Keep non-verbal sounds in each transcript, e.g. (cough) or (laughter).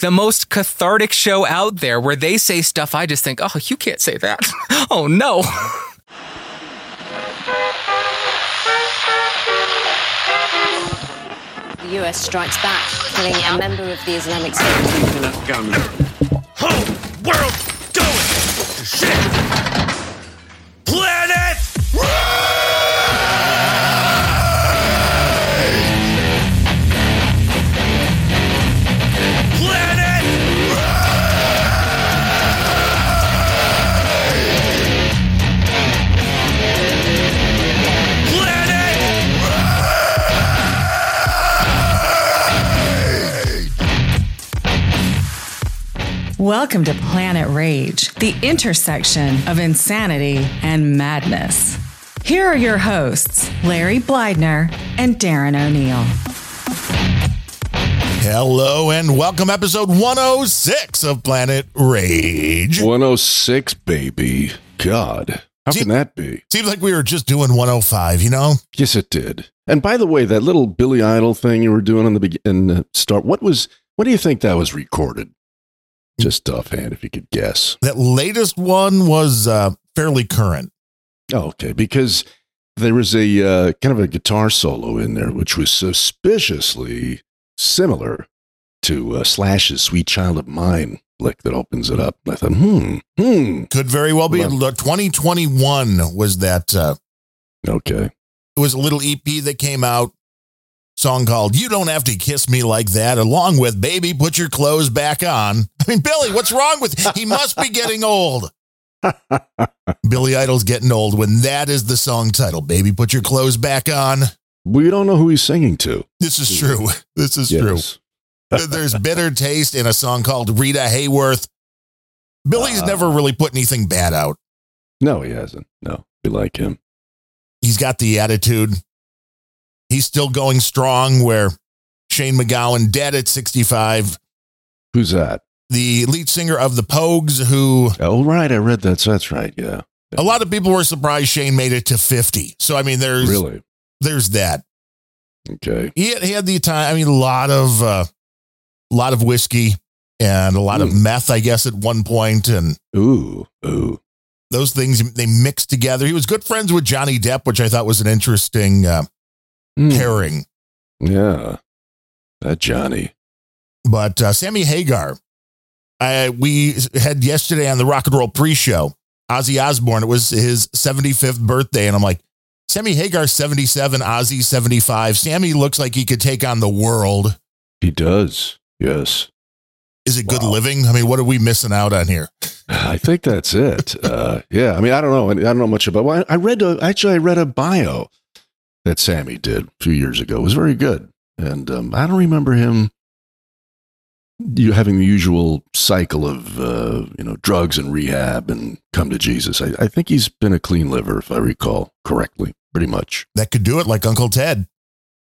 the most cathartic show out there where they say stuff I just think, oh, you can't say that. (laughs) oh, no. The US strikes back, killing a member of the Islamic State. Whole world going to shit. Welcome to Planet Rage, the intersection of insanity and madness. Here are your hosts, Larry Bleidner and Darren O'Neill. Hello and welcome, episode 106 of Planet Rage. 106, baby. God. How See- can that be? Seems like we were just doing 105, you know? Yes, it did. And by the way, that little Billy Idol thing you were doing in the beginning, start, what was, what do you think that was recorded? Just offhand, if you could guess. That latest one was uh, fairly current. Oh, okay. Because there was a uh, kind of a guitar solo in there, which was suspiciously similar to uh, Slash's Sweet Child of Mine lick that opens it up. I thought, hmm, hmm. Could very well be. Well- 2021 was that. Uh, Okay. it was a little EP that came out, song called You Don't Have to Kiss Me Like That, along with Baby, Put Your Clothes Back On. (laughs) I mean, Billy, what's wrong with He must be getting old. (laughs) Billy Idol's getting old when that is the song title. Baby, put your clothes back on. We don't know who he's singing to. This is true. (laughs) This is true. There's bitter taste in a song called Rita Hayworth. Billy's Uh, never really put anything bad out. No, he hasn't. No, we like him. He's got the attitude. He's still going strong where Shane MacGowan, dead at 65, Who's that? the lead singer of the Pogues, who Oh, right. I read that. So that's right. Yeah. a lot of people were surprised Shane made it to 50. So, I mean, there's, Really? there's that. Okay. He had, he had the time, I mean, a lot of, uh, a lot of whiskey and a lot of Mm. meth, I guess, at one point, And Ooh. Ooh. those things, they mixed together. He was good friends with Johnny Depp, which I thought was an interesting uh, Mm. pairing. Yeah. That Johnny. But uh, Sammy Hagar, I, we had yesterday on the Rock and Roll pre-show, Ozzy Osbourne. It was his 75th birthday, and I'm like, Sammy Hagar 77, Ozzy 75. Sammy looks like he could take on the world. He does. Yes. Is it good living? I mean, what are we missing out on here? (sighs) I think that's it. Uh, yeah. I mean, I don't know. I don't know much about. Well, I I read a, actually I read a bio that Sammy did a few years ago. Was very good, and um, I don't remember him. You having the usual cycle of uh, you know drugs and rehab and come to Jesus. I, I think he's been a clean liver, if I recall correctly, pretty much. That could do it like Uncle Ted.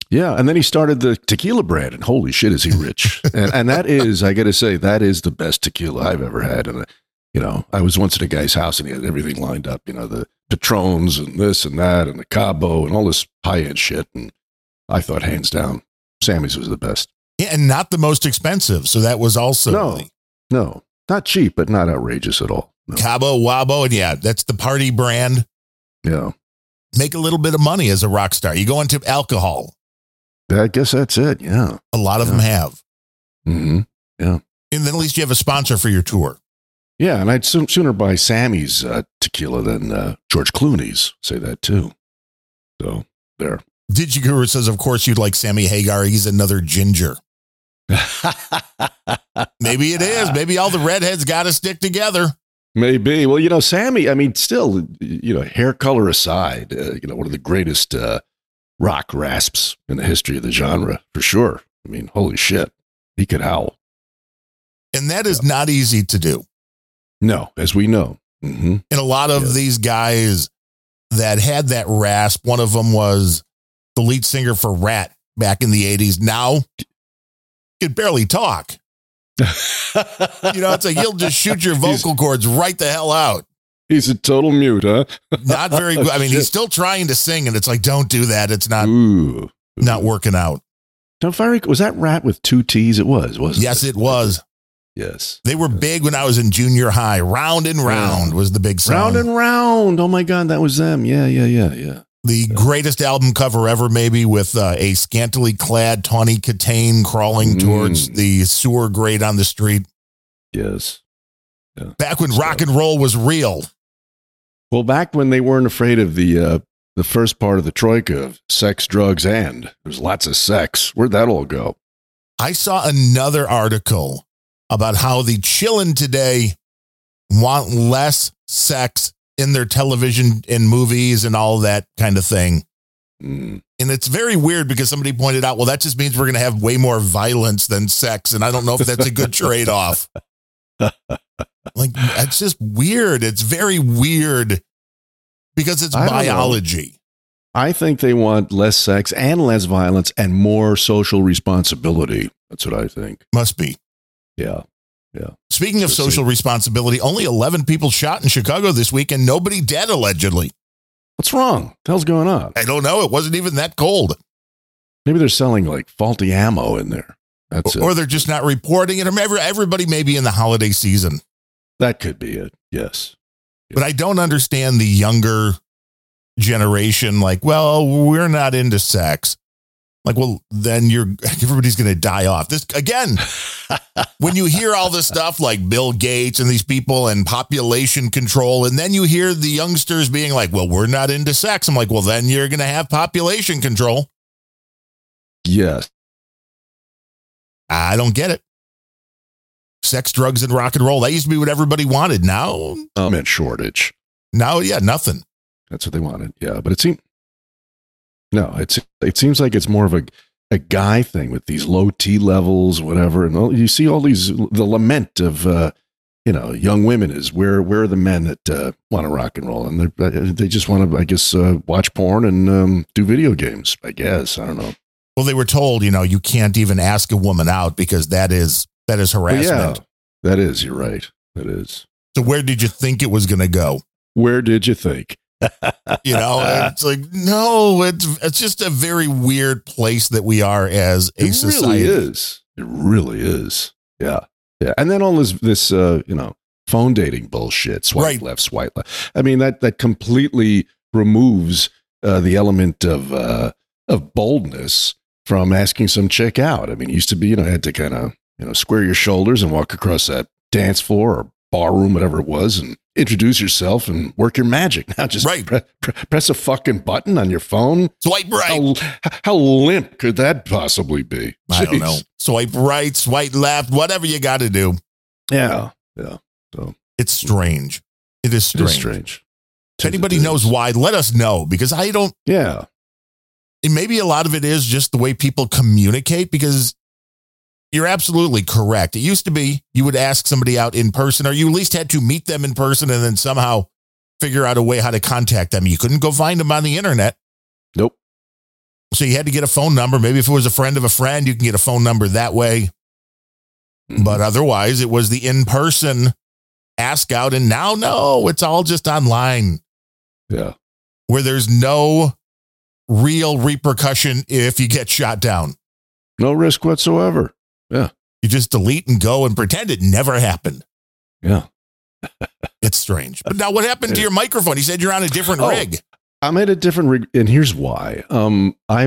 Yeah, and then he started the tequila brand, and holy shit, is he rich! (laughs) and and that is, I got to say, that is the best tequila I've ever had. And uh, you know, I was once at a guy's house, and he had everything lined up. You know, the Patrons and this and that, and the Cabo, and all this high end shit. And I thought, hands down, Sammy's was the best. Yeah, and not the most expensive. So that was also No. No, not cheap, but not outrageous at all. No. Cabo Wabo. And yeah, that's the party brand. Yeah, Make a little bit of money as a rock star. You go into alcohol. I guess that's it. Yeah. A lot of Yeah. them have. Mm-hmm. Yeah. And then at least you have a sponsor for your tour. Yeah, and I'd soon, sooner buy Sammy's uh, tequila than uh, George Clooney's. Say that too. So there. Digi Guru says, of course, you'd like Sammy Hagar. He's another ginger. (laughs) Maybe it is. Maybe all the redheads got to stick together. Maybe. Well, you know, Sammy, I mean, still, you know, hair color aside, uh, you know, one of the greatest uh, rock rasps in the history of the genre, for sure. I mean, holy shit. He could howl. And that is not easy to do. No, as we know. hmm And a lot of Yes. these guys that had that rasp, one of them was the lead singer for Ratt back in the 80s. Now, could barely talk. (laughs) You know, it's like he'll just shoot your He's- vocal cords right the hell out. He's a total mute, huh? Not very (laughs) good. I mean, he's still trying to sing, and it's like, don't do that. It's not Ooh. not working out. Now, if I rec- was that Ratt with two T's? It was, wasn't Yes, it? it was. Yes. They were big when I was in junior high. Round and round was the big song. Round and round. Oh my God, that was them. Yeah, yeah, yeah, yeah. the greatest album cover ever, maybe with uh, a scantily clad Tawny Kitaen crawling Mm. towards the sewer grate on the street. Yes. Back when rock and roll was real. Well, back when they weren't afraid of the uh, the first part of the troika of sex, drugs, and there's lots of sex. Where'd that all go? I saw another article about how the chillin' today want less sex in their television and movies and all that kind of thing. Mm. And it's very weird because somebody pointed out, well, that just means we're going to have way more violence than sex. And I don't know if that's a good trade off. (laughs) like, it's just weird. It's very weird because it's I biology. I think they want less sex and less violence and more social responsibility. That's what I think. Must be. Yeah. Yeah. Speaking of social responsibility, only 11 people shot in Chicago this week and nobody dead, allegedly. What's wrong? What the hell's going on? I don't know. It wasn't even that cold. Maybe they're selling like faulty ammo in there. That's it. Or they're just not reporting it. Or maybe everybody may be in the holiday season. that could be it. Yes. But I don't understand the younger generation. Like, well, we're not into sex. Like, well, then you're (laughs) everybody's going to die off. This again, (laughs) when you hear all this stuff like Bill Gates and these people and population control, and then you hear the youngsters being like, well, we're not into sex. I'm like, well, then you're going to have population control. Yes. I don't get it. Sex, drugs, and rock and roll. That used to be what everybody wanted. Now, I meant shortage. now, yeah, nothing. That's what they wanted. Yeah, but it seems no. It's it seems like it's more of a a guy thing with these low T levels, whatever. And all, you see all these the lament of uh, you know young women is where where are the men that uh, want to rock and roll and they they just want to I guess uh, watch porn and um, do video games. I guess I don't know. Well, they were told, you know, you can't even ask a woman out because that is that is harassment. yeah, that is. You're right. That is. So where did you think it was going to go? Where did you think? You know, (laughs) it's like no, it's it's just a very weird place that we are as a it society. really is. It really is. Yeah. Yeah. And then all this this uh, you know, phone dating bullshit, swipe Right. left, swipe left. I mean, that that completely removes uh, the element of uh of boldness from asking some chick out. I mean, it used to be, you know, had to kind of, you know, square your shoulders and walk across that dance floor or bar room, whatever it was, and introduce yourself and work your magic. (laughs) Now just Right. pre- pre- press a fucking button on your phone. Swipe right. How, how limp could that possibly be? I don't know. Swipe right, swipe left, whatever you got to do. Yeah, yeah. So It's strange. It is strange. is strange. If anybody knows why, let us know because I don't. yeah, and maybe a lot of it is just the way people communicate because you're absolutely correct. It used to be you would ask somebody out in person, or you at least had to meet them in person and then somehow figure out a way how to contact them. You couldn't go find them on the internet. nope. So you had to get a phone number. Maybe if it was a friend of a friend, you can get a phone number that way. Mm-hmm. But otherwise, it was the in person ask out. And now, no, it's all just online yeah, where there's no real repercussion if you get shot down. no risk whatsoever. You just delete and go and pretend it never happened. Yeah, (laughs) It's strange. But now, what happened to your microphone? You said you're on a different Oh. rig. I'm at a different rig, and here's why. Um, I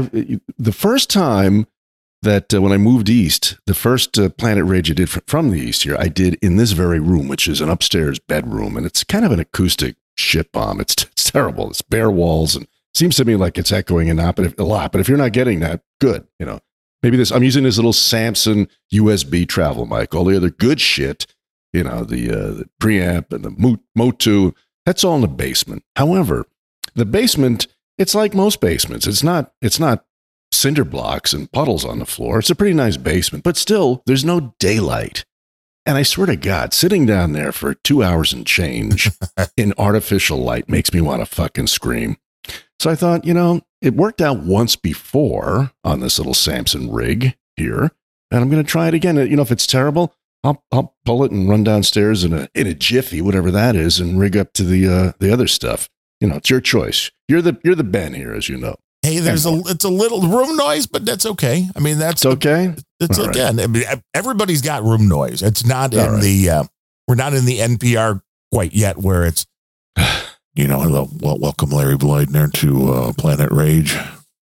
the first time that uh, when I moved east, the first uh, Planet Rage I did fr- from the east here, I did in this very room, which is an upstairs bedroom, and it's kind of an acoustic shit bomb. It's, (laughs) it's terrible. It's bare walls, and seems to me like it's echoing a lot. But if, a lot. But if you're not getting that, good. You know, maybe this. I'm using this little Samson USB travel mic. All the other good shit, you know, the uh, the preamp and the Mo- Motu. That's all in the basement. However, the basement it's like most basements it's not it's not cinder blocks and puddles on the floor it's a pretty nice basement but still there's no daylight and i swear to god sitting down there for two hours and change (laughs) in artificial light makes me want to fucking scream so i thought you know it worked out once before on this little samson rig here and i'm going to try it again you know if it's terrible I'll, I'll pull it and run downstairs in a in a jiffy, whatever that is, and rig up to the uh, the other stuff. You know, it's your choice. You're the you're the Ben here, as you know. Hey, there's a it's a little room noise, but that's okay. I mean, that's It's okay. It's All right. again. I mean, everybody's got room noise. It's not All in right. the. Uh, we're not in the NPR quite yet, where it's. (sighs) (sighs) You know, hello, well, welcome Larry Bleidner to uh, Planet Rage,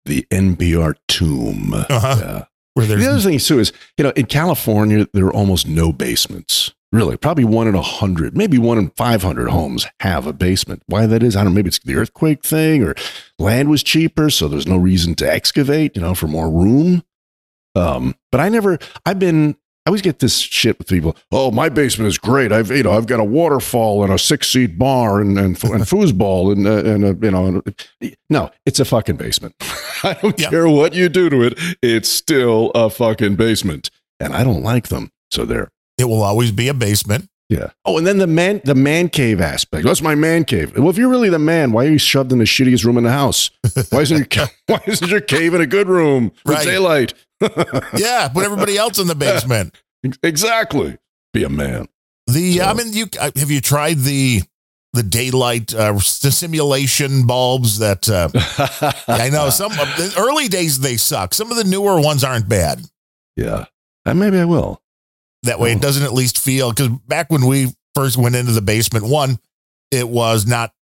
The NPR tomb. Uh-huh. Yeah. where The other thing too is, you know, in California, there are almost no basements. Really, probably one in a hundred, maybe one in five hundred homes have a basement. Why that is, I don't know. Maybe it's the earthquake thing, or land was cheaper, so there's no reason to excavate, you know, for more room. Um, but I never. I've been. I always get this shit with people. Oh, my basement is great. I've you know I've got a waterfall and a six seat bar and and, and foosball and uh, and a, you know. No, it's a fucking basement. (laughs) I don't Yeah. care what you do to it. It's still a fucking basement, and I don't like them. So there. it will always be a basement. Yeah. Oh, and then the man, the man cave aspect. That's my man cave. Well, if you're really the man, why are you shoved in the shittiest room in the house? Why isn't your (laughs) Why isn't your cave in a good room with Right. daylight? Yeah, put everybody else in the basement. exactly. Be a man. The So- I mean, you uh, have you tried the the daylight uh, the simulation bulbs that uh, (laughs) I know some of the early days they suck. Some of the newer ones aren't bad. Yeah. and maybe I will. That way, Oh. it doesn't at least feel because back when we first went into the basement, one, it was not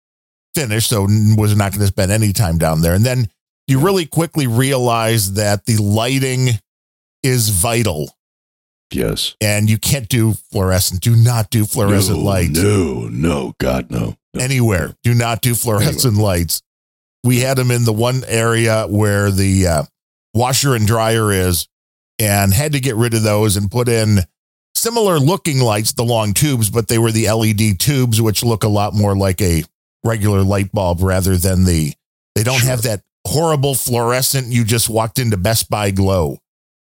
finished, so was not going to spend any time down there. And then you really quickly realize that the lighting is vital, Yes. and you can't do fluorescent. Do not do fluorescent no, lights No, no, God, no. no. anywhere. Do not do fluorescent lights. We had them in the one area where the uh, washer and dryer is, and had to get rid of those and put in similar looking lights, the long tubes, but they were the LED tubes, which look a lot more like a regular light bulb rather than the. They don't Sure. have that horrible fluorescent. You just walked into Best Buy glow.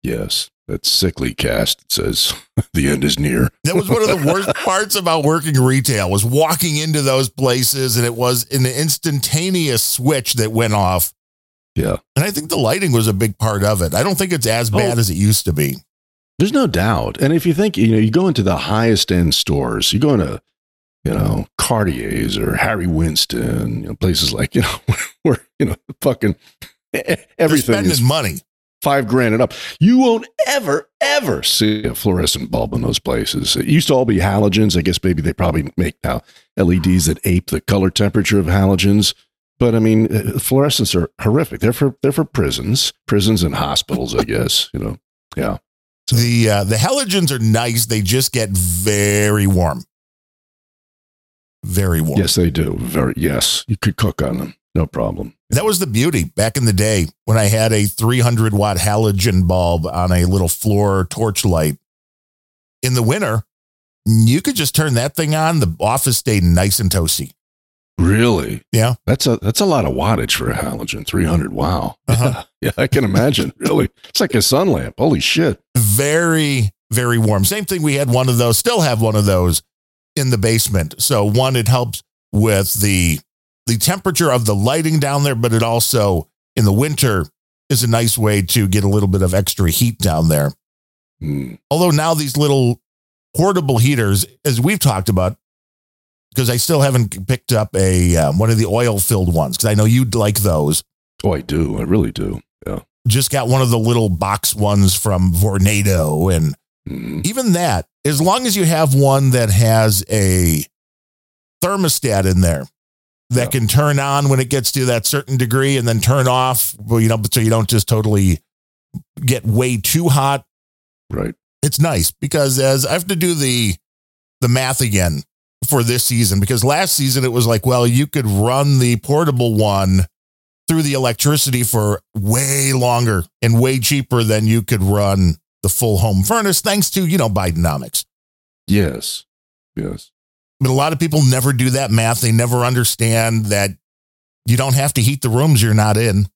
Yes. That sickly cast that says (laughs) the end is near. That was one of the (laughs) worst parts about working retail was walking into those places and it was an instantaneous switch that went off. Yeah. And I think the lighting was a big part of it. I don't think it's as oh. bad Oh. as it used to be. There's no doubt. And if you think, you know, you go into the highest end stores, you go into, you know, Cartier's or Harry Winston, you know, places like, you know, (laughs) where, you know, fucking everything spending is money. five grand and up. You won't ever, ever see a fluorescent bulb in those places. It used to all be halogens. I guess maybe they probably make now LEDs that ape the color temperature of halogens. But I mean, uh, fluorescents are horrific. They're for they're for prisons, prisons and hospitals. I guess you know. Yeah. The uh, the halogens are nice. They just get very warm. Very warm. Yes, they do. Very yes. You could cook on them. No problem. That was the beauty back in the day when I had a 300 watt halogen bulb on a little floor torch light. In the winter, you could just turn that thing on. The office stayed nice and toasty. Really? Yeah. That's a that's a lot of wattage for a halogen. Three hundred. Wow. Uh-huh. (laughs) Yeah, I can imagine. (laughs) really, it's like a sun lamp. Holy shit. Very, very warm. Same thing. We had one of those, still have one of those in the basement. So one, it helps with the the temperature of the lighting down there, but it also in the winter is a nice way to get a little bit of extra heat down there. Mm. Although now these little portable heaters, as we've talked about, because I still haven't picked up a um, one of the oil filled ones because I know you'd like those. Oh, I do. I really do. Yeah. Just got one of the little box ones from Vornado, and Mm. even that, as long as you have one that has a thermostat in there that Yeah. can turn on when it gets to that certain degree and then turn off, well, you know, so you don't just totally get way too hot Right. it's nice because as I have to do the the math again for this season because last season it was like, well, you could run the portable one through the electricity for way longer and way cheaper than you could run the full home furnace, thanks to, you know, Bidenomics. Yes. Yes. But a lot of people never do that math. They never understand that you don't have to heat the rooms you're not in.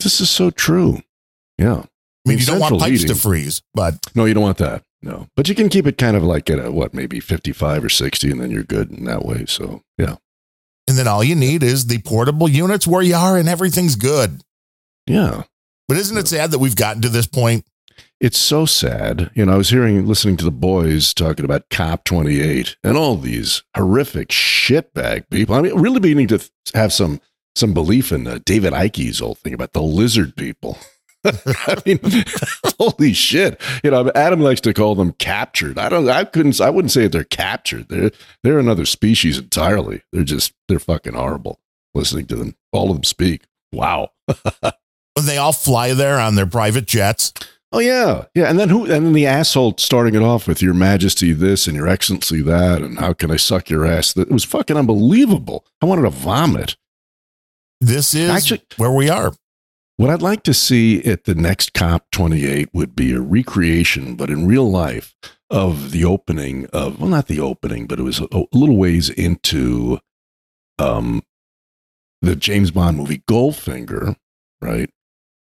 This is so true. Yeah. I mean, you don't want pipes heating- to freeze, but No, you don't want that. No. But you can keep it kind of like at a, what, maybe 55 or 60, and then you're good in that way. So, yeah. and then all you need is the portable units where you are and everything's good. Yeah. But isn't it sad that we've gotten to this point? It's so sad. You know, I was hearing, listening to the boys talking about COP 28 and all these horrific shitbag people. I mean, really beginning to have some some belief in uh, David Icke's old thing about the lizard people. (laughs) I mean, (laughs) holy shit! You know, Adam likes to call them captured. I don't. I couldn't. I wouldn't say that they're captured. They're they're another species entirely. They're just they're fucking horrible. Listening to them, all of them speak. Wow. (laughs) they all fly there on their private jets. Oh yeah, yeah. And then who? And then the asshole starting it off with "Your Majesty" this and "Your Excellency" that, and "How can I suck your ass?" That it was fucking unbelievable. I wanted to vomit. This is Actually- where we are. What I'd like to see at the next COP 28 would be a recreation, but in real life, of the opening of, well, not the opening, but it was a, a little ways into um, the James Bond movie Goldfinger, right?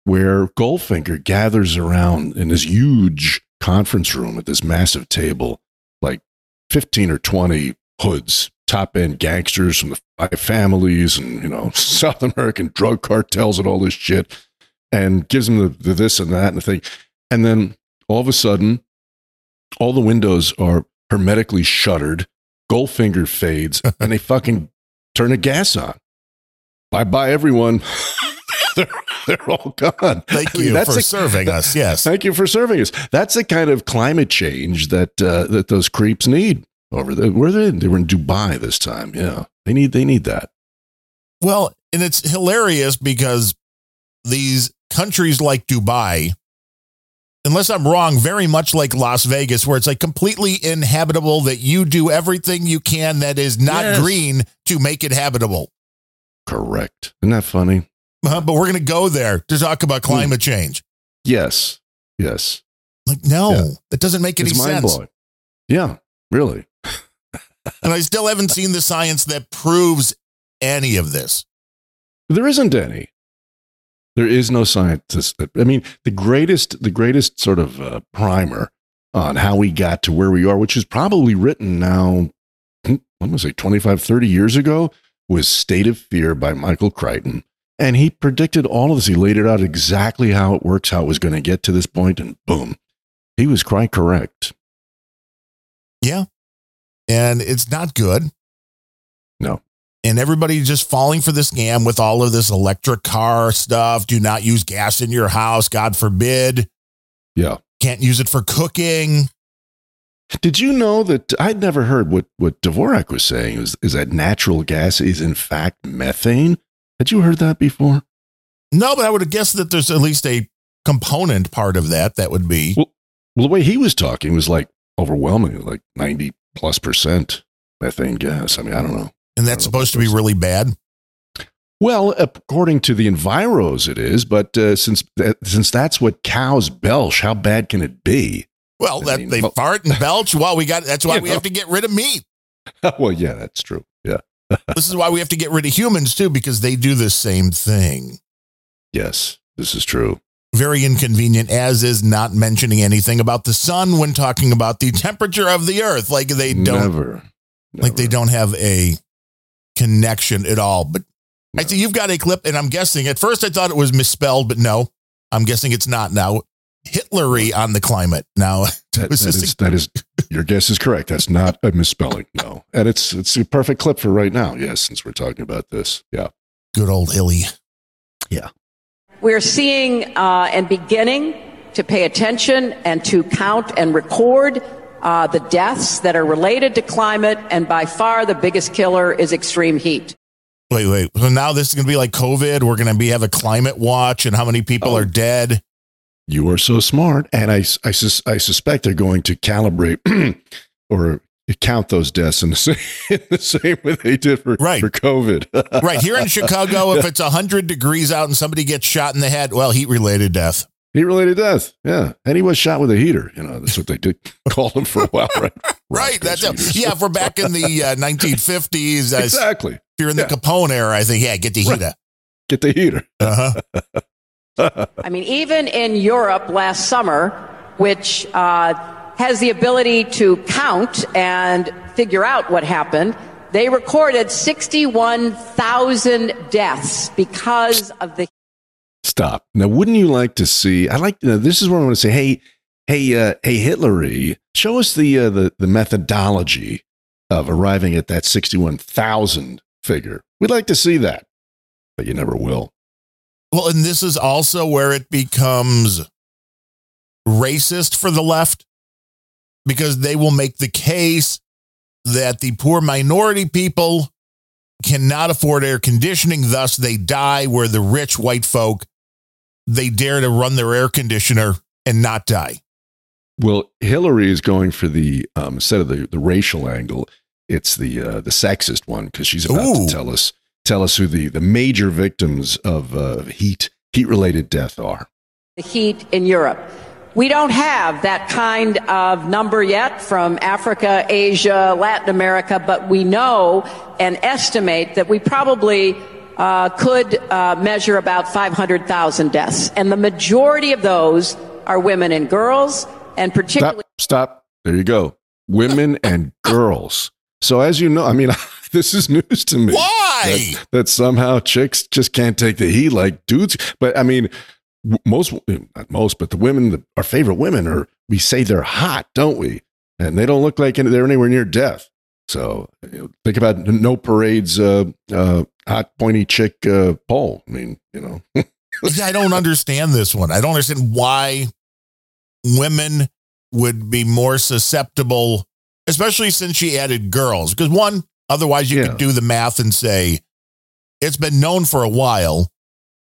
Where Goldfinger gathers around in this huge conference room at this massive table, like 15 or 20 hoods, top end gangsters from the five families and, you know, (laughs) South American drug cartels and all this shit, and gives them the, the this and that and the thing. And then all of a sudden, all the windows are hermetically shuttered, Goldfinger fades, (laughs) and they fucking turn the gas on. Bye bye, everyone. (laughs) (laughs) they're, they're all gone. Thank I mean, you that's for a- serving us. (laughs) Yes. Thank you for serving us. That's the kind of climate change that uh, that those creeps need over there. Where they they were in Dubai this time. Yeah, they need they need that. Well, and it's hilarious because these countries like Dubai, unless I'm wrong, very much like Las Vegas, where it's like completely inhabitable, that you do everything you can that is not Yes. green to make it habitable. Correct. Isn't that funny? Uh, But we're going to go there to talk about Hmm. climate change. Yes. Yes. Like, no, Yeah. that doesn't make any it's sense. Yeah. Really. And I still haven't seen the science that proves any of this. There isn't any. There is no scientist. That, I mean, the greatest, the greatest sort of uh, primer on how we got to where we are, which is probably written now, hmm, I'm going to say 25, 30 years ago, was State of Fear by Michael Crichton. And he predicted all of this. He laid it out exactly how it works, how it was going to get to this point, and boom, he was quite correct. Yeah. And it's not good. No. And everybody just falling for this scam with all of this electric car stuff. Do not use gas in your house, God forbid. Yeah. Can't use it for cooking. Did you know that I'd never heard what, what Dvorak was saying is, is that natural gas is in fact methane? Had you heard that before? No, but I would have guessed that there's at least a component part of that that would be. Well, well, the way he was talking was like overwhelmingly, like 90 plus percent methane gas. I mean, I don't know. And that's I don't know supposed to be really bad. Well, according to the Enviros, it is, but uh, since that, since that's what cows belch, how bad can it be? Well, I that mean, they well- fart and belch. Well, we got that's why (laughs) we know. have to get rid of meat. (laughs) well, yeah, that's true. This is why we have to get rid of humans too, because they do the same thing. Yes, this is true. Very inconvenient, as is not mentioning anything about the sun when talking about the temperature of the earth. Like they don't Never. like they don't have a connection at all. But I No. see you've got a clip, and I'm guessing at first I thought it was misspelled, but no, I'm guessing it's not now. Hitlery on the climate now. (laughs) That, was that just- is, that is your guess is correct. That's not a misspelling. No, and it's it's a perfect clip for right now. Yes, since we're talking about this. Yeah. Good old Illy. Yeah. We're seeing uh, and beginning to pay attention and to count and record uh, the deaths that are related to climate, and by far the biggest killer is extreme heat. Wait, wait. So now this is going to be like COVID. We're going to be have a climate watch, and how many people Oh. are dead? You are so smart, and I I, sus- I suspect they're going to calibrate (clears throat) or count those deaths in the (laughs) same in the same way they did for Right. for COVID. (laughs) Right here in Chicago, if it's hundred degrees out and somebody gets shot in the head, well, heat related death. Heat related death. Yeah, and he was shot with a heater. You know, that's what they did (laughs) call him for a while, right? Right. That's a, yeah. If we're back in the uh, 1950s, uh, if exactly. you're in the Yeah. Capone era, I think yeah, get the Right. heater. Get the heater. Uh-huh. I mean, even in Europe last summer, which uh, has the ability to count and figure out what happened, they recorded 61,000 deaths because of the Stop. Now, wouldn't you like to see? I like. You know, this is where I want to say, hey, hey, uh, hey, Hitlery, show us the uh, the the methodology of arriving at that sixty-one thousand figure. We'd like to see that. but you never will. Well, and this is also where it becomes racist for the left because they will make the case that the poor minority people cannot afford air conditioning, thus they die, where the rich white folk they dare to run their air conditioner and not die. Well, Hillary is going for the um, instead of the, the racial angle, it's the uh, the sexist one because she's about Ooh. to tell us tell us who the the major victims of uh, heat heat related death are. the heat in Europe. We don't have that kind of number yet from Africa, Asia, Latin America, but we know and estimate that we probably uh, could uh, measure about 500,000 deaths. And the majority of those are women and girls, and particularly. Stop, stop. There you go. Women and girls. So as you know, I mean, (laughs) this is news to me. Why? That, that somehow chicks just can't take the heat like dudes. But I mean, most, not most, but the women, that our favorite women are, we say they're hot, don't we? And they don't look like any- they're anywhere near death. So you know, think about no parades, uh, uh, hot pointy chick uh, poll. I mean, you know, (laughs) I don't understand this one. I don't understand why women would be more susceptible, especially since she added girls. Because one, otherwise you Yeah. could do the math and say it's been known for a while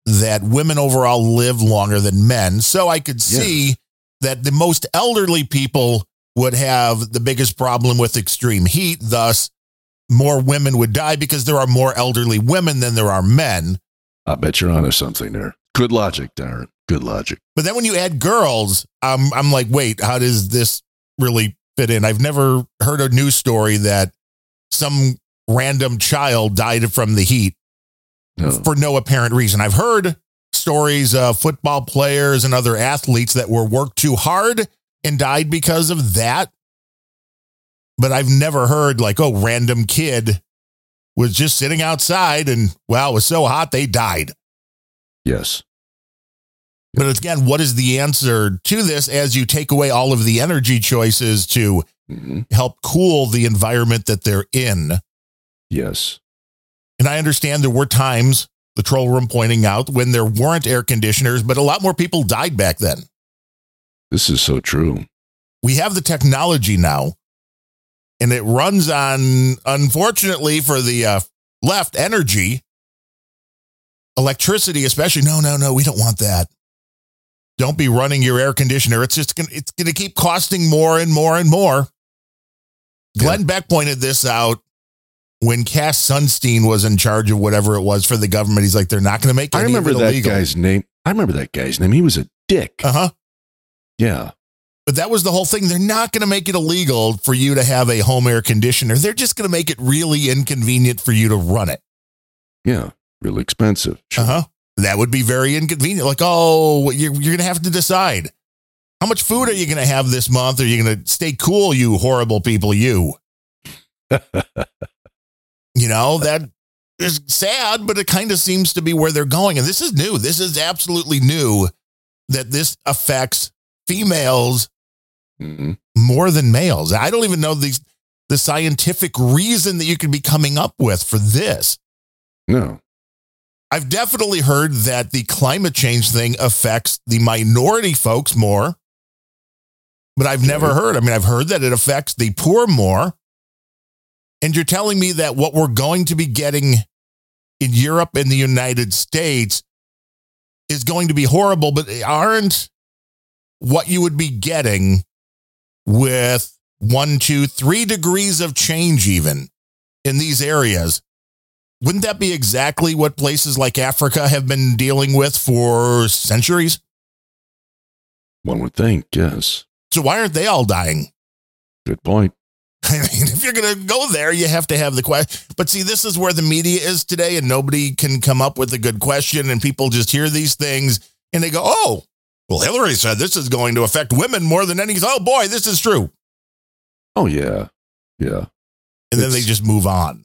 that women overall live longer than men. So I could see that the most elderly people would have the biggest problem with extreme heat. Thus, more women would die because there are more elderly women than there are men. I bet you're onto something there. Good logic, Darren. Good logic. But then when you add girls, I'm I'm like, wait, how does this really fit in? I've never heard a news story that some random child died from the heat No. for no apparent reason. I've heard stories of football players and other athletes that were worked too hard and died because of that. But I've never heard like, oh, random kid was just sitting outside and wow, it was so hot they died. Yes. But again, what is the answer to this as you take away all of the energy choices to hmm help cool the environment that they're in? Yes. And I understand there were times, the troll room pointing out, when there weren't air conditioners, but a lot more people died back then. This is so true. We have the technology now, and it runs on, unfortunately, for the uh, left, energy, electricity, especially. No, no, no, we don't want that. Don't be running your air conditioner. It's just gonna it's gonna keep costing more and more and more. Glenn Beck pointed this out when Cass Sunstein was in charge of whatever it was for the government. He's like, they're not gonna make I remember that illegal. guy's name. I remember that guy's name. He was a dick. Uh huh. yeah. But that was the whole thing. They're not going to make it illegal for you to have a home air conditioner. They're just going to make it really inconvenient for you to run it. Yeah. Really expensive. Uh huh. That would be very inconvenient. Like, oh, you're, you're going to have to decide how much food are you going to have this month? Are you going to stay cool, you horrible people? You, (laughs) you know, that is sad, but it kind of seems to be where they're going. And this is new. This is absolutely new that this affects females hmm more than males. I don't even know the the scientific reason that you could be coming up with for this. No. I've definitely heard that the climate change thing affects the minority folks more. But I've never heard. I mean, I've heard that it affects the poor more. And you're telling me that what we're going to be getting in Europe and the United States is going to be horrible, but aren't what you would be getting with one, two, three degrees of change, even in these areas. Wouldn't that be exactly what places like Africa have been dealing with for centuries? One would think. Yes. So why aren't they all dying? Good point. (laughs) I mean, if you're going to go there, you have to have the question. But see, this is where the media is today, and nobody can come up with a good question, and people just hear these things and they go, "Oh, well, Hillary said this is going to affect women more than anything. Oh boy, this is true, Oh yeah. Yeah. and then they just move on.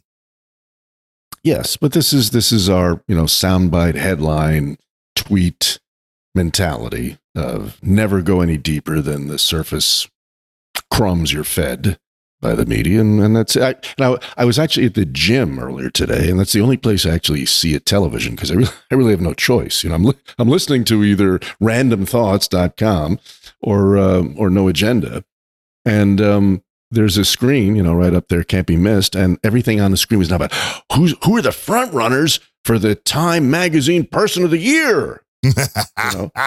Yes, but this is this is our you know soundbite headline tweet mentality of never go any deeper than the surface crumbs you're fed, by the media, and, and that's I, and I, was actually at the gym earlier today, and that's the only place I actually see a television because I really, (laughs) I really have no choice. You know, I'm li- I'm listening to either randomthoughts.com or uh, or no agenda, and um, there's a screen, you know, right up there, can't be missed, and everything on the screen was now about (gasps) who's who are the front runners for the Time Magazine Person of the Year. Know? (laughs)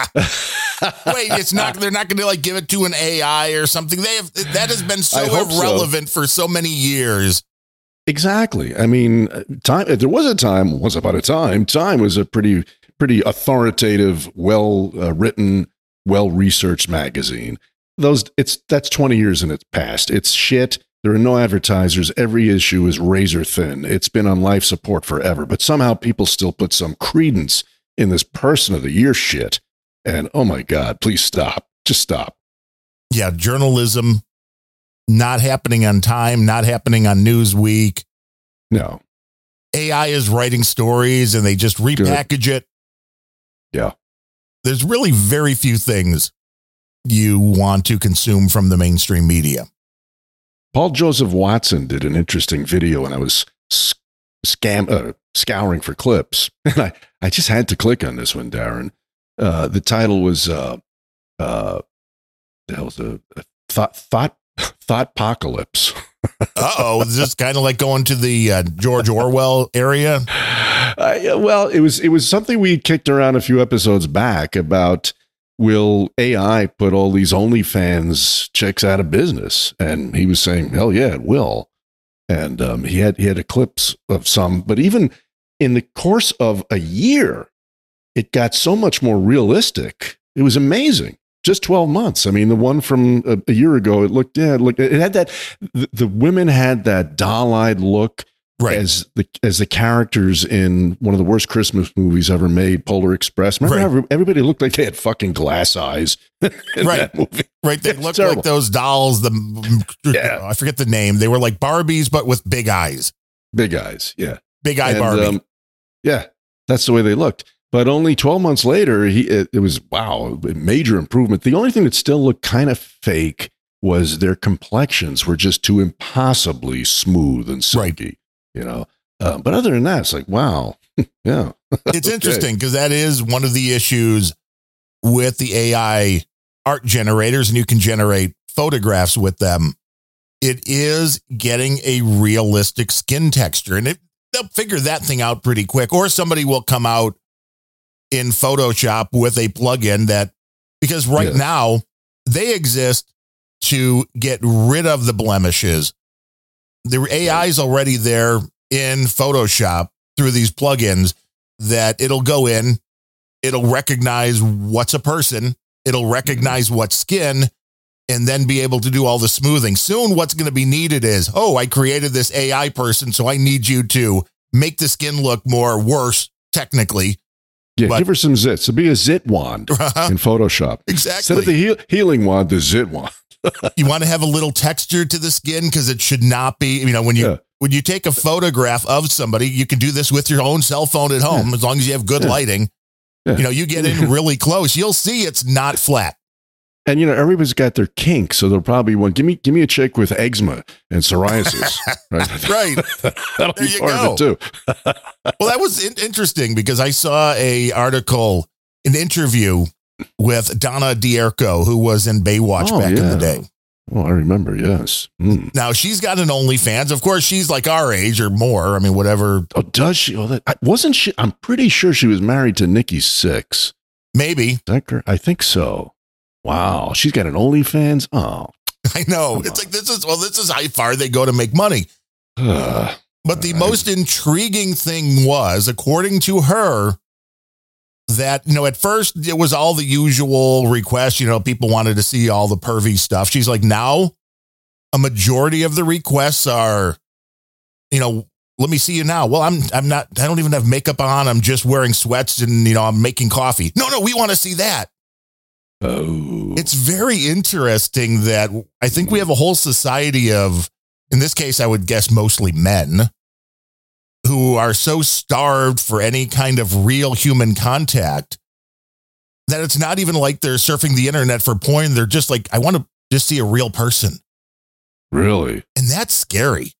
Wait, it's not. They're not going to like give it to an AI or something. They have that has been so I hope so. irrelevant for so many years. Exactly. I mean, uh, time. There was a time. Once upon a time, Time was a pretty, pretty authoritative, well uh, written, well researched magazine. Those. It's that's twenty years in its past. It's shit. There are no advertisers. Every issue is razor thin. It's been on life support forever. But somehow people still put some credence in this person of the year shit. And oh my God, please stop. Just stop. Yeah, journalism not happening on time, not happening on Newsweek. No. AI is writing stories and they just repackage it. Yeah. There's really very few things you want to consume from the mainstream media. Paul Joseph Watson did an interesting video and I was scam, uh, scouring for clips. (laughs) And I, I just had to click on this one, Darren. Uh, the title was, uh, uh, the hell's a, a thought, thought, (laughs) thought apocalypse. (laughs) Uh oh, is this kind of like going to the uh, George Orwell area? Uh, well, it was it was something we kicked around a few episodes back about will AI put all these OnlyFans chicks out of business, and he was saying, hell yeah, it will. And um, he had he had clips of some, but even in the course of a year, it got so much more realistic. It was amazing. Just 12 months. I mean, the one from a, a year ago, it looked, yeah, it looked, it had that, the, the women had that doll eyed look Right. as the as the characters in one of the worst Christmas movies ever made, Polar Express. Remember Right. how everybody looked like they had fucking glass eyes (laughs) in Right. that movie? Right. They It's look terrible. like those dolls. The Yeah. I forget the name. They were like Barbies, but with big eyes. Big eyes, yeah. Big eye And, Barbie. um, yeah, that's the way they looked. But only 12 months later, he it, it was wow, a major improvement. The only thing that still looked kind of fake was their complexions were just too impossibly smooth and silky, you know. Uh, but other than that, it's like wow, (laughs) yeah. (laughs) it's Okay. interesting because that is one of the issues with the AI art generators, and you can generate photographs with them. It is getting a realistic skin texture, and it, they'll figure that thing out pretty quick. Or somebody will come out in Photoshop with a plugin that, because right Yes. now they exist to get rid of the blemishes. The AI is already there in Photoshop through these plugins that it'll go in, it'll recognize what's a person, it'll mm-hmm. recognize what skin, and then be able to do all the smoothing. Soon, what's going to be needed is, oh, I created this AI person, so I need you to make the skin look more worse technically. Yeah, But- give her some zits. It'll be a zit wand (laughs) uh-huh. in Photoshop. Instead exactly. of the heal- healing wand, the zit wand. (laughs) you want to have a little texture to the skin because it should not be you know when you Yeah. when you take a photograph of somebody you can do this with your own cell phone at home as long as you have good Yeah. lighting Yeah. you know you get in (laughs) really close you'll see it's not flat And you know, everybody's got their kink, so they'll probably want give me give me a chick with eczema and psoriasis. (laughs) right. right That'll There be you part of it too. well that was in- interesting because i saw a article an interview with Donna D'Errico who was in baywatch Oh, back in the day Oh, I remember, yes. Mm. now she's got an onlyfans of course she's like our age or more i mean whatever Oh, does she? Oh, that I, wasn't she? I'm pretty sure she was married to Nikki Sixx. maybe Is that correct? I think so. Wow, she's got an OnlyFans. Oh, (laughs) i know Come it's on. like this is well this is how far they go to make money. (sighs) But the Right. most intriguing thing was, according to her, that, you know, at first it was all the usual requests. You know, people wanted to see all the pervy stuff. She's like, now a majority of the requests are, you know, let me see you now. Well, I'm, I'm not, I don't even have makeup on. I'm just wearing sweats and, you know, I'm making coffee. No, no, we want to see that. oh, It's very interesting that I think we have a whole society of, in this case, I would guess mostly men, who are so starved for any kind of real human contact that it's not even like they're surfing the internet for porn. They're just like, I want to just see a real person. Really? And that's scary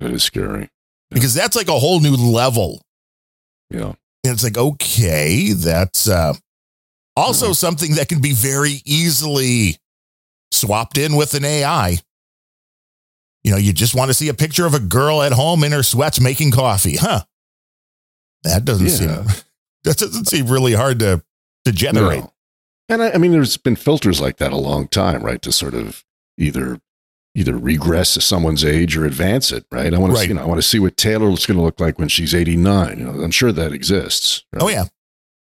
That is scary. because that's like a whole new level. Yeah. And it's like, okay, that's uh, also something that can be very easily swapped in with an AI. You know, you just want to see a picture of a girl at home in her sweats making coffee, huh? That doesn't Yeah. seem (laughs) that doesn't seem really hard to to generate. No. And I, I mean, there's been filters like that a long time, right? To sort of either either regress to someone's age or advance it, right? I want Right. to, you know, I want to see what Taylor's going to look like when she's 89. You know, I'm sure that exists. right? Oh yeah,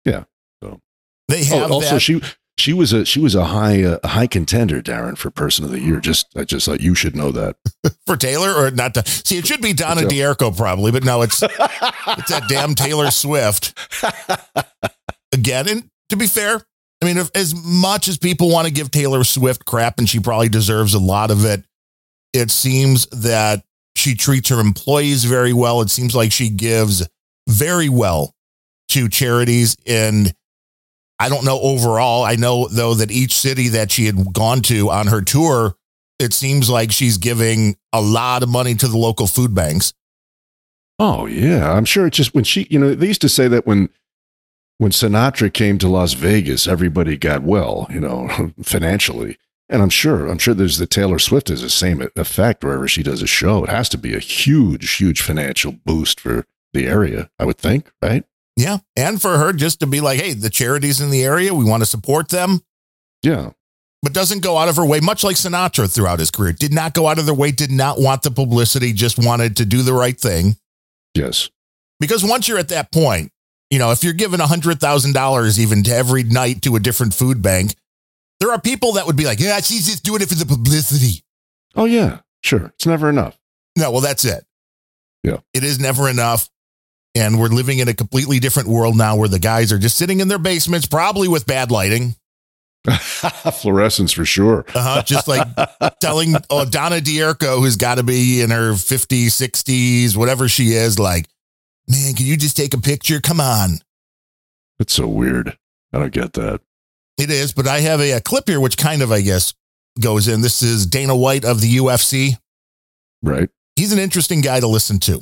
Yeah. So- they Oh, have also, that. she she was a she was a high uh, a high contender, Darren, for Person of the Year. Just I just thought you should know that. (laughs) for Taylor or not to see it should be Donna D'Errico probably, but no, it's it's that damn Taylor Swift (laughs) again. And to be fair, I mean, if, as much as people want to give Taylor Swift crap, and she probably deserves a lot of it, it seems that she treats her employees very well. It seems like she gives very well to charities and. I don't know overall. I know though that each city that she had gone to on her tour, it seems like she's giving a lot of money to the local food banks. Oh yeah, I'm sure. It's just when she, you know, they used to say that when when Sinatra came to Las Vegas, everybody got well, you know, (laughs) financially. And I'm sure, I'm sure there's the Taylor Swift has the same effect wherever she does a show. It has to be a huge, huge financial boost for the area, I would think, right? Yeah. And for her just to be like, hey, the charities in the area, we want to support them, Yeah. but doesn't go out of her way, much like Sinatra throughout his career. Did not go out of their way, did not want the publicity, just wanted to do the right thing. Yes. Because once you're at that point, you know, if you're giving $100,000 even to every night to a different food bank, there are people that would be like, yeah, she's just doing it for the publicity. Oh yeah. Sure. It's never enough. No, well, that's it. Yeah. It is never enough. And we're living in a completely different world now where the guys are just sitting in their basements, probably with bad lighting, (laughs) Fluorescence for sure. uh-huh, just like (laughs) telling oh, Donna D'Errico, who's got to be in her 50s, 60s, whatever she is, like, man, can you just take a picture? Come on. It's so weird. I don't get that. It is, but I have a, a clip here, which kind of, I guess, goes in. This is Dana White of the UFC. Right. He's an interesting guy to listen to.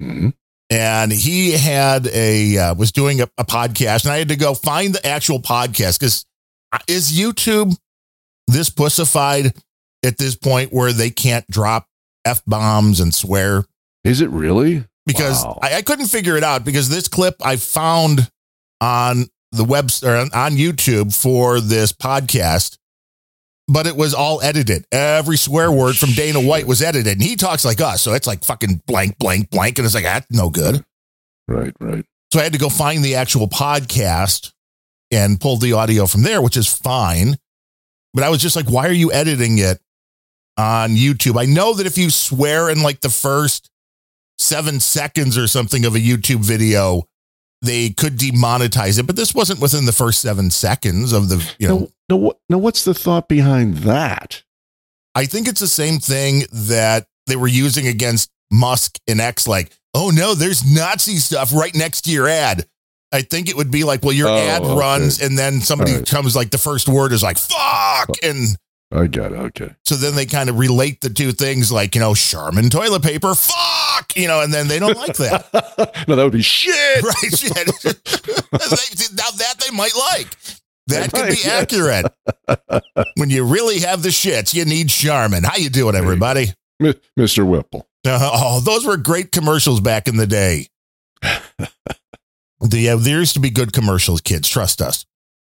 hmm and he had a uh, was doing a, a podcast and i had to go find the actual podcast because is youtube this pussified at this point where they can't drop f-bombs and swear Is it really? because Wow. I, I couldn't figure it out because this clip i found on the web or on on youtube for this podcast but it was all edited. Every swear word from Dana White was edited, and he talks like us, so it's like fucking blank, blank, blank, and it's like that's no good. Right. Right. So I had to go find the actual podcast and pull the audio from there, which is fine. But I was just like, why are you editing it on YouTube? I know that if you swear in like the first seven seconds or something of a YouTube video, they could demonetize it. But this wasn't within the first seven seconds of the, you know, Now, now, now, what's the thought behind that? I think it's the same thing that they were using against Musk and X, like, oh no, there's Nazi stuff right next to your ad. I think it would be like, well, your Oh, ad okay. runs and then somebody All right. comes like the first word is like, fuck. And I got it. Okay. so then they kind of relate the two things like, you know, Charmin toilet paper, fuck, you know, and then they don't like that. (laughs) no, that would be shit. right? (laughs) Shit. (laughs) Now that they might like. That could be accurate. when you really have the shits, you need Charmin. How you doing, everybody? Mi- Mr. Whipple. Uh, oh, those were great commercials back in the day. the, uh, there used to be good commercials, kids. Trust us.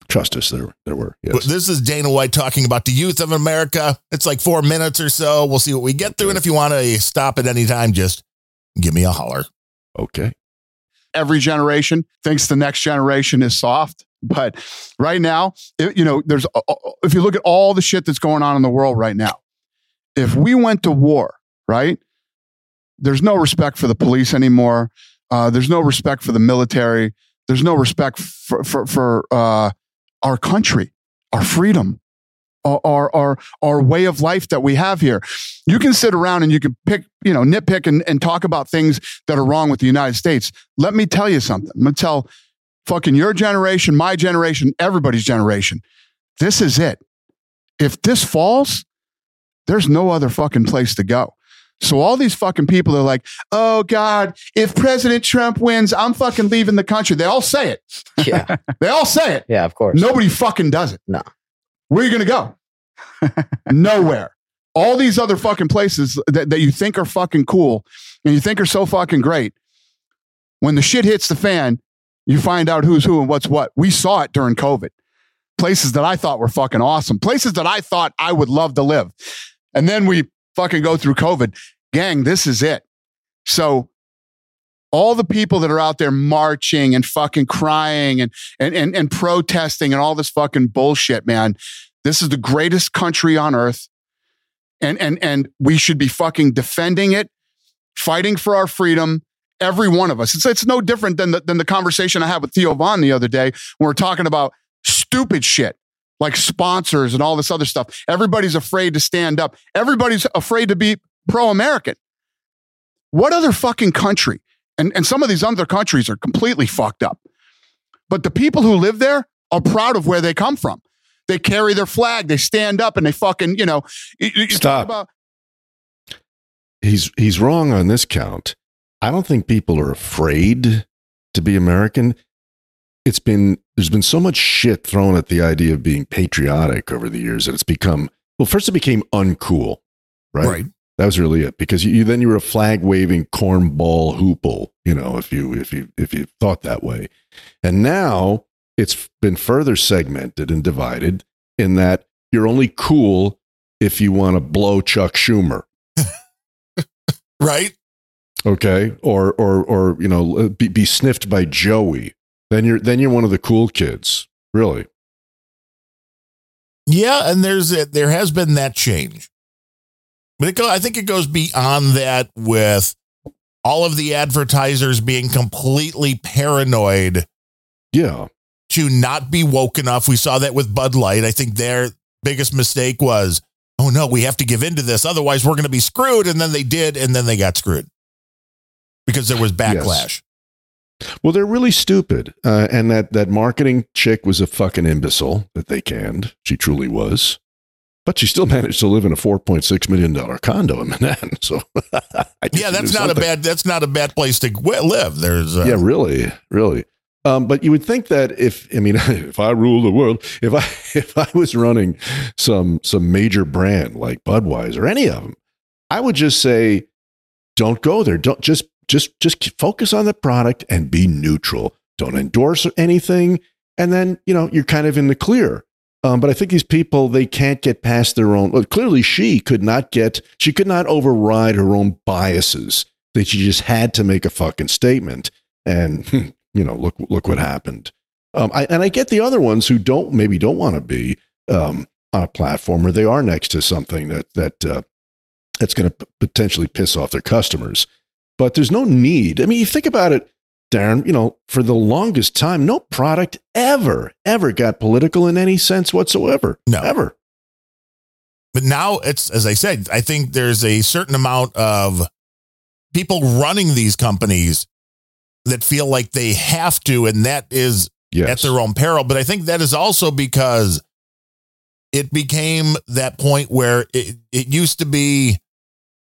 Trust us. There, there were. Yes. this is Dana White talking about the youth of America. It's like four minutes or so. We'll see what we get through. And if you want to stop at any time, just give me a holler. Okay. every generation thinks the next generation is soft. But right now, it- you know, there's uh, if you look at all the shit that's going on in the world right now, if we went to war, right? There's no respect for the police anymore. Uh, there's no respect for the military. There's no respect for for, for uh, our country, our freedom, our, our our way of life that we have here. You can sit around and you can pick, you know, nitpick and, and talk about things that are wrong with the United States. Let me tell you something. I'm gonna tell fucking your generation, my generation, everybody's generation. This is it. If this falls, there's no other fucking place to go. So all these fucking people are like, oh God, if President Trump wins, I'm fucking leaving the country. They all say it. Yeah. (laughs) They all say it. Yeah, of course. Nobody fucking does it. No. Where are you going to go? (laughs) Nowhere. All these other fucking places that, that you think are fucking cool and you think are so fucking great. When the shit hits the fan, you find out who's who and what's what. We saw it during COVID. Places that I thought were fucking awesome. Places that I thought I would love to live. And then we fucking go through COVID. Gang, this is it. So all the people that are out there marching and fucking crying and, and, and, and protesting and all this fucking bullshit, man. This is the greatest country on earth. And, and, and we should be fucking defending it, fighting for our freedom. Every one of us. It's, it's no different than the, than the conversation I had with Theo Von the other day when we're talking about stupid shit like sponsors and all this other stuff. Everybody's afraid to stand up. Everybody's afraid to be pro American. What other fucking country? And, and some of these other countries are completely fucked up. But the people who live there are proud of where they come from. They carry their flag, they stand up and they fucking, you know, you- you Stop. about- he's he's wrong on this count. I don't think people are afraid to be American. It's been there's been so much shit thrown at the idea of being patriotic over the years that it's become well. First, it became uncool, right? Right. That was really it because you, then you were a flag waving cornball hoople. You know, if you if you if you thought that way, and now it's been further segmented and divided in that you're only cool if you want to blow Chuck Schumer (laughs) Right? okay or or or you know be, be sniffed by joey then you're then you're one of the cool kids really Yeah, and there's a, there has been that change, but it go, I think it goes beyond that with all of the advertisers being completely paranoid yeah to not be woke enough. We saw that with Bud Light. I think their biggest mistake was, oh no, we have to give in to this, otherwise we're going to be screwed. And then they did, and then they got screwed because there was backlash. Well they're really stupid uh, and that that marketing chick was a fucking imbecile that they canned she truly was but she still (laughs) managed to live in a 4.6 million dollar condo in manhattan so (laughs) Yeah, that's not a bad. That's not a bad place to live. There's uh, yeah, really, really. Um, but you would think that if I mean, (laughs) if I rule the world, if I if I was running some some major brand like Budweiser, or any of them, I would just say, don't go there. Don't just just just focus on the product and be neutral. Don't endorse anything, and then you know you're kind of in the clear. Um, but I think these people they can't get past their own. Well, clearly, she could not get. She could not override her own biases. That she just had to make a fucking statement, and (laughs) you know, look look what happened. Um, I, and I get the other ones who don't maybe don't want to be um, on a platform or they are next to something that that uh, that's going to p- potentially piss off their customers. But there's no need. I mean, you think about it, Darren. You know, for the longest time, no product ever ever got political in any sense whatsoever. No. ever. But now it's, as I said, I think there's a certain amount of people running these companies that feel like they have to, and that is Yes. at their own peril. But I think that is also because it became that point where it, it used to be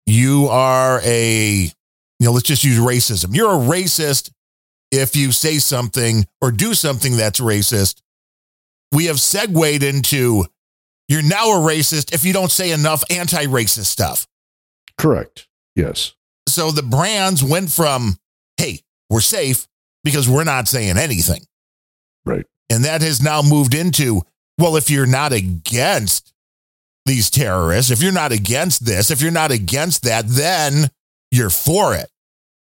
you are a, you know, let's just use racism. You're a racist if you say something or do something that's racist. We have segued into you're now a racist if you don't say enough anti racist stuff. Correct. Yes. So the brands went from, hey, we're safe because we're not saying anything. Right. And that has now moved into, well, if you're not against these terrorists, if you're not against this, if you're not against that, then you're for it.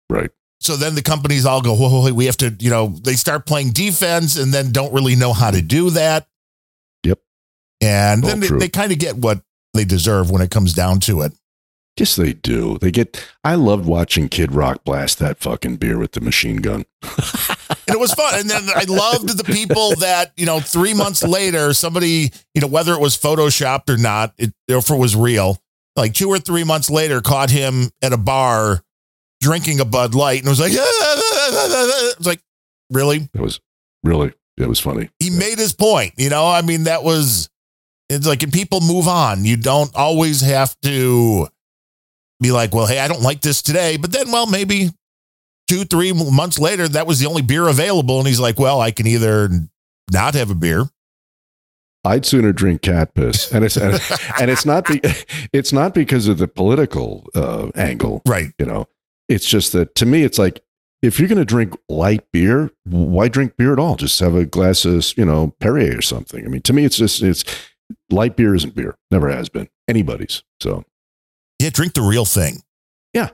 Right. So then the companies all go, whoa, whoa, whoa, we have to, you know, they start playing defense and then don't really know how to do that. Yep. And All then they, they kind of get what they deserve when it comes down to it. Yes, they do. They get. I loved watching Kid Rock blast that fucking beer with the machine gun. (laughs) and it was fun. And then I loved the people that you know three months later, somebody you know whether it was photoshopped or not, it, or if it was real, like two or three months later, caught him at a bar drinking a Bud Light, and was like, (laughs) it's like, really? It was really. It was funny. He made his point. You know, I mean, that was It's like and people move on. You don't always have to be like, well, hey, I don't like this today, but then, well, maybe two, three months later, that was the only beer available, and he's like, well, I can either not have a beer. I'd sooner drink cat piss, and it's and, (laughs) and it's not be, it's not because of the political uh, angle, Right. You know, it's just that to me, it's like if you're going to drink light beer, why drink beer at all? Just have a glass of you know Perrier or something. I mean, to me, it's just it's light beer isn't beer, never has been anybody's. So Yeah, drink the real thing. Yeah.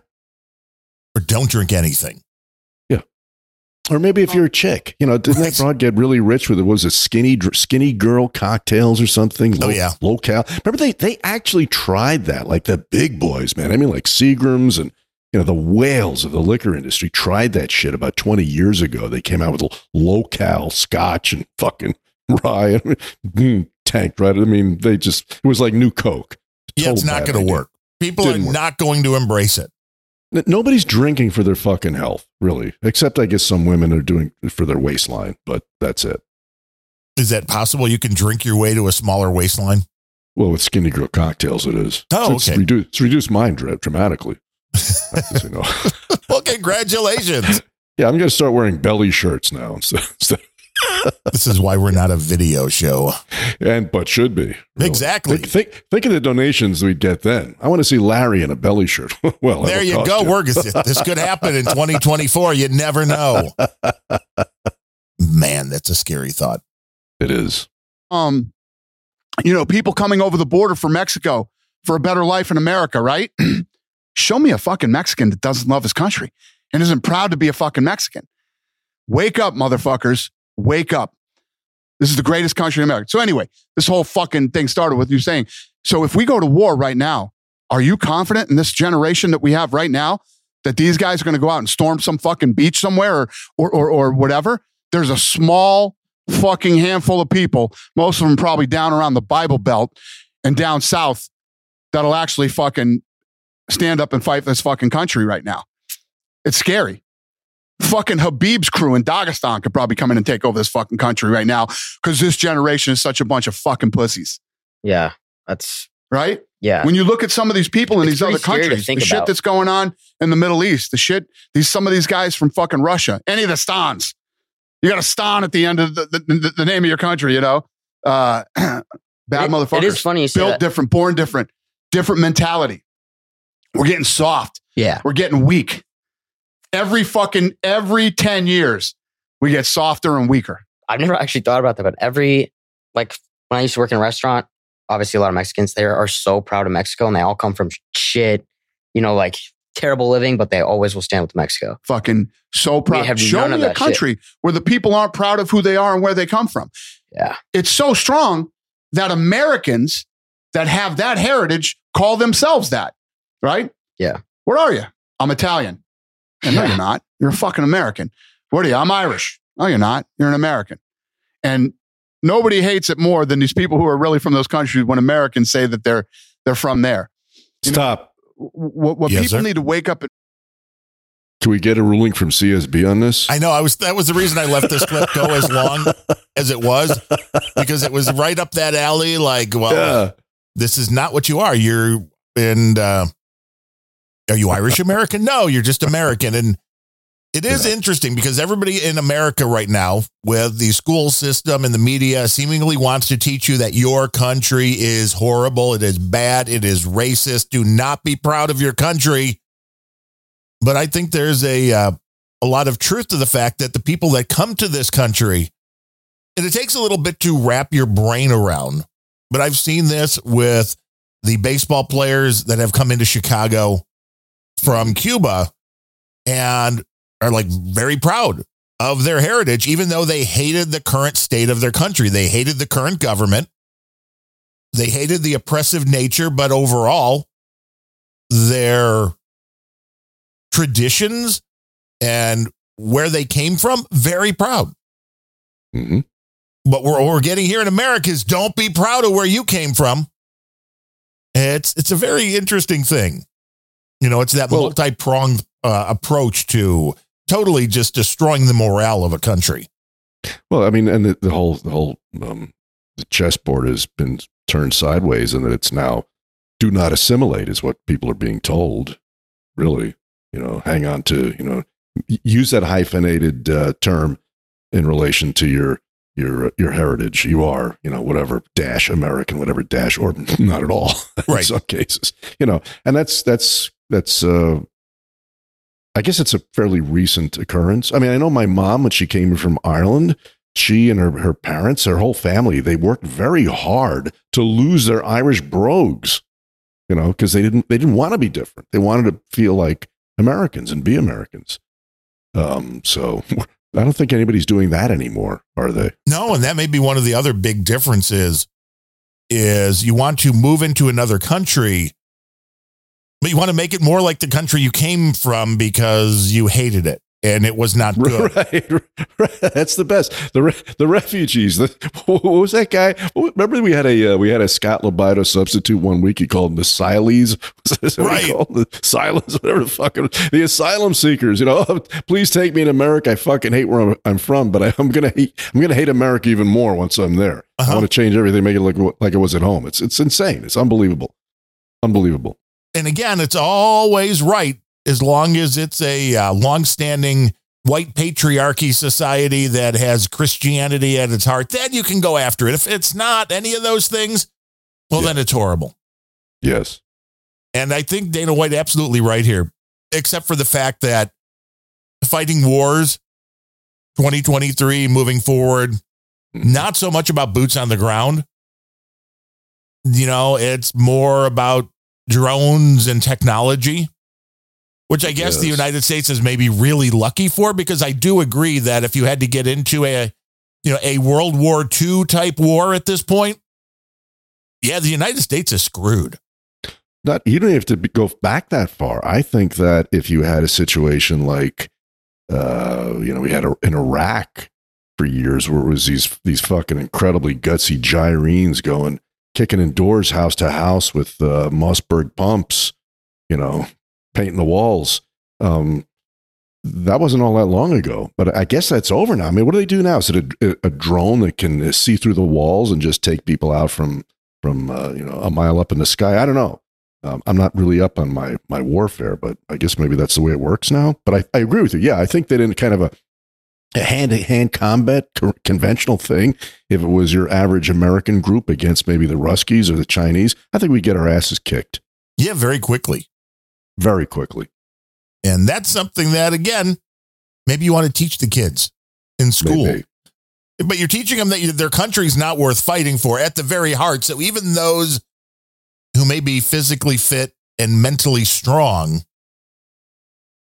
Or don't drink anything. Or maybe if you're a chick, you know, didn't that broad get really rich with it? Was it skinny, skinny girl cocktails or something? Oh, yeah. low cal. Remember they they actually tried that, like the big boys, man. I mean, like Seagrams and you know the whales of the liquor industry tried that shit about 20 years ago. They came out with low cal scotch and fucking (laughs) rye, I mean, mm, tanked right. I mean, they just it was like new Coke. Yeah, it's not going to work. People Didn't are work. not going to embrace it. Nobody's drinking for their fucking health, really, except I guess some women are doing it for their waistline, but that's it. Is that possible? You can drink your way to a smaller waistline? Well, with skinny girl cocktails, it is. Oh, it's, okay. reduced, it's reduced mine dra- dramatically. (laughs) Know. Well, congratulations. (laughs) yeah, I'm going to start wearing belly shirts now. instead- instead- this is why we're not a video show. and but should be really. Exactly. Think, think think of the donations we'd get then. I want to see Larry in a belly shirt. (laughs) well, There that'll you cost go. We're, this could happen in 2024. You never know. Man, that's a scary thought. It is. um, you know, people coming over the border from Mexico for a better life in America, right? (clears throat) Show me a fucking Mexican that doesn't love his country and isn't proud to be a fucking Mexican. Wake up, motherfuckers. Wake up. This is the greatest country in America. So, anyway, this whole fucking thing started with you saying, so if we go to war right now, are you confident in this generation that we have right now that these guys are going to go out and storm some fucking beach somewhere or, or, or, or whatever? There's a small fucking handful of people, most of them probably down around the Bible Belt and down south, that'll actually fucking stand up and fight for this fucking country right now. It's scary. Fucking Khabib's crew in Dagestan could probably come in and take over this fucking country right now because this generation is such a bunch of fucking pussies, Yeah, that's right? yeah. When you look at some of these people in It's these other pretty scary to countries, the think shit that's going on in the Middle East, the shit, these some of these guys from fucking Russia, any of the stans. You got a stan at the end of the, the, the, name of your country, you know? Uh, (clears throat) bad It- motherfuckers. It is funny you say Built different, born different, different mentality. We're getting soft. Yeah, We're getting weak. Every fucking, every 10 years, we get softer and weaker. I've never actually thought about that, but every like when I used to work in a restaurant, obviously a lot of Mexicans there are so proud of Mexico, and they all come from shit, you know, like terrible living, but they always will stand with Mexico. Fucking so proud. Show me a that shit. country where the people aren't proud of who they are and where they come from. Yeah, it's so strong that Americans that have that heritage call themselves that, right? Yeah. Where are you? I'm Italian. And no, you're (laughs) not. You're a fucking American. What are you? I'm Irish. No, you're not. You're an American. And nobody hates it more than these people who are really from those countries when Americans say that they're they're from there. Stop. What, what Yes, people sir. need to wake up and Can we get a ruling from CSB on this? I know. I was. That was the reason I left this clip go as long (laughs) as it was because it was right up that alley. Like, well, yeah. this is not what you are. You're and uh, are you Irish (laughs) American? No, you're just American. And it is interesting because everybody in America right now, with the school system and the media, seemingly wants to teach you that your country is horrible, it is bad, it is racist. Do not be proud of your country. But I think there's a uh, a lot of truth to the fact that the people that come to this country, and it takes a little bit to wrap your brain around. But I've seen this with the baseball players that have come into Chicago from Cuba and are like very proud of their heritage, even though they hated the current state of their country. They hated the current government. They hated the oppressive nature, but overall, their traditions and where they came from, very proud. hmm But what we're getting here in America is don't be proud of where you came from. It's it's a very interesting thing. You know, it's that Well- multi-pronged uh, approach to totally just destroying the morale of a country. Well, I mean, and the, the whole the whole um, the chessboard has been turned sideways and that it's now do not assimilate is what people are being told. Really, you know, hang on to you know, use that hyphenated uh, term in relation to your your your heritage. You are, you know, whatever dash American, whatever dash, or (laughs) not at all. Right. in some cases, you know, and that's that's that's. uh I guess it's a fairly recent occurrence. I mean, I know my mom when she came from Ireland, she and her, her parents, her whole family, they worked very hard to lose their Irish brogues, you know, because they didn't they didn't want to be different. They wanted to feel like Americans and be Americans. Um, so (laughs) I don't think anybody's doing that anymore, are they? No, and that may be one of the other big differences is you want to move into another country, but you want to make it more like the country you came from because you hated it and it was not good. (laughs) Right, right. That's the best. The re- the refugees. The, what was that guy? Remember we had a uh, we had a Scott LoBaido substitute one week. He called them the Sileys. (laughs) Right. the silence, whatever the fuck. The asylum seekers. You know, "Oh, (laughs) please take me to America. I fucking hate where I'm, I'm from, but I, I'm gonna hate. I'm gonna hate America even more once I'm there. I Uh-huh. want to change everything, make it look like it was at home. It's it's insane. It's unbelievable. Unbelievable. And again, it's always right as long as it's a uh, long-standing white patriarchy society that has Christianity at its heart. Then you can go after it. If it's not any of those things, well, Yeah. then it's horrible. Yes. And I think Dana White absolutely right here, except for the fact that fighting wars 2023 moving forward, not so much about boots on the ground. You know, it's more about drones and technology, which I guess the United States is maybe really lucky for because I do agree that if you had to get into a you know a World War II type war at this point, yeah, the United States is screwed. not you don't have to go back that far. I think that if you had a situation like, uh, you know, we had a, in Iraq for years where it was these these fucking incredibly gutsy gyrenes going kicking in doors house to house with uh, Mossberg pumps, you know, painting the walls. Um, that wasn't all that long ago, but I guess that's over now. I mean, what do they do now? Is it a, a drone that can see through the walls and just take people out from from uh, you know a mile up in the sky? I don't know. Um, I'm not really up on my my warfare, but I guess maybe that's the way it works now. But I, I agree with you. Yeah, I think that in kind of a a hand to hand combat co- conventional thing, if it was your average American group against maybe the Ruskies or the Chinese, I think we'd get our asses kicked Yeah, very quickly. very quickly. And that's something that, again, maybe you want to teach the kids in school. Maybe. But you're teaching them that their country's not worth fighting for at the very heart. So even those who may be physically fit and mentally strong,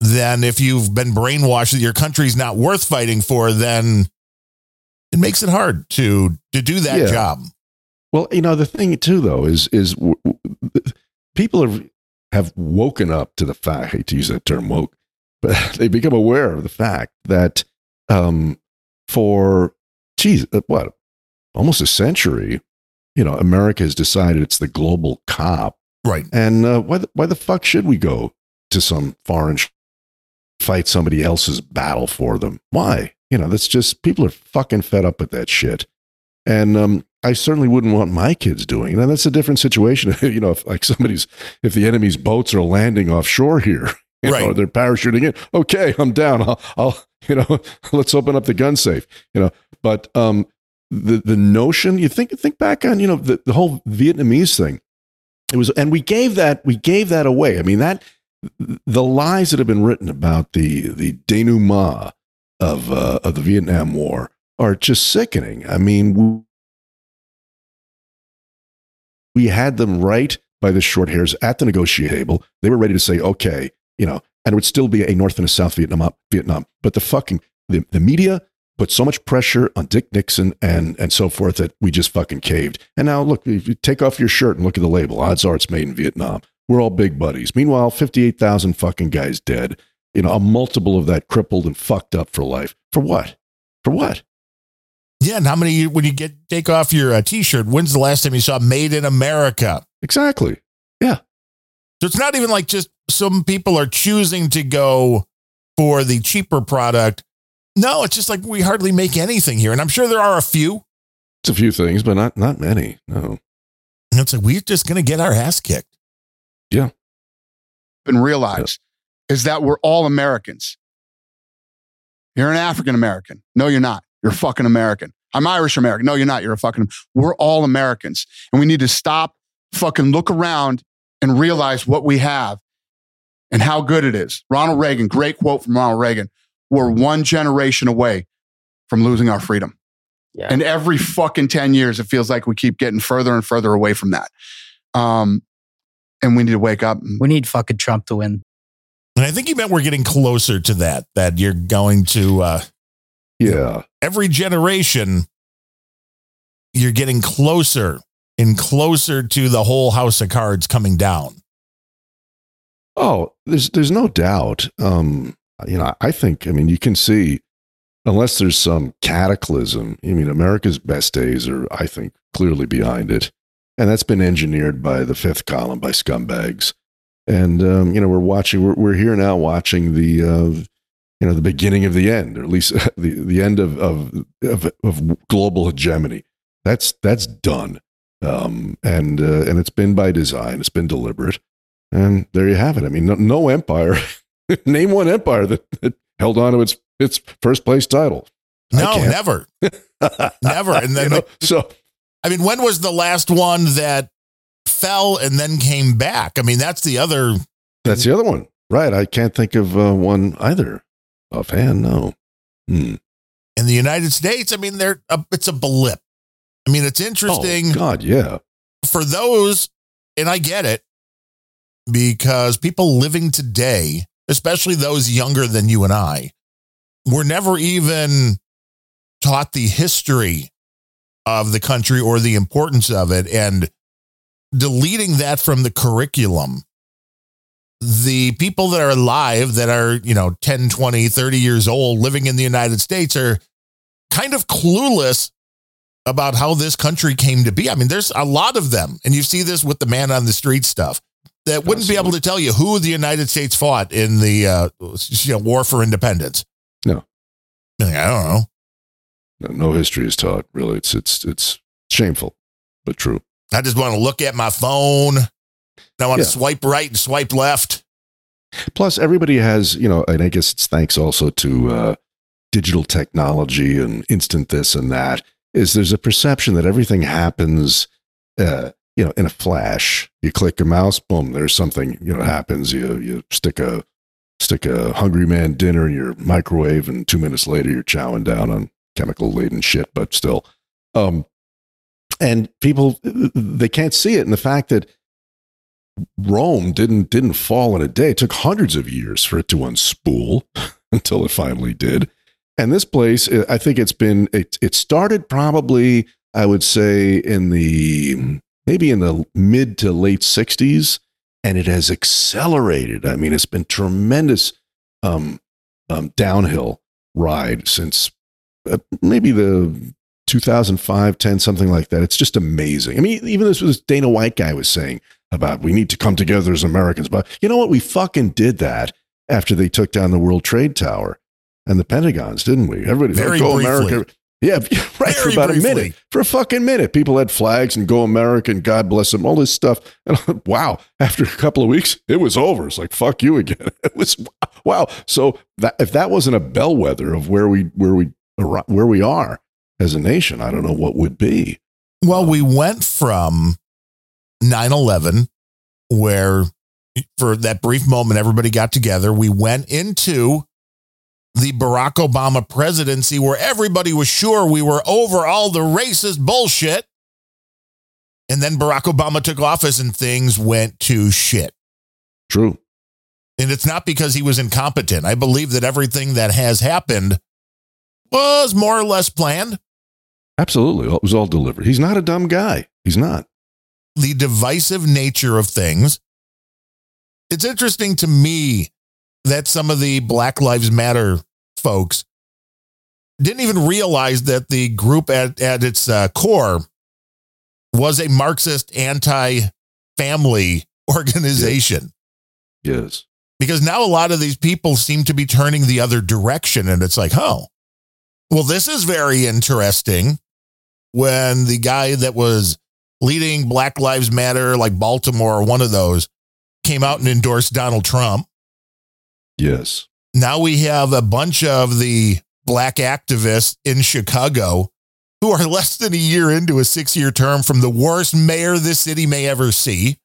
then if you've been brainwashed that your country's not worth fighting for, then it makes it hard to to do that Yeah. job. Well, you know, the thing too, though, is is w- w- people have have woken up to the fact. I hate to use that term woke, (laughs) but they become aware of the fact that um, for geez, uh, what almost a century, you know, America has decided it's the global cop, Right. and uh, why the, why the fuck should we go to some foreign sh- fight somebody else's battle for them? Why? You know, that's just people are fucking fed up with that shit. And um, I certainly wouldn't want my kids doing it. And that's a different situation. (laughs) you know, if like somebody's, if the enemy's boats are landing offshore here, (laughs) you Right. know, they're parachuting in. Okay, I'm down. I'll, I'll, (laughs) you know, let's open up the gun safe. You know, but um, the the notion you think think back on, you know, the, the whole Vietnamese thing. It was, and we gave that we gave that away. I mean that the lies that have been written about the the denouement of uh, of the Vietnam War are just sickening. I mean, we, had them right by the short hairs at the negotiating table. They were ready to say, okay, you know, and it would still be a North and a South Vietnam. Vietnam, but the fucking the, the media put so much pressure on Dick Nixon and and so forth that we just fucking caved. And now look, if you take off your shirt and look at the label, odds are it's made in Vietnam. We're all big buddies. Meanwhile, fifty eight thousand fucking guys dead. You know, a multiple of that crippled and fucked up for life. For what? For what? Yeah, and how many when you get take off your uh, t-shirt? When's the last time you saw "Made in America"? Exactly. Yeah. So it's not even like just some people are choosing to go for the cheaper product. No, it's just like we hardly make anything here. And I'm sure there are a few. It's a few things, but not not many. No. And it's like, we're just going to get our ass kicked. And realize is that we're all Americans. You're an African American. No, you're not. You're fucking American. I'm Irish American. No, you're not. You're a fucking. We're all Americans, and we need to stop, fucking look around, and realize what we have, and how good it is. Ronald Reagan, great quote from Ronald Reagan. We're one generation away from losing our freedom. Yeah. And every fucking 10 years, it feels like we keep getting further and further away from that. Um, and we need to wake up. We need fucking Trump to win. And I think you meant we're getting closer to that, that you're going to, uh, Yeah. every generation, you're getting closer and closer to the whole house of cards coming down. Oh, there's there's no doubt. Um, you know, I think I mean you can see unless there's some cataclysm. I mean, America's best days are, I think, clearly behind it, and that's been engineered by the fifth column by scumbags. And um, you know, we're watching. We're, we're here now watching the uh, you know the beginning of the end, or at least (laughs) the the end of of of, of global hegemony. That's that's done, um, and uh, and it's been by design. It's been deliberate. And there you have it. I mean, no, no empire. (laughs) Name one empire that, that held on to its its first place title. No, never, (laughs) never. And then, You know, so I mean, when was the last one that fell and then came back? I mean, that's the other. that's the other one, right? I can't think of uh, one either offhand. No. Hmm. In the United States, I mean, they're a, it's a blip. I mean, it's Oh interesting God, yeah. for those, and I get it, because people living today, especially those younger than you and I, were never even taught the history of the country or the importance of it. And deleting that from the curriculum, the people that are alive, that are, you know, 10, 20, 30 years old, living in the United States are kind of clueless about how this country came to be. I mean, there's a lot of them, and you see this with the man on the street stuff that wouldn't be able to tell you who the United States fought in the uh, you know, war for independence. No. I don't know. No, history is taught. Really, it's it's it's shameful, but true. I just want to look at my phone. I want Yeah. to swipe right and swipe left. Plus, everybody has, you know, and I guess it's thanks also to uh, digital technology and instant this and that. Is there's a perception that everything happens, uh, you know, in a flash. You click a mouse, boom, there's something, you know, happens. You you stick a stick a hungry man dinner in your microwave, and two minutes later you're chowing down on chemical laden shit. But still, um, and people they can't see it, and the fact that Rome didn't didn't fall in a day. It took hundreds of years for it to unspool (laughs) until it finally did. And this place, I think it's been it it started probably I would say in the maybe in the mid to late 60s and it has accelerated. I mean, it's been tremendous um, um, downhill ride since Uh, maybe the 2005, 10, something like that. It's just amazing. I mean, even this was Dana White guy was saying about we need to come together as Americans. But you know what? We fucking did that after they took down the World Trade Tower and the Pentagons, didn't we? Everybody, Very go briefly. America. Yeah, (laughs) right. for about briefly. a minute. For a fucking minute. People had flags and go America and God bless them, all this stuff. And (laughs) wow, after a couple of weeks, it was over. It's like, fuck you again. (laughs) It was wow. So that, if that wasn't a bellwether of where we where we where we are as a nation, I don't know what would be. Well, we went from 9 11, where for that brief moment everybody got together. We went into the Barack Obama presidency, where everybody was sure we were over all the racist bullshit. And then Barack Obama took office and things went to shit. True. And it's not because he was incompetent. I believe that everything that has happened was more or less planned. Absolutely. It was all delivered. He's not a dumb guy. He's not. the divisive nature of things. It's interesting to me that some of the Black Lives Matter folks didn't even realize that the group at, at its uh, core was a Marxist anti family (laughs) organization. Yes. Because now a lot of these people seem to be turning the other direction. And it's like, oh, well, this is very interesting. When the guy that was leading Black Lives Matter, like Baltimore, one of those, came out and endorsed Donald Trump. Yes. Now we have a bunch of the black activists in Chicago who are (laughs) less than a year into a six year term from the worst mayor this city may ever see.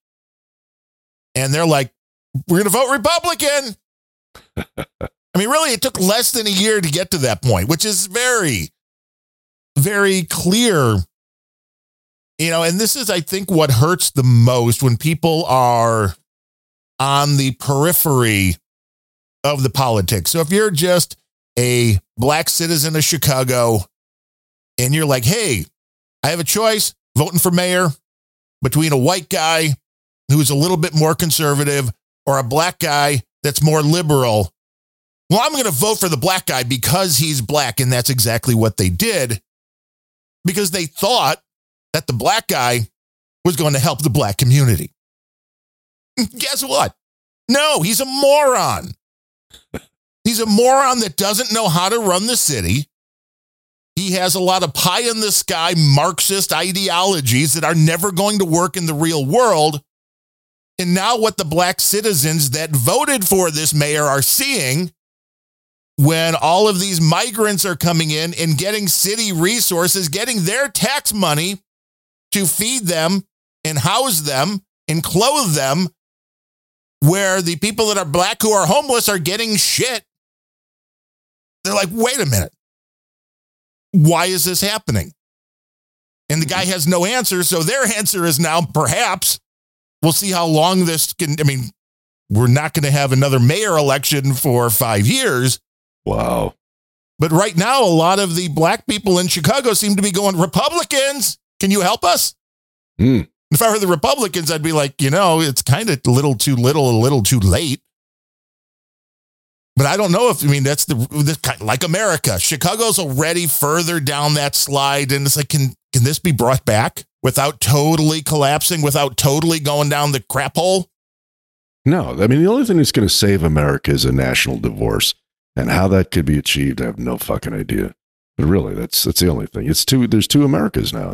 And they're like, we're going to vote Republican. (laughs) I mean, really, it took less than a year to get to that point, which is very, very clear. You know, and this is, I think, what hurts the most when people are on the periphery of the politics. So if you're just a black citizen of Chicago and you're like, hey, I have a choice voting for mayor between a white guy who's a little bit more conservative or a black guy that's more liberal. Well, I'm going to vote for the black guy because he's black. And that's exactly what they did because they thought that the black guy was going to help the black community. Guess what? No, he's a moron. He's a moron that doesn't know how to run the city. He has a lot of pie in the sky Marxist ideologies that are never going to work in the real world. And now, what the black citizens that voted for this mayor are seeing when all of these migrants are coming in and getting city resources, getting their tax money to feed them and house them and clothe them, where the people that are black who are homeless are getting shit. They're like, wait a minute. Why is this happening? And the guy has no answer. So their answer is now perhaps we'll see how long this can. I mean, we're not going to have another mayor election for five years. Wow. But right now, a lot of the black people in Chicago seem to be going, Republicans, can you help us? Hmm. If I were the Republicans, I'd be like, you know, it's kind of a little too little, a little too late. But I don't know if I mean that's the, the like America. Chicago's already further down that slide, and it's like, can can this be brought back without totally collapsing, without totally going down the crap hole? No, I mean the only thing that's going to save America is a national divorce, and how that could be achieved, I have no fucking idea. But really, that's that's the only thing. It's two. There's two Americas now.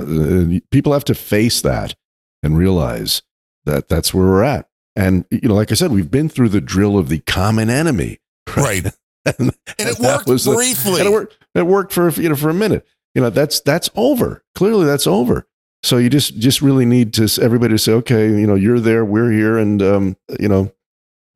People have to face that and realize that that's where we're at. And you know, like I said, we've been through the drill of the common enemy. (laughs) Right. and, and, it worked the- briefly. and it worked. It worked for you know for a minute. You know that's that's over. Clearly, that's over. So you just just really need to everybody to say, okay, you know, you're there, we're here, and um, you know,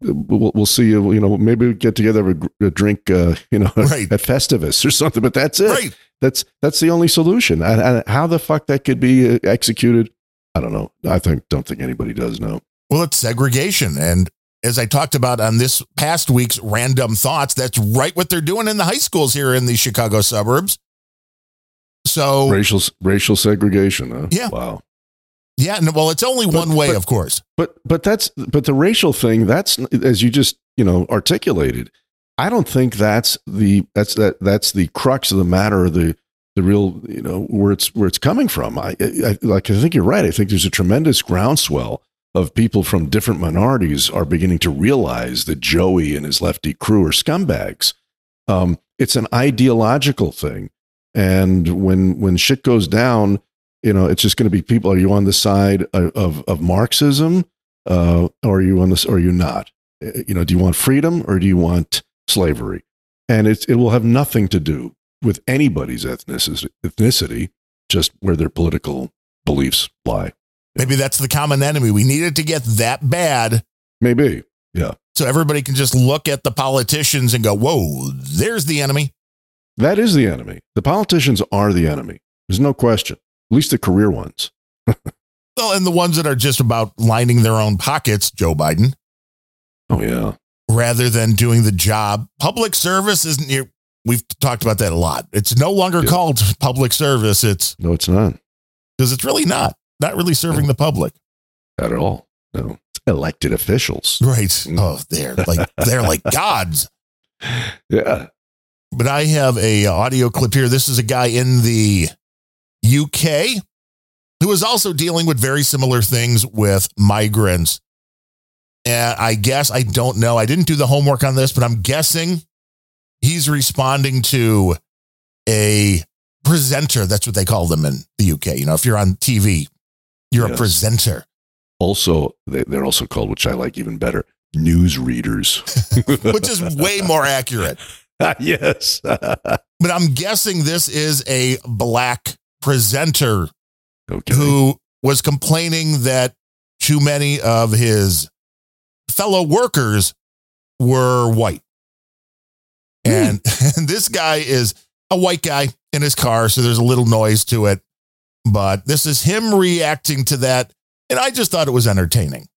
we'll, we'll see you. You know, maybe we get together, a, a drink, uh, you know, (laughs) Right. at Festivus or something. But that's it. Right. That's that's the only solution. And, and how the fuck that could be uh, executed, I don't know. I think don't think anybody does know. Well, it's segregation. And as I talked about on this past week's random thoughts, that's right what they're doing in the high schools here in the Chicago suburbs. So, Racial racial segregation. Huh? Yeah. Wow. Yeah, no, well, it's only one way, but- of course. But but that's but the racial thing that's as you just you know articulated. I don't think that's the that's that that's the crux of the matter. The the real you know where it's where it's coming from. I, I like I think you're right. I think there's a tremendous groundswell of people from different minorities are beginning to realize that Joey and his lefty crew are scumbags. Um, it's an ideological thing, and when when shit goes down, you know, it's just going to be people. Are you on the side of of, of Marxism, uh, or are you on this? Or are you not? Uh, You know, do you want freedom or do you want slavery? And it it will have nothing to do with anybody's ethnicity, ethnicity, just where their political beliefs lie. Maybe that's the common enemy. We need it to get that bad Maybe, yeah. so everybody can just look at the politicians and go, whoa, there's the enemy. That is the enemy. The politicians are the enemy. There's no question. At least the career ones. (laughs) Well, and the ones that are just about lining their own pockets, Joe Biden, Oh yeah. rather than doing the job. Public service isn't your, we've talked about that a lot. It's no longer Yeah. called public service. It's No, it's not because it's really not, not really serving the public. at all. No, it's elected officials. Right. Mm. Oh, they're like, they're like (laughs) gods. Yeah. But I have a audio clip here. This is a guy in the UK who is also dealing with very similar things with migrants. And I guess I don't know. I didn't do the homework on this, but I'm guessing he's responding to a presenter. That's what they call them in the UK. You know, if you're on TV, You're a presenter. Also, they're also called, which I like even better, news readers. (laughs) which is way more accurate. (laughs) yes. (laughs) But I'm guessing this is a black presenter okay. who was complaining that too many of his fellow workers were white. Hmm. And, and (laughs) this guy is a white guy in his car, so there's a little noise to it. But this is him reacting to that. And I just thought it was entertaining.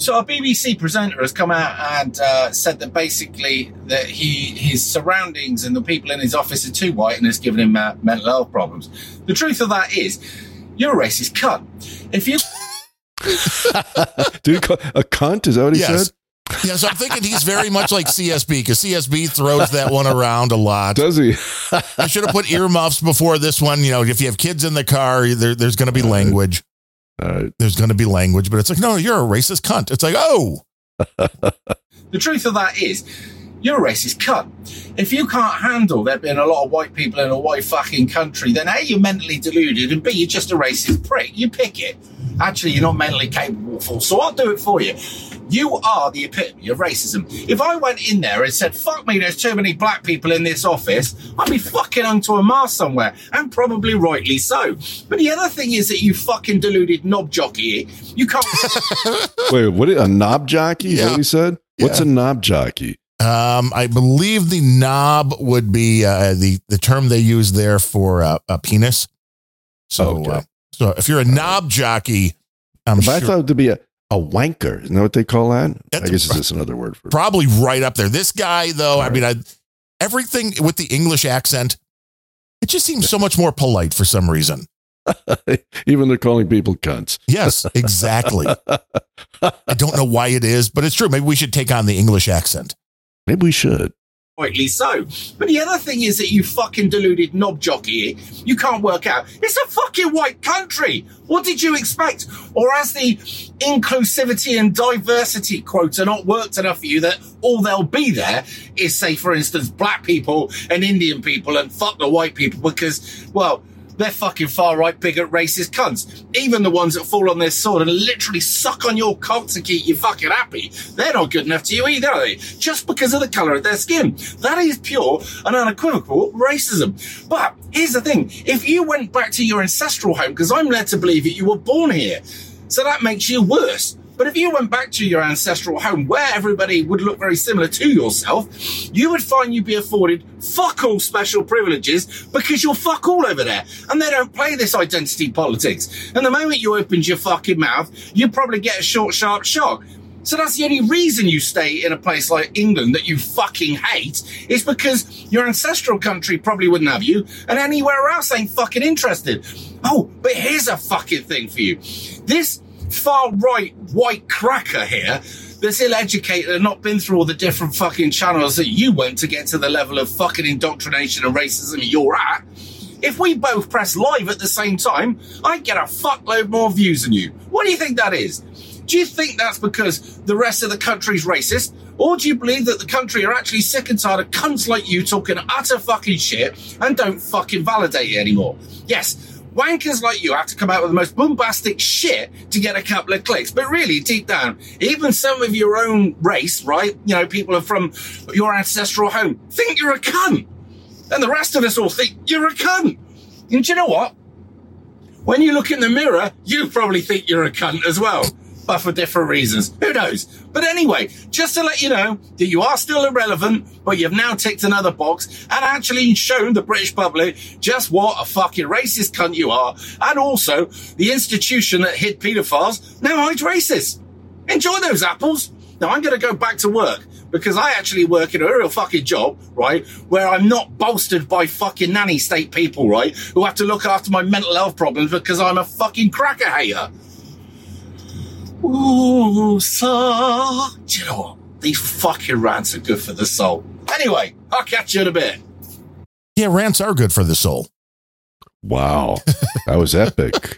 So a BBC presenter has come out and uh, said that basically that he his surroundings and the people in his office are too white and has given him uh, mental health problems. The truth of that is, you're a racist cunt. If you Did he call a cunt? Is that what he Yes. said? Yes, I'm thinking he's very much like CSB because CSB throws that one around a lot. Does he? I should have put earmuffs before this one. You know, if you have kids in the car, there, there's going to be language. Uh, There's going to be language, but it's like, no, you're a racist cunt. It's like, oh, (laughs) The truth of that is, you're a racist cunt. If you can't handle there being a lot of white people in a white fucking country, then A, you're mentally deluded, and B, you're just a racist prick. You pick it. Actually, you're not mentally capable so I'll do it for you. You are the epitome of racism. If I went in there and said, fuck me, there's too many black people in this office, I'd be fucking hung to a mast somewhere, and probably rightly so. But the other thing is that you fucking deluded knob jockey, you can't. (laughs) Wait, what? A knob jockey? Is that what he said? What's a knob jockey? um, I believe the knob would be uh, the the term they use there for uh, a penis. So, Okay. uh, so if you're a knob jockey, I'm But sure I thought it to be a, a wanker. Isn't that what they call that? That's I guess it's just another word for probably right up there. This guy, though, I mean, I, everything with the English accent, it just seems so much more polite for some reason. (laughs) Even they're calling people cunts. Yes, exactly. (laughs) I don't know why it is, but it's true. Maybe we should take on the English accent. Maybe we should. Rightly so. But the other thing is that you fucking deluded knob jockey. You can't work out. It's a fucking white country. What did you expect? Or as the inclusivity and diversity quotes are not worked enough for you that all they'll be there is say, for instance, black people and Indian people and fuck the white people because, well, they're fucking far right, bigot, racist cunts. Even the ones that fall on their sword and literally suck on your cock to keep you fucking happy, they're not good enough to you either, are they? Just because of the colour of their skin. That is pure and unequivocal racism. But here's the thing if you went back to your ancestral home, because I'm led to believe that you were born here, so that makes you worse. But if you went back to your ancestral home where everybody would look very similar to yourself, you would find you'd be afforded fuck all special privileges because you're fuck all over there. And they don't play this identity politics. And the moment you opened your fucking mouth, you'd probably get a short, sharp shock. So that's the only reason you stay in a place like England that you fucking hate is because your ancestral country probably wouldn't have you and anywhere else ain't fucking interested. Oh, but here's a fucking thing for you. This far right white cracker here that's ill educated and not been through all the different fucking channels that you went to get to the level of fucking indoctrination and racism you're at. If we both press live at the same time, I'd get a fuckload more views than you. What do you think that is? Do you think that's because the rest of the country's racist? Or do you believe that the country are actually sick and tired of cunts like you talking utter fucking shit and don't fucking validate it anymore? Yes, wankers like you have to come out with the most bombastic shit to get a couple of clicks. But really, deep down, even some of your own race, right? You know, people are from your ancestral home, think you're a cunt. And the rest of us all think you're a cunt. And do you know what? When you look in the mirror, you probably think you're a cunt as well, but for different reasons. Who knows? But anyway, just to let you know that you are still irrelevant, but you've now ticked another box and actually shown the British public just what a fucking racist cunt you are, and also the institution that hid paedophiles now hides racists. Enjoy those apples. Now I'm going to go back to work because I actually work in a real fucking job, right? Where I'm not bolstered by fucking nanny state people, right? Who have to look after my mental health problems because I'm a fucking cracker hater. Ooh, sir. Do you know what? These fucking rants are good for the soul. Anyway, I'll catch you in a bit. Yeah, rants are good for the soul. Wow. (laughs) That was epic.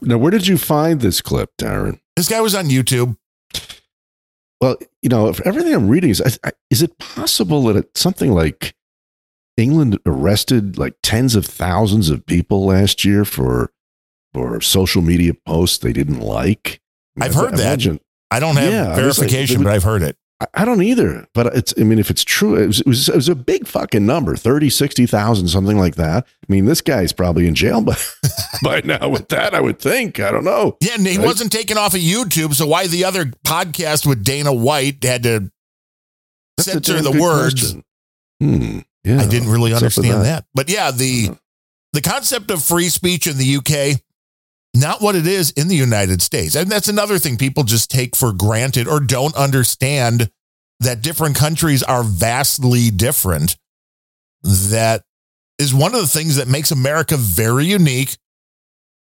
now, where did you find this clip, Darren? This guy was on YouTube. Well, you know, if everything I'm reading is, I- I- is it possible that it's something like England arrested like tens of thousands of people last year for for social media posts they didn't like. I've heard that. imagine- I don't have Yeah, I was like- verification, but I've heard it. I- don't either, but it's, I mean, if it's true, it was, it was, it was a big fucking number 30, 60,000, something like that. I mean, this guy's probably in jail by, (laughs) by now with that, I would think. I don't know. Yeah, and he Right? wasn't taken off of YouTube, so why the other podcast with Dana White had to That's censor the words? Hmm. Yeah. I didn't really What's up with understand that. But yeah, the the concept of free speech in the UK, not what it is in the United States. And that's another thing people just take for granted or don't understand that different countries are vastly different. That is one of the things that makes America very unique.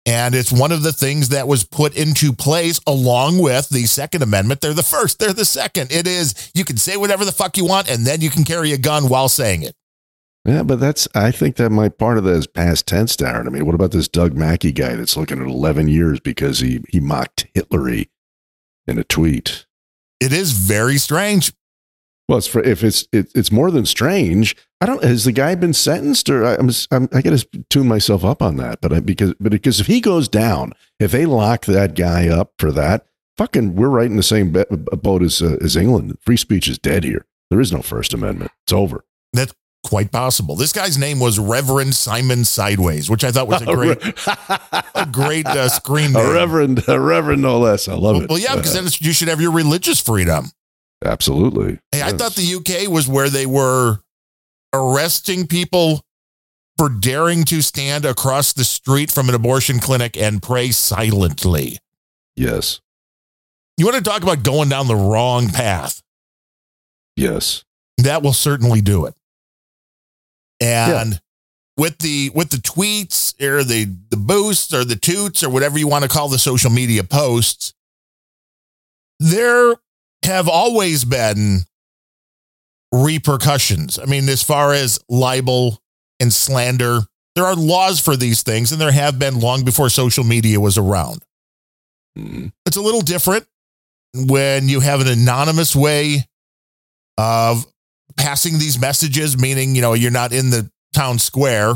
And it's one of the things that was put into place along with the Second Amendment. They're the first, they're the second. It is you can say whatever the fuck you want, and then you can carry a gun while saying it. Yeah, but that's, I think that might part of that is past tense, Darren. I mean, what about this Doug Mackey guy that's looking at 11 years because he, he mocked Hitlery in a tweet? It is very strange. Well, it's for, if it's it, it's more than strange. I don't. Has the guy been sentenced, or I, I'm, I'm I got to tune myself up on that. But I, because but because if he goes down, if they lock that guy up for that, fucking, we're right in the same boat as uh, as England. Free speech is dead here. There is no First Amendment. It's over. That's quite possible. This guy's name was Reverend Simon Sideways, which I thought was a (laughs) great, a great uh, screen name. A reverend, a reverend, no less. I love it. Well, yeah, because then you should have your religious freedom. absolutely. Hey, I thought the UK was where they were arresting people for daring to stand across the street from an abortion clinic and pray silently. yes, You want to talk about going down the wrong path? yes. that will certainly do it. And with the with the tweets or the the boosts or the toots or whatever you want to call the social media posts, there have always been repercussions. I mean, as far as libel and slander, there are laws for these things, and there have been long before social media was around. Mhm. It's a little different when you have an anonymous way of passing these messages, meaning, you know, you're not in the town square.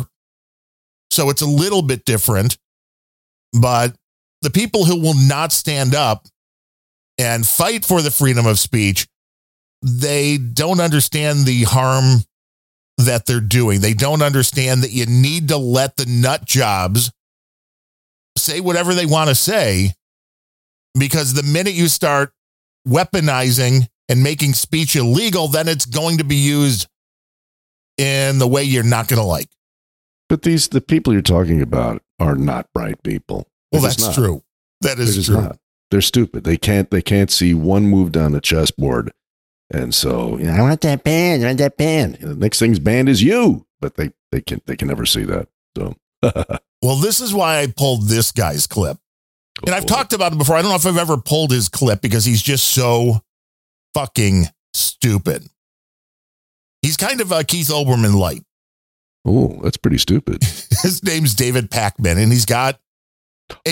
So it's a little bit different. But the people who will not stand up and fight for the freedom of speech, they don't understand the harm that they're doing. They don't understand that you need to let the nut jobs say whatever they want to say because the minute you start weaponizing and making speech illegal, then it's going to be used in the way you're not going to like. But these the people you're talking about are not bright people. Well, They're that's true. That is true. not. They're stupid. They can't. They can't see one move down the chessboard, and so you know, I want that banned. I want that banned. The next thing's banned is you, but they they can they can never see that. So (laughs) Well, this is why I pulled this guy's clip. And I've oh, talked about it before. I don't know if I've ever pulled his clip because he's just so fucking stupid. He's kind of a Keith Olbermann light. Oh, that's pretty stupid. (laughs) His name's David Pakman, and he's got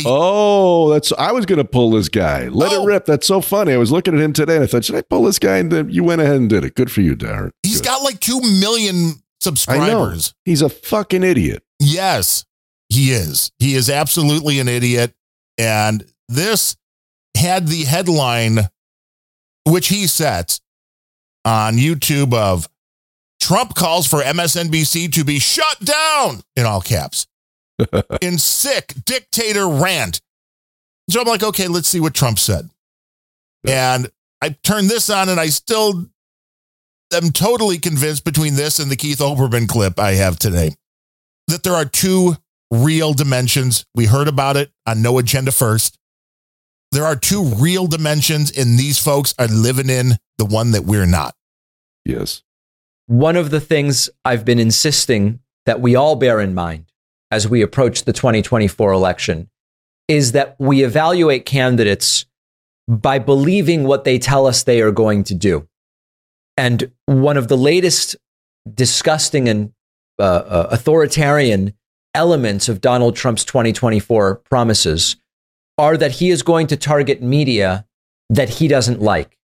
Oh, that's I was gonna pull this guy. Let Oh. it rip. That's so funny. I was looking at him today and I thought, should I pull this guy? And then you went ahead and did it. Good for you, Darren. he's Good. got like two million I know. subscribers. He's a fucking idiot. Yes, he is. He is absolutely an idiot. And this had the headline, which he sets on YouTube of Trump calls for MSNBC to be shut down in all caps (laughs) in sick dictator rant. So I'm like, okay, let's see what Trump said. And I turned this on and I still am totally convinced between this and the Keith Olbermann clip I have today that there are two real dimensions. We heard about it on No Agenda First. There are two real dimensions, and these folks are living in the one that we're not. Yes. One of the things I've been insisting that we all bear in mind as we approach the 2024 election is that we evaluate candidates by believing what they tell us they are going to do. And one of the latest disgusting and uh, uh, authoritarian elements of Donald Trump's 2024 promises are that he is going to target media that he doesn't like.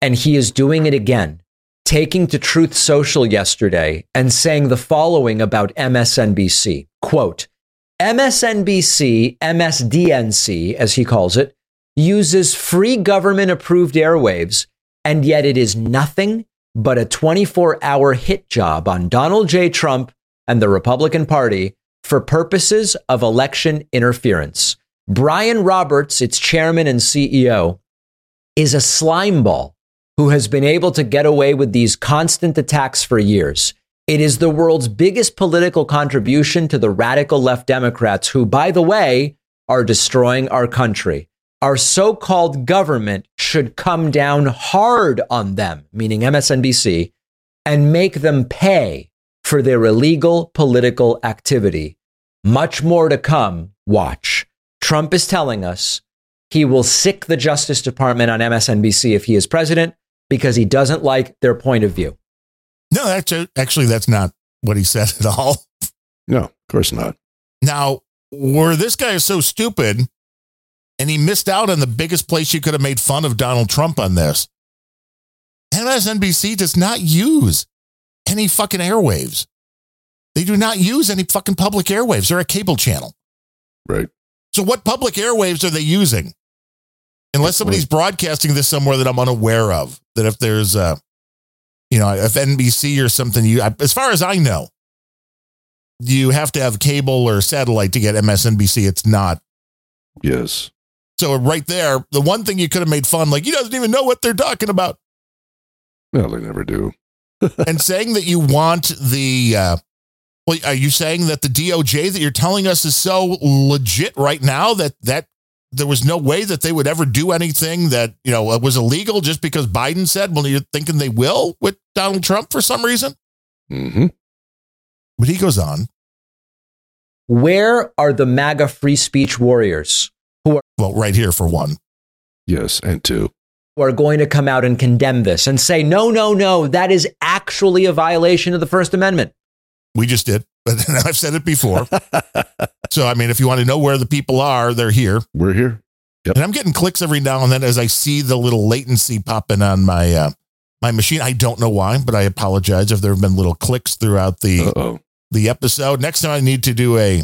And he is doing it again, taking to Truth Social yesterday and saying the following about MSNBC quote, MSNBC, MSDNC, as he calls it, uses free government approved airwaves, and yet it is nothing but a 24 hour hit job on Donald J. Trump and the Republican Party for purposes of election interference. Brian Roberts, its chairman and CEO, is a slimeball who has been able to get away with these constant attacks for years. It is the world's biggest political contribution to the radical left Democrats, who, by the way, are destroying our country. Our so called government should come down hard on them, meaning MSNBC, and make them pay for their illegal political activity. Much more to come. Watch. Trump is telling us he will sic the Justice Department on MSNBC if he is president because he doesn't like their point of view. No, actually, actually, that's not what he said at all. No, of course not. Now, where this guy is so stupid and he missed out on the biggest place you could have made fun of Donald Trump on this. MSNBC does not use any fucking airwaves. They do not use any fucking public airwaves. They're a cable channel. Right. So, what public airwaves are they using? Unless somebody's broadcasting this somewhere that I'm unaware of. That if there's, a, you know, if NBC or something, you, as far as I know, you have to have cable or satellite to get MSNBC. It's not. Yes. So right there, the one thing you could have made fun, like he doesn't even know what they're talking about. Well, they never do. (laughs) and saying that you want the, uh, well, are you saying that the DOJ that you're telling us is so legit right now that that there was no way that they would ever do anything that you know was illegal just because Biden said? Well, you're thinking they will with Donald Trump for some reason. Mm-hmm. But he goes on. Where are the MAGA free speech warriors who are well right here for one? Yes, and two who are going to come out and condemn this and say, no, no, no, that is actually a violation of the First Amendment. We just did, (laughs) but I've said it before. (laughs) so, I mean, if you want to know where the people are, they're here. We're here. Yep. And I'm getting clicks every now and then as I see the little latency popping on my uh, my machine. I don't know why, but I apologize if there have been little clicks throughout the Uh-oh. the episode. Next time I need to do a,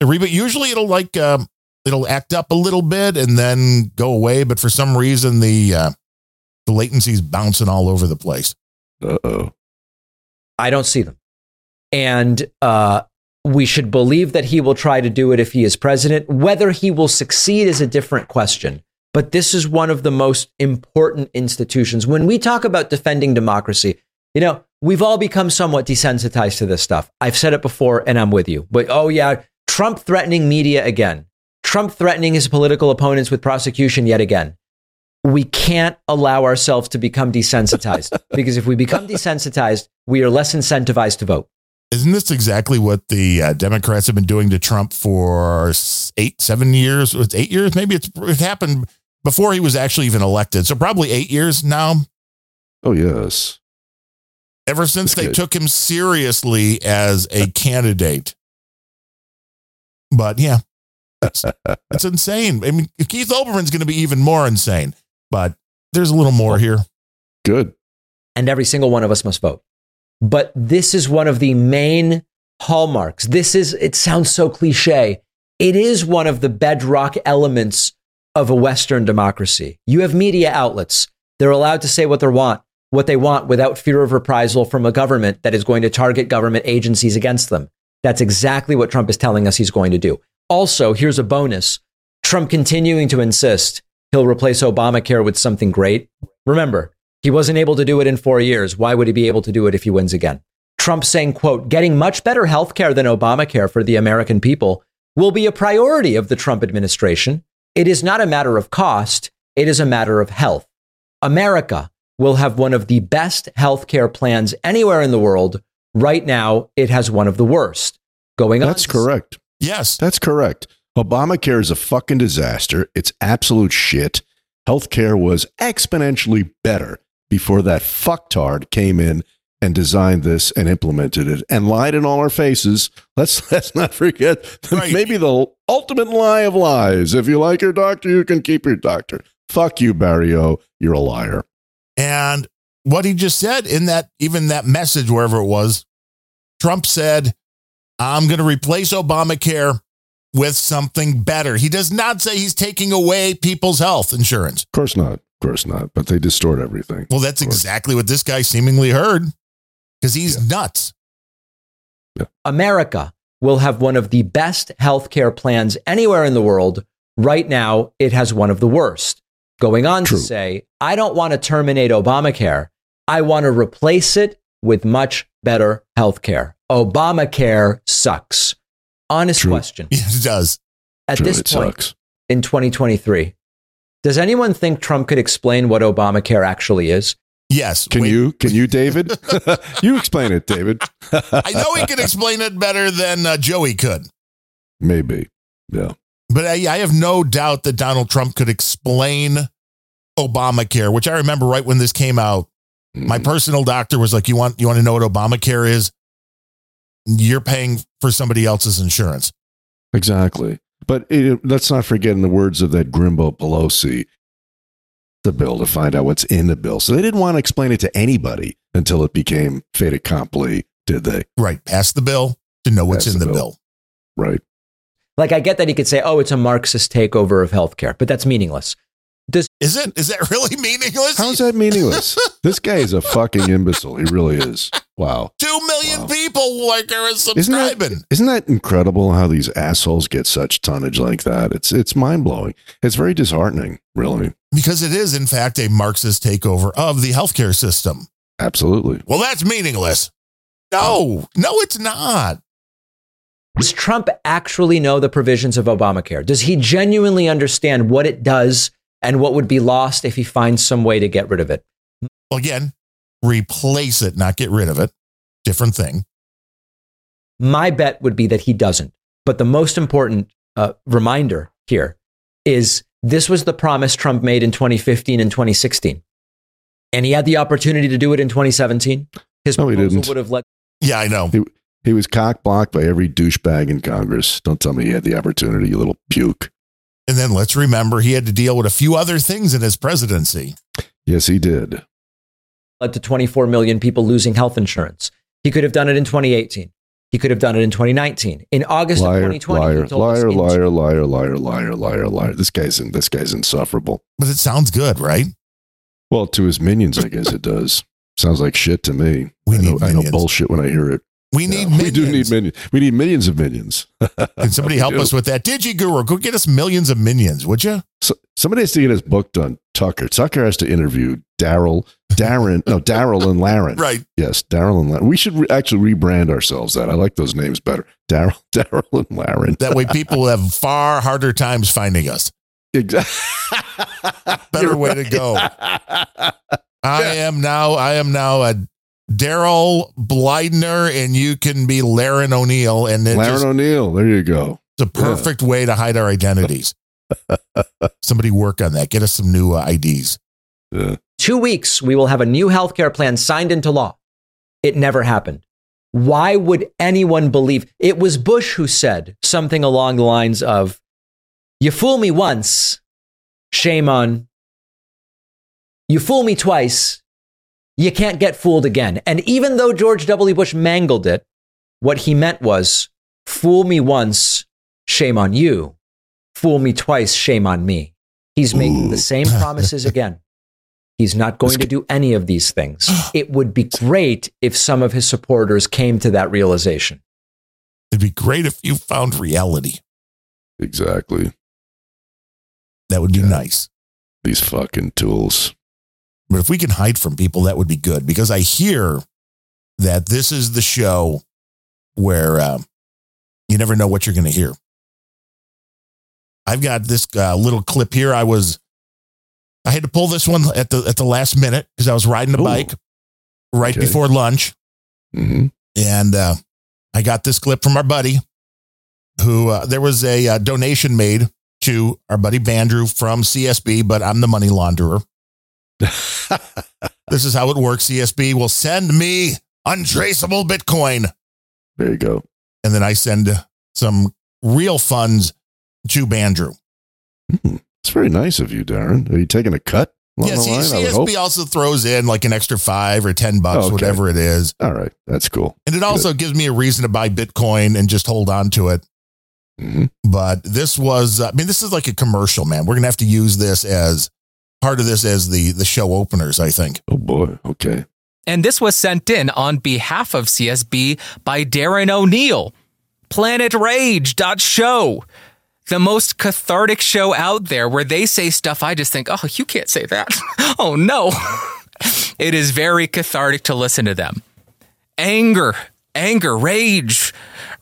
a reboot. Usually it'll like um, it'll act up a little bit and then go away, but for some reason the uh, the latency's bouncing all over the place. Uh oh. I don't see them. And uh, we should believe that he will try to do it if he is president. Whether he will succeed is a different question. But this is one of the most important institutions. When we talk about defending democracy, you know, we've all become somewhat desensitized to this stuff. I've said it before and I'm with you. But oh, yeah, Trump threatening media again, Trump threatening his political opponents with prosecution yet again. We can't allow ourselves to become desensitized because if we become desensitized, we are less incentivized to vote. Isn't this exactly what the uh, Democrats have been doing to Trump for eight, seven years? It's eight years, maybe it's it happened before he was actually even elected. So probably eight years now. Oh yes. Ever since they took him seriously as a (laughs) candidate. But yeah, it's, it's insane. I mean, Keith Olbermann's going to be even more insane, but there's a little more here. Good. And every single one of us must vote. But this is one of the main hallmarks. This is, it sounds so cliche. It is one of the bedrock elements of a Western democracy. You have media outlets. They're allowed to say what they want, what they want without fear of reprisal from a government that is going to target government agencies against them. That's exactly what Trump is telling us he's going to do. Also, here's a bonus. Trump continuing to insist he'll replace Obamacare with something great. Remember, he wasn't able to do it in four years. Why would he be able to do it if he wins again? Trump saying, quote, getting much better health care than Obamacare for the American people will be a priority of the Trump administration. It is not a matter of cost. It is a matter of health. America will have one of the best health care plans anywhere in the world. Right now, it has one of the worst going on. That's correct. Yes. That's correct. Obamacare is a fucking disaster. It's absolute shit. Healthcare was exponentially better before that fucktard came in and designed this and implemented it and lied in all our faces. Let's (laughs) let's not forget the, Right. maybe the ultimate lie of lies. If you like your doctor, you can keep your doctor. Fuck you, Barrio. You're a liar. And what he just said in that, even that message, wherever it was, Trump said, I'm going to replace Obamacare with something better. He does not say he's taking away people's health insurance. Of course not. Of course not. But they distort everything. Well, that's exactly what this guy seemingly heard because he's nuts. America will have one of the best healthcare plans anywhere in the world. Right now, it has one of the worst. Going on True. to say, I don't want to terminate Obamacare. I want to replace it with much better healthcare. Obamacare sucks. Honest True. question. Yes, (laughs) it does. At True, this point sucks. in 2023, does anyone think Trump could explain what Obamacare actually is? Yes. Can Wait, you? Can you, David? (laughs) (laughs) you explain it, David. I know he can explain it better than uh, Joey could. Maybe. Yeah. But I, I have no doubt that Donald Trump could explain Obamacare, which I remember right when this came out. My Mhm. personal doctor was like, "You want you want to know what Obamacare is? You're paying for somebody else's insurance." Exactly. But it, let's not forget, in the words of that Grimbo Pelosi, the bill to find out what's in the bill. So they didn't want to explain it to anybody until it became fait accompli, did they? Right, pass the bill to know what's Pass in the the bill. bill. Right. Like, I get that he could say, oh, it's a Marxist takeover of healthcare, but that's meaningless. Does Is it? Is that really meaningless? How's that meaningless? (laughs) this guy is a fucking imbecile. He really is. Wow. Two million Wow. people like are Isn't subscribing. that, isn't that incredible how these assholes get such tonnage like that? It's it's mind blowing. It's very disheartening, really. because it is, in fact, a Marxist takeover of the healthcare system. Absolutely. Well, that's meaningless. No, no, it's not. Does Trump actually know the provisions of Obamacare? Does he genuinely understand what it does and what would be lost if he finds some way to get rid of it? Well, again, replace it, not get rid of it. Different thing. My bet would be that he doesn't. But the most important uh, reminder here is this was the promise Trump made in 2015 and 2016. And he had the opportunity to do it in 2017. His No, he proposal didn't. would have led Yeah, I know. He, he was cock blocked by every douchebag in Congress. Don't tell me he had the opportunity, you little puke. And then let's remember he had to deal with a few other things in his presidency. Yes, he did. led to 24 million people losing health insurance. He could have done it in 2018. He could have done it in 2019. In August of Liar, 2020, he liar, told liar, in- liar, liar, liar, liar, liar, liar. This guy's in, this guy's insufferable. But it sounds good, right? Well, to his minions, I guess it does. Sounds like shit to me. We I know, need I know bullshit when I hear it. We need Yeah, millions. (laughs) We do need minions. We need millions of minions. (laughs) Can somebody help (laughs) us with that? Digi Guru, go get us millions of minions, would you? So, somebody has to get his book done. Tucker. Tucker has to interview Daryl, Darren, no, Daryl and Laren. Right. Yes, Daryl and Laren. We should re- actually rebrand ourselves that. I like those names better. Daryl, Daryl and Laren. That way people will have far harder times finding us. Exactly. Better way to go. I am now, I am now a Daryl Bleidner, and you can be Laren O'Neill. And it Laren just, O'Neill. There you go. it's a perfect way to hide our identities. (laughs) Somebody work on that. Get us some new uh, IDs. Yeah. two weeks, we will have a new healthcare plan signed into law. It never happened. Why would anyone believe? It was Bush who said something along the lines of, You fool me once, shame on. You fool me twice, you can't get fooled again. And even though George W. Bush mangled it, what he meant was, Fool me once, shame on you. Fool me twice, shame on me. He's making the same (laughs) promises again. He's not going to do any of these things. (gasps) It would be great if some of his supporters came to that realization. It'd be great if you found reality. Exactly. That would be nice. These fucking tools. But if we can hide from people, that would be good because I hear that this is the show where uh, you never know what you're going to hear. I've got this uh, little clip here. I was, I had to pull this one at the at the last minute because I was riding a Ooh. bike right Okay. before lunch, hmm and uh, I got this clip from our buddy, who uh, there was a uh, donation made to our buddy Bandrew from CSB, but I'm the money launderer. (laughs) This is how it works. CSB will send me untraceable Bitcoin, there you go. and then I send some real funds to Bandrew. Hmm. It's very nice of you, Darren. Are you taking a cut? along Yeah, C-. CSB also throws in like an extra five or 10 bucks, Oh, okay. whatever it is. All right. That's cool. And it also gives me a reason to buy Bitcoin and just hold on to it. Mhm. But this was, uh, I mean, this is like a commercial, man. We're gonna have to use this as part of this as the the show openers. I think. Oh boy. Okay. And this was sent in on behalf of CSB by Darren O'Neill. Planet Rage Show, the most cathartic show out there where they say stuff I just think, oh, you can't say that. (laughs) oh, no. (laughs) it is very cathartic to listen to them. Anger, anger, rage,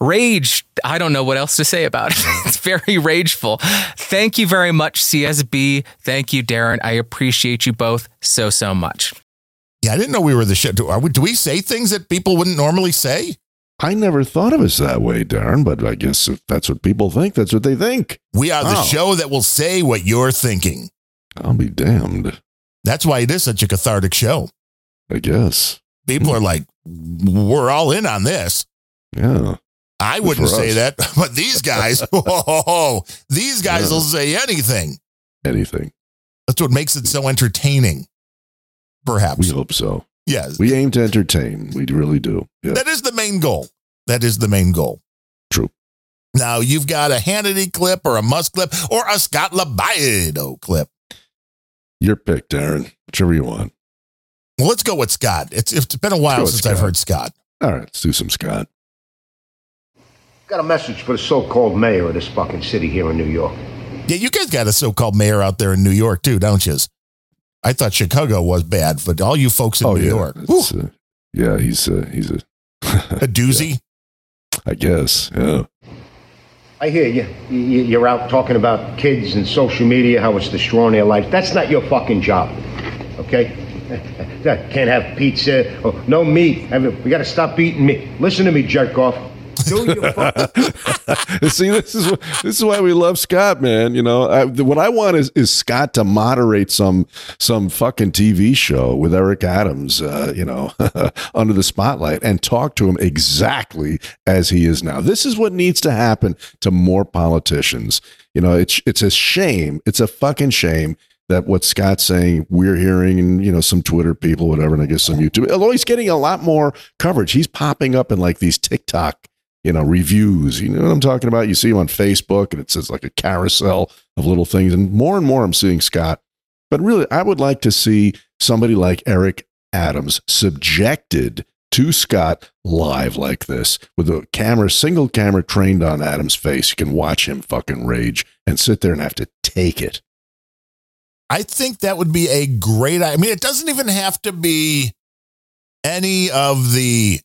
rage. I don't know what else to say about it. (laughs) it's very rageful. Thank you very much, CSB. Thank you, Darren. I appreciate you both so, so much. Yeah, I didn't know we were the show. Do, are we, do we say things that people wouldn't normally say? I never thought of us that way, Darren, but I guess if that's what people think, that's what they think. We are the Oh. show that will say what you're thinking. I'll be damned. That's why it is such a cathartic show. I guess. People are like, we're all in on this. Yeah. I Good wouldn't say that, (laughs) but these guys, (laughs) oh, these guys Yeah. will say anything. Anything. That's what makes it so entertaining. Perhaps. We hope so. yes. We aim to entertain. We really do. Yeah. That is the main goal. That is the main goal. True. Now you've got a Hannity clip or a Musk clip or a Scott LoBaido clip. Your pick, Darren. Whichever you want. Well, let's go with Scott. It's it's been a while go with since I've heard Scott. All right, let's do some Scott. Got a message for the so-called mayor of this fucking city here in New York. Yeah, you guys got a so-called mayor out there in New York too, don't you? I thought Chicago was bad, but all you folks in oh New yeah. York, It's, uh, yeah, he's uh, he's a a (laughs) doozy. I guess. Yeah. I hear you. You- You're out talking about kids and social media, how it's destroying their life. That's not your fucking job, okay? Can't have pizza. Oh, no meat. I mean, we got to stop eating meat. Listen to me, jerk off. Do your (laughs) fucking See, this is this is why we love Scott, man. You know, I, what I want is is Scott to moderate some some fucking TV show with Eric Adams, uh, you know, (laughs) under the spotlight, and talk to him exactly as he is now. This is what needs to happen to more politicians. You know, it's it's a shame. It's a fucking shame that what Scott's saying we're hearing, and you know, some Twitter people, whatever, and I guess some YouTube. Although he's getting a lot more coverage, he's popping up in like these TikTok you know, reviews. You know what I'm talking about? You see him on Facebook and it says like a carousel of little things. And more and more I'm seeing Scott. But really, I would like to see somebody like Eric Adams subjected to Scott live like this with a camera, single camera trained on Adams' face. You can watch him fucking rage and sit there and have to take it. I think that would be a great. I mean, it doesn't even have to be any of the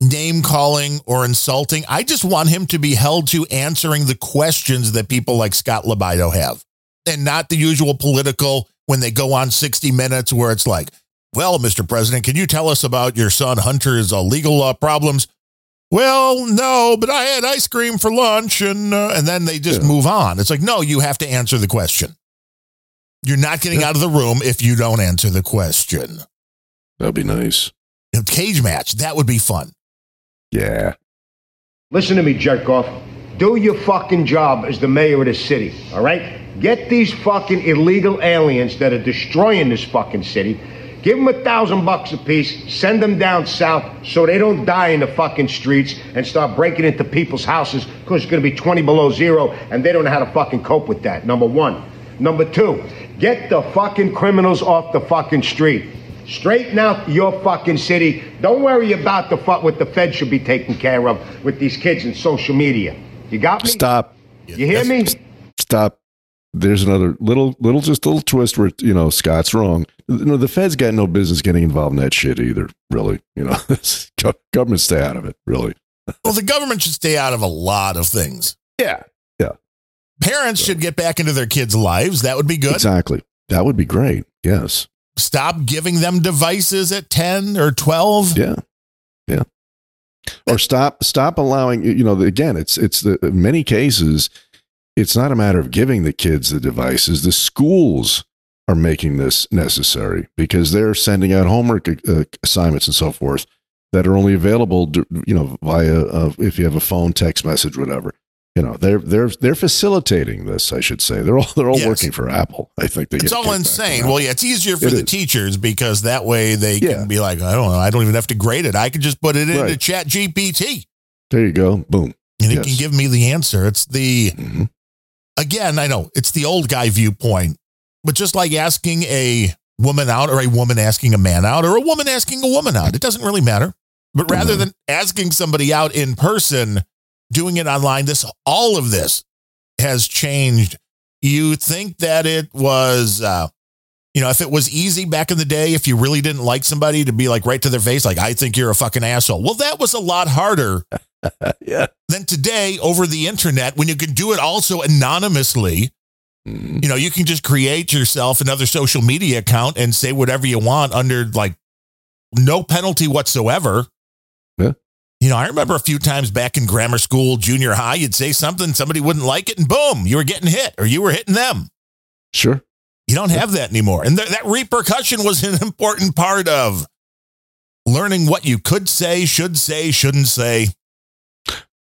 name calling or insulting. I just want him to be held to answering the questions that people like Scott LoBaido have, and not the usual political when they go on 60 Minutes where it's like, "Well, Mr. President, can you tell us about your son Hunter's uh, legal uh, problems?" Well, no, but I had ice cream for lunch, and uh, and then they just Yeah. move on. It's like, no, you have to answer the question. You're not getting out of the room if you don't answer the question. That'd be nice. A cage match, that would be fun. Yeah. Listen to me, Jerkoff. Do your fucking job as the mayor of this city, all right? Get these fucking illegal aliens that are destroying this fucking city. Give them a thousand bucks apiece. Send them down south so they don't die in the fucking streets and start breaking into people's houses because it's going to be 20 below zero and they don't know how to fucking cope with that. Number one. Number two, get the fucking criminals off the fucking street. Straighten out your fucking city. Don't worry about the fuck what the Fed should be taking care of with these kids and social media. You got me? Stop. You hear me? Stop. There's another little, little, just a little twist where you know Scott's wrong. You know, the Fed's got no business getting involved in that shit either. Really, you know, (laughs) government stay out of it. Really. Well, the government should stay out of a lot of things. Yeah. Parents should get back into their kids' lives. That would be good. Exactly. That would be great. Yes. Stop giving them devices at 10 or 12. Yeah. Yeah. Or stop stop allowing you know again it's it's the in many cases it's not a matter of giving the kids the devices the schools are making this necessary because they're sending out homework uh, assignments and so forth that are only available to, you know via uh, if you have a phone text message whatever you know they're they're they're facilitating this I should say they're all they're all Yes. working for Apple I think they It's all insane. Well, yeah, it's easier for It the is. teachers because that way they Yeah. can be like, I don't know, I don't even have to grade it. I can just put it into Right. Chat GPT. there you go boom and it can give me the answer. It's the Mhm. again, I know it's the old guy viewpoint, but just like asking a woman out or a woman asking a man out or a woman asking a woman out, it doesn't really matter. But rather than asking somebody out in person, doing it online, this all of this has changed. You think that it was uh you know, if it was easy back in the day, if you really didn't like somebody to be like right to their face, like, I think you're a fucking asshole. Well, that was a lot harder (laughs) yeah. than today over the internet when you can do it also anonymously. Mhm. You know, you can just create yourself another social media account and say whatever you want under like no penalty whatsoever. Yeah. You know, I remember a few times back in grammar school, junior high, you'd say something, somebody wouldn't like it, and boom, you were getting hit or you were hitting them. Sure. You don't have that anymore. And th- that repercussion was an important part of learning what you could say, should say, shouldn't say.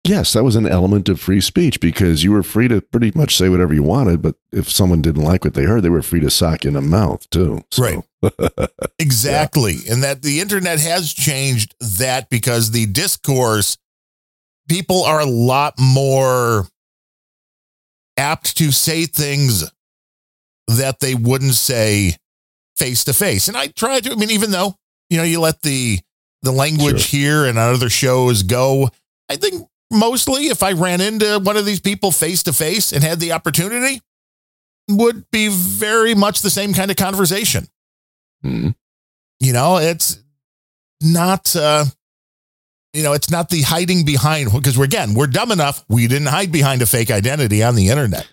Yes, that was an element of free speech because you were free to pretty much say whatever you wanted, but if someone didn't like what they heard, they were free to sock you in the mouth too. So- Right. (laughs) Exactly. And that the internet has changed that because the discourse, people are a lot more apt to say things that they wouldn't say face to face. And I try to, I mean, even though, you know, you let the the language here and on other shows go, I think mostly if I ran into one of these people face to face and had the opportunity, would be very much the same kind of conversation Mhm. you know it's not uh you know it's not the hiding behind because we're again we're dumb enough we didn't hide behind a fake identity on the internet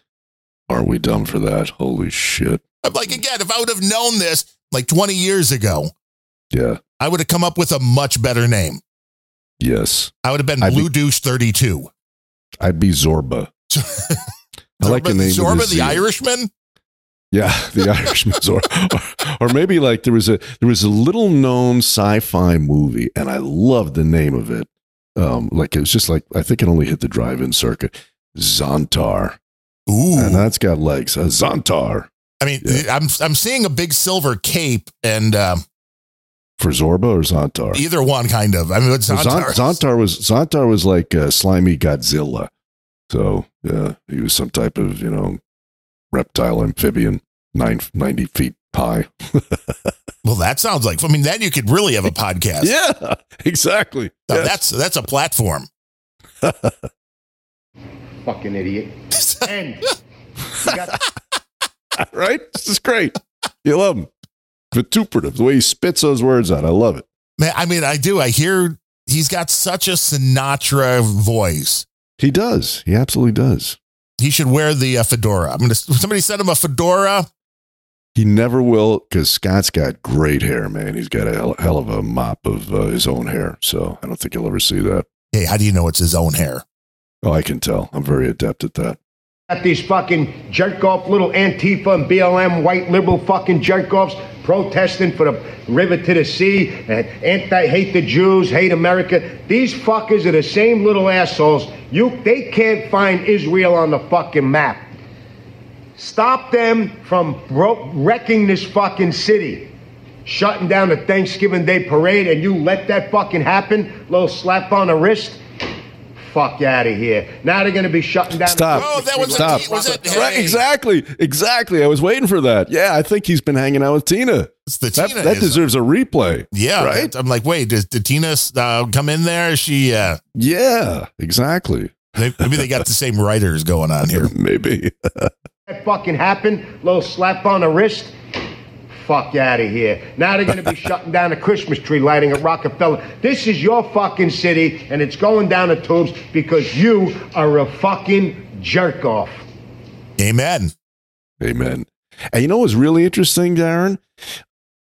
Are we dumb for that? Holy shit. I'm like again if i would have known this like 20 years ago Yeah. i would have come up with a much better name Yes. i would have been I'd be- blue douche 32 I'd be Zorba. I like the name. zorba of the irishman Yeah, the (laughs) Irishman, Zorba. or or maybe like there was a there was a little known sci-fi movie, and I loved the name of it. Um, like it was just like I think it only hit the drive-in circuit. Zontar, ooh and that's got legs. Uh, Zontar i mean i'm i'm seeing a big silver cape and um for Zorba or Zontar. either one kind of i mean it's Zon- Zontar. Zontar was Zontar was like uh, slimy Godzilla. So yeah, he was some type of you know reptile amphibian, nine, 90 feet high. (laughs) well that sounds like i mean then you could really have a podcast (laughs) yeah, exactly. Now, Yes. that's that's a platform (laughs) Fucking idiot. And you got right? This is great. You love him. Vituperative, the way he spits those words out. I love it. Man, I mean, I do. I hear he's got such a Sinatra voice. He does. He absolutely does. He should wear the uh, fedora. I'm gonna. (laughs) Somebody send him a fedora. He never will because Scott's got great hair, man. He's got a hell, hell of a mop of uh, his own hair. So I don't think you'll ever see that. Hey, how do you know it's his own hair? Oh, I can tell. I'm very adept at that. Got these fucking jerk off little Antifa and BLM white liberal fucking jerk offs protesting for the river to the sea uh, and anti hate the Jews, hate America. These fuckers are the same little assholes. You they can't find Israel on the fucking map. Stop them from bro- wrecking this fucking city. Shutting down the Thanksgiving Day parade and you let that fucking happen? Little slap on the wrist? Fuck out of here. Now they're gonna be shutting down Stop. Oh, that was Stop. A, was it? Right, exactly. Exactly. I was waiting for that. Yeah, I think he's been hanging out with Tina. It's the That, Tina. that is- deserves a replay. yeah, Right? I'm like, wait, did, did Tina uh, come in there? she? Uh, Yeah, exactly. they, maybe they got the same writers going on here. (laughs) Maybe. that fucking happen? Little slap on the wrist? Fuck out of here. Now they're gonna be (laughs) shutting down a Christmas tree lighting at Rockefeller. This is your fucking city, and it's going down the tubes because you are a fucking jerk off. Amen. Amen. And you know what was really interesting, Darren?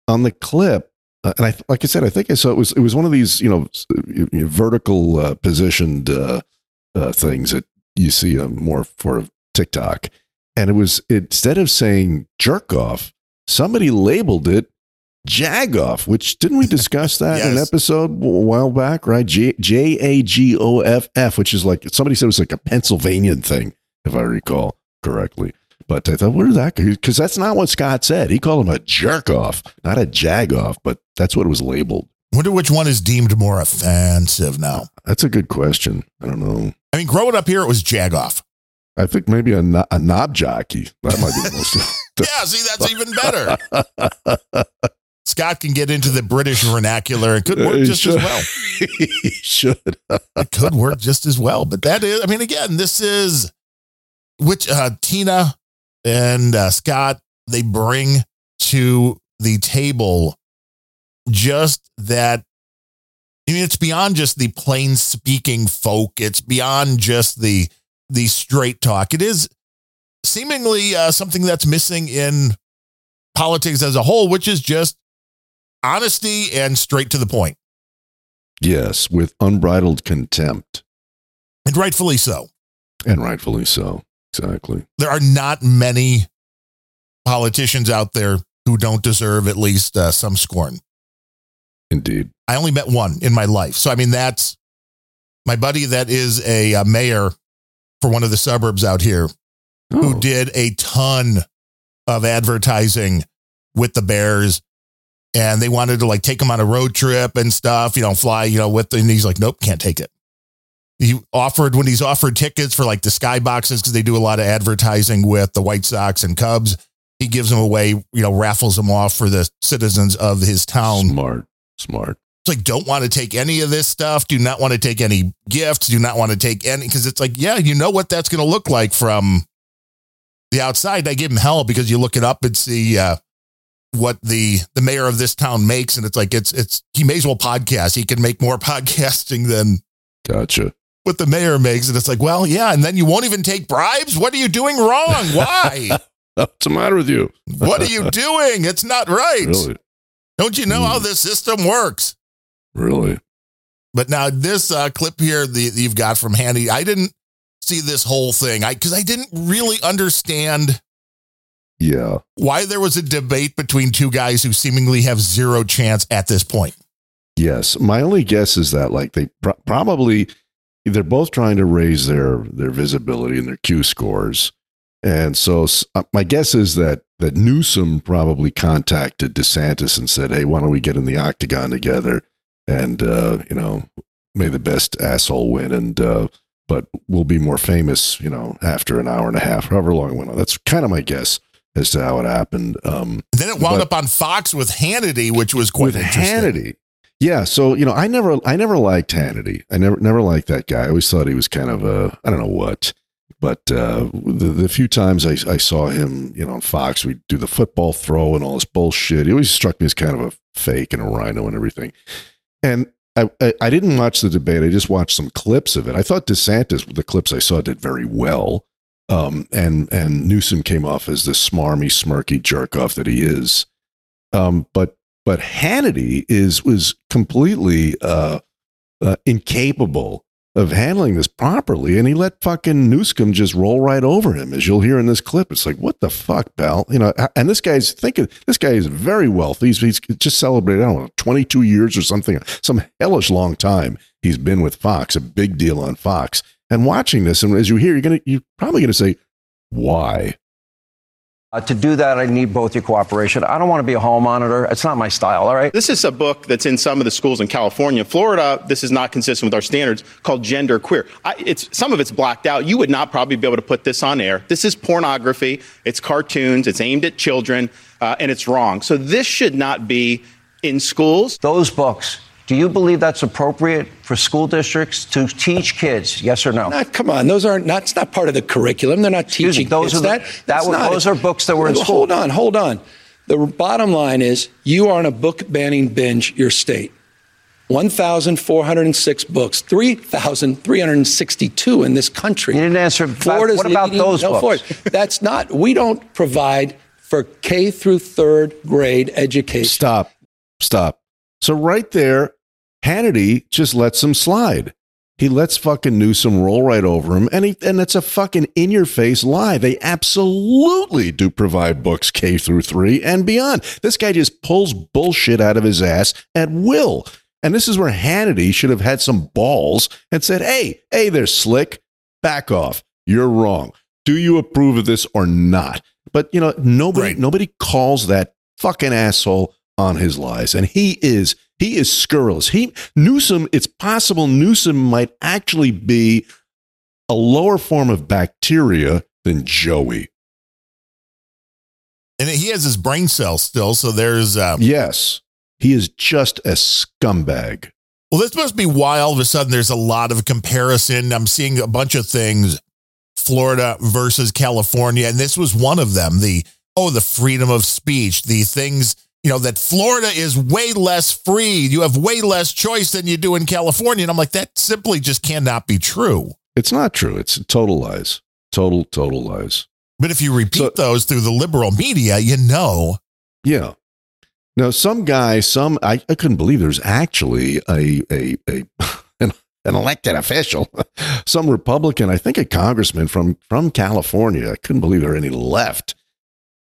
On the clip, uh, and I like I said, I think I saw it was it was one of these you know, s- you know, vertical uh, positioned uh, uh, things that you see uh, more for TikTok, and it was instead of saying jerk off, somebody labeled it Jagoff. Which didn't we (laughs) discuss that in an episode a while back? Right, J J A G O F F, which is like somebody said it was like a Pennsylvanian thing, if I recall correctly. But I thought, where did that? Because that's not what Scott said. He called him a jerk off, not a jag off, but that's what it was labeled. Wonder which one is deemed more offensive now. That's a good question. I don't know. I mean, growing up here, it was Jagoff. I think maybe a, no- a knob jockey. That might be the most. (laughs) Yeah, see, that's even better. (laughs) Scott can get into the British vernacular. It could work He just as well. (laughs) he should. It could work just as well. But that is, I mean, again, this is which uh, Tina and uh, Scott they bring to the table just that. I mean, it's beyond just the plain speaking folk. It's beyond just the the straight talk. It is seemingly uh, something that's missing in politics as a whole, which is just honesty and straight to the point, Yes, with unbridled contempt, and rightfully so. and rightfully so. Exactly. there are not many politicians out there who don't deserve at least uh, some scorn. Indeed. I only met one in my life. So, I mean, that's my buddy that is a, uh mayor for one of the suburbs out here who Oh, did a ton of advertising with the Bears. And they wanted to like take him on a road trip and stuff, you know, fly, you know, with, and he's like, nope, can't take it. He offered when he's offered tickets for like the skyboxes because they do a lot of advertising with the White Sox and Cubs. He gives them away, you know, raffles them off for the citizens of his town. smart. Smart. It's like, don't want to take any of this stuff. Do not want to take any gifts. Do not want to take any, because it's like, yeah, you know what that's going to look like from the outside. I give him hell because you look it up and see uh, what the the mayor of this town makes, and it's like it's it's he may as well podcast. He can make more (laughs) podcasting than Gotcha. what the mayor makes, and it's like, well, yeah, and then you won't even take bribes. What are you doing wrong? Why? (laughs) What's the matter with you? what are you (laughs) doing? It's not right. Really? Don't you know how this system works? Really? But now this uh, clip here that you've got from Handy, I didn't see this whole thing. I because I didn't really understand Yeah. why there was a debate between two guys who seemingly have zero chance at this point. Yes. My only guess is that like they pro- probably they're both trying to raise their their visibility and their Q scores. And so uh, my guess is that that Newsom probably contacted DeSantis and said, "Hey, why don't we get in the octagon together and uh, you know, may the best asshole win and uh but we'll be more famous, you know, after an hour and a half, however long it went on. That's kind of my guess as to how it happened. Um then it wound up on Fox with Hannity, which was quite with interesting. Hannity. Yeah, so you know, I never, I never liked Hannity. I never, never liked that guy. I always thought he was kind of a, I don't know what, but uh, the, the few times I, I saw him, you know, on Fox, we do the football throw and all this bullshit. He always struck me as kind of a fake and a rhino and everything. And I, I, I didn't watch the debate. I just watched some clips of it. I thought DeSantis, the clips I saw, did very well. Um, and and Newsom came off as the smarmy, smirky jerk off that he is. Um, but but Hannity is was completely uh, uh, incapable of handling this properly, and he let fucking Newsom just roll right over him, as you'll hear in this clip. It's like, what the fuck, pal? You know, and this guy's thinking this guy is very wealthy. He's, he's just celebrated, I don't know, twenty two years or something, some hellish long time. He's been with Fox, a big deal on Fox. And watching this, and as you hear, you're gonna you're probably gonna say, why? Uh, to do that, I need both your cooperation. I don't want to be a hall monitor. It's not my style, all right? This is a book that's in some of the schools in California. Florida, this is not consistent with our standards, called Gender Queer. I, it's, some of it's blacked out. You would not probably be able to put this on air. This is pornography, it's cartoons, it's aimed at children, uh, and it's wrong. So this should not be in schools. Those books, do you believe that's appropriate for school districts to teach kids? Yes or no? Not, come on, those aren't. That's not part of the curriculum. They're not Excuse me, teaching. those It's are the- that. that that's were- not those are books that were in Well, school. Hold on, hold on. The bottom line is you are on a book banning binge. Your state. 1,406 books, 3,362 in this country. You didn't answer. Florida's what about leading- those no, books? Florida. That's not. We don't provide for K through third grade education. Stop. Stop. So right there, Hannity just lets him slide. He lets fucking Newsom roll right over him, and he and it's a fucking in your face lie. They absolutely do provide books K through three and beyond. This guy just pulls bullshit out of his ass at will. And this is where Hannity should have had some balls and said, Hey, hey there, slick, back off. You're wrong. Do you approve of this or not? But you know, nobody nobody calls that fucking asshole on his lies. And he is he is scurrilous. He Newsom, it's possible Newsom might actually be a lower form of bacteria than Joey. And he has his brain cells still, so there's uh, Yes, he is just a scumbag. Well, this must be why all of a sudden there's a lot of comparison. I'm seeing a bunch of things Florida versus California. And this was one of them. The, oh, the freedom of speech, the things, you know, that Florida is way less free. You have way less choice than you do in California. And I'm like, that simply just cannot be true. It's not true. It's total lies. Total, total lies. But if you repeat those through the liberal media, you know. Yeah. Now, some guy, some I, I couldn't believe there's actually a a, a (laughs) an, an elected official, (laughs) some Republican, I think a congressman from from California. I couldn't believe there are any left.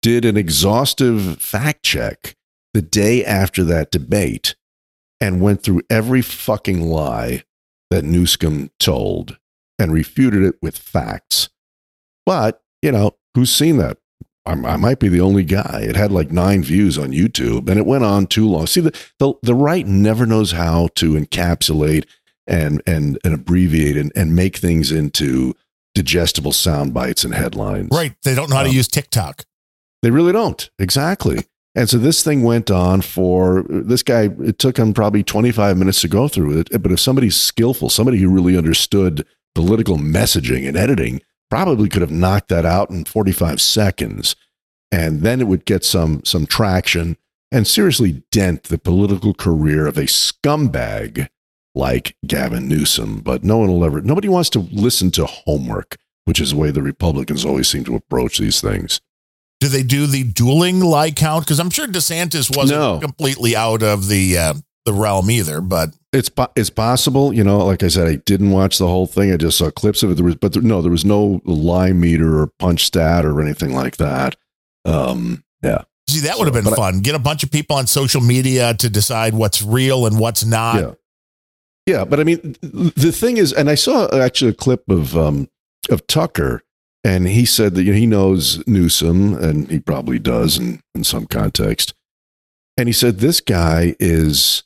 Did an exhaustive fact check the day after that debate and went through every fucking lie that Newsom told and refuted it with facts. But, you know, who's seen that? I, I might be the only guy. It had like nine views on YouTube and it went on too long. See, the, the, the right never knows how to encapsulate and, and, and abbreviate and, and make things into digestible sound bites and headlines. Right. They don't know how to Um, use TikTok. They really don't. Exactly. And so this thing went on for this guy, it took him probably 25 minutes to go through it. But if somebody's skillful, somebody who really understood political messaging and editing, probably could have knocked that out in 45 seconds. And then it would get some some traction and seriously dent the political career of a scumbag like Gavin Newsom. But no one will ever nobody wants to listen to homework, which is the way the Republicans always seem to approach these things. Do they do the dueling lie count? Because I'm sure DeSantis wasn't No. completely out of the uh, the realm either. But It's po- it's possible, you know. Like I said, I didn't watch the whole thing. I just saw clips of it. There was, but there, no, there was no lie meter or punch stat or anything like that. Um, yeah, see, that would have been but I- fun. Get a bunch of people on social media to decide what's real and what's not. yeah, yeah. But I mean, the thing is, and I saw actually a clip of um of Tucker, and he said that you know, he knows Newsom, and he probably does in in some context. And he said this guy is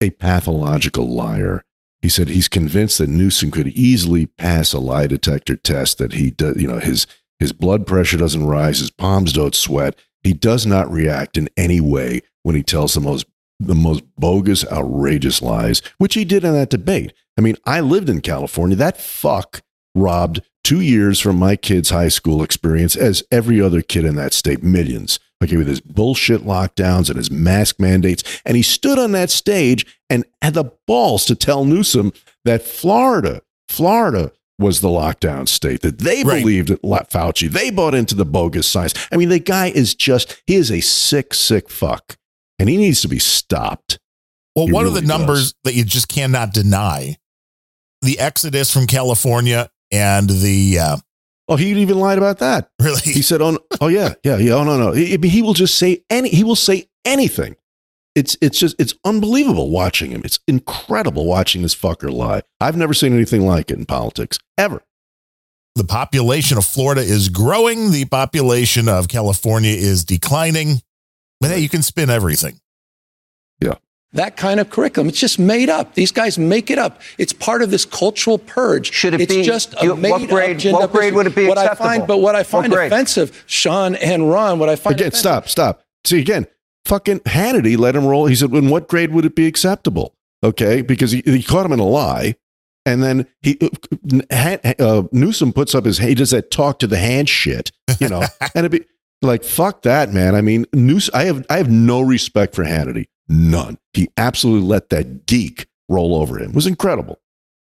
a pathological liar. He said he's convinced that Newsom could easily pass a lie detector test. That he does, you know, his his blood pressure doesn't rise, his palms don't sweat. He does not react in any way when he tells the most the most bogus, outrageous lies, which he did in that debate. I mean, I lived in California. That fuck robbed two years from my kid's high school experience, as every other kid in that state, millions. Okay, with his bullshit lockdowns and his mask mandates. And he stood on that stage and had the balls to tell Newsom that Florida, Florida was the lockdown state, that they Right. believed Fauci. They bought into the bogus science. I mean, the guy is just, he is a sick, sick fuck. And he needs to be stopped. Well, He one of the numbers that you just cannot deny the exodus from California and the uh, Oh, he even lied about that. Really? He said, "Oh, oh yeah, yeah, yeah. Oh no, no. He, he will just say any. He will say anything. It's it's just it's unbelievable watching him. It's incredible watching this fucker lie. I've never seen anything like it in politics ever. the population of Florida is growing, the population of California is declining. But hey, you can spin everything. Yeah. That kind of curriculum. It's just made up. These guys make it up. It's part of this cultural purge. Should it it's be- just a you- what grade- up what grade issue. would it be what I find, but what I find grade? offensive, Sean and Ron, what I find Again, offensive- stop, stop. See again, fucking Hannity let him roll. He said, "In what grade would it be acceptable?" Okay, because he, he caught him in a lie, and then he uh, uh, Newsom puts up his he does that talk to the hand shit, you know, (laughs) and it'd be like fuck that man. I mean, News. I have I have no respect for Hannity, none. He absolutely let that geek roll over him. It was incredible.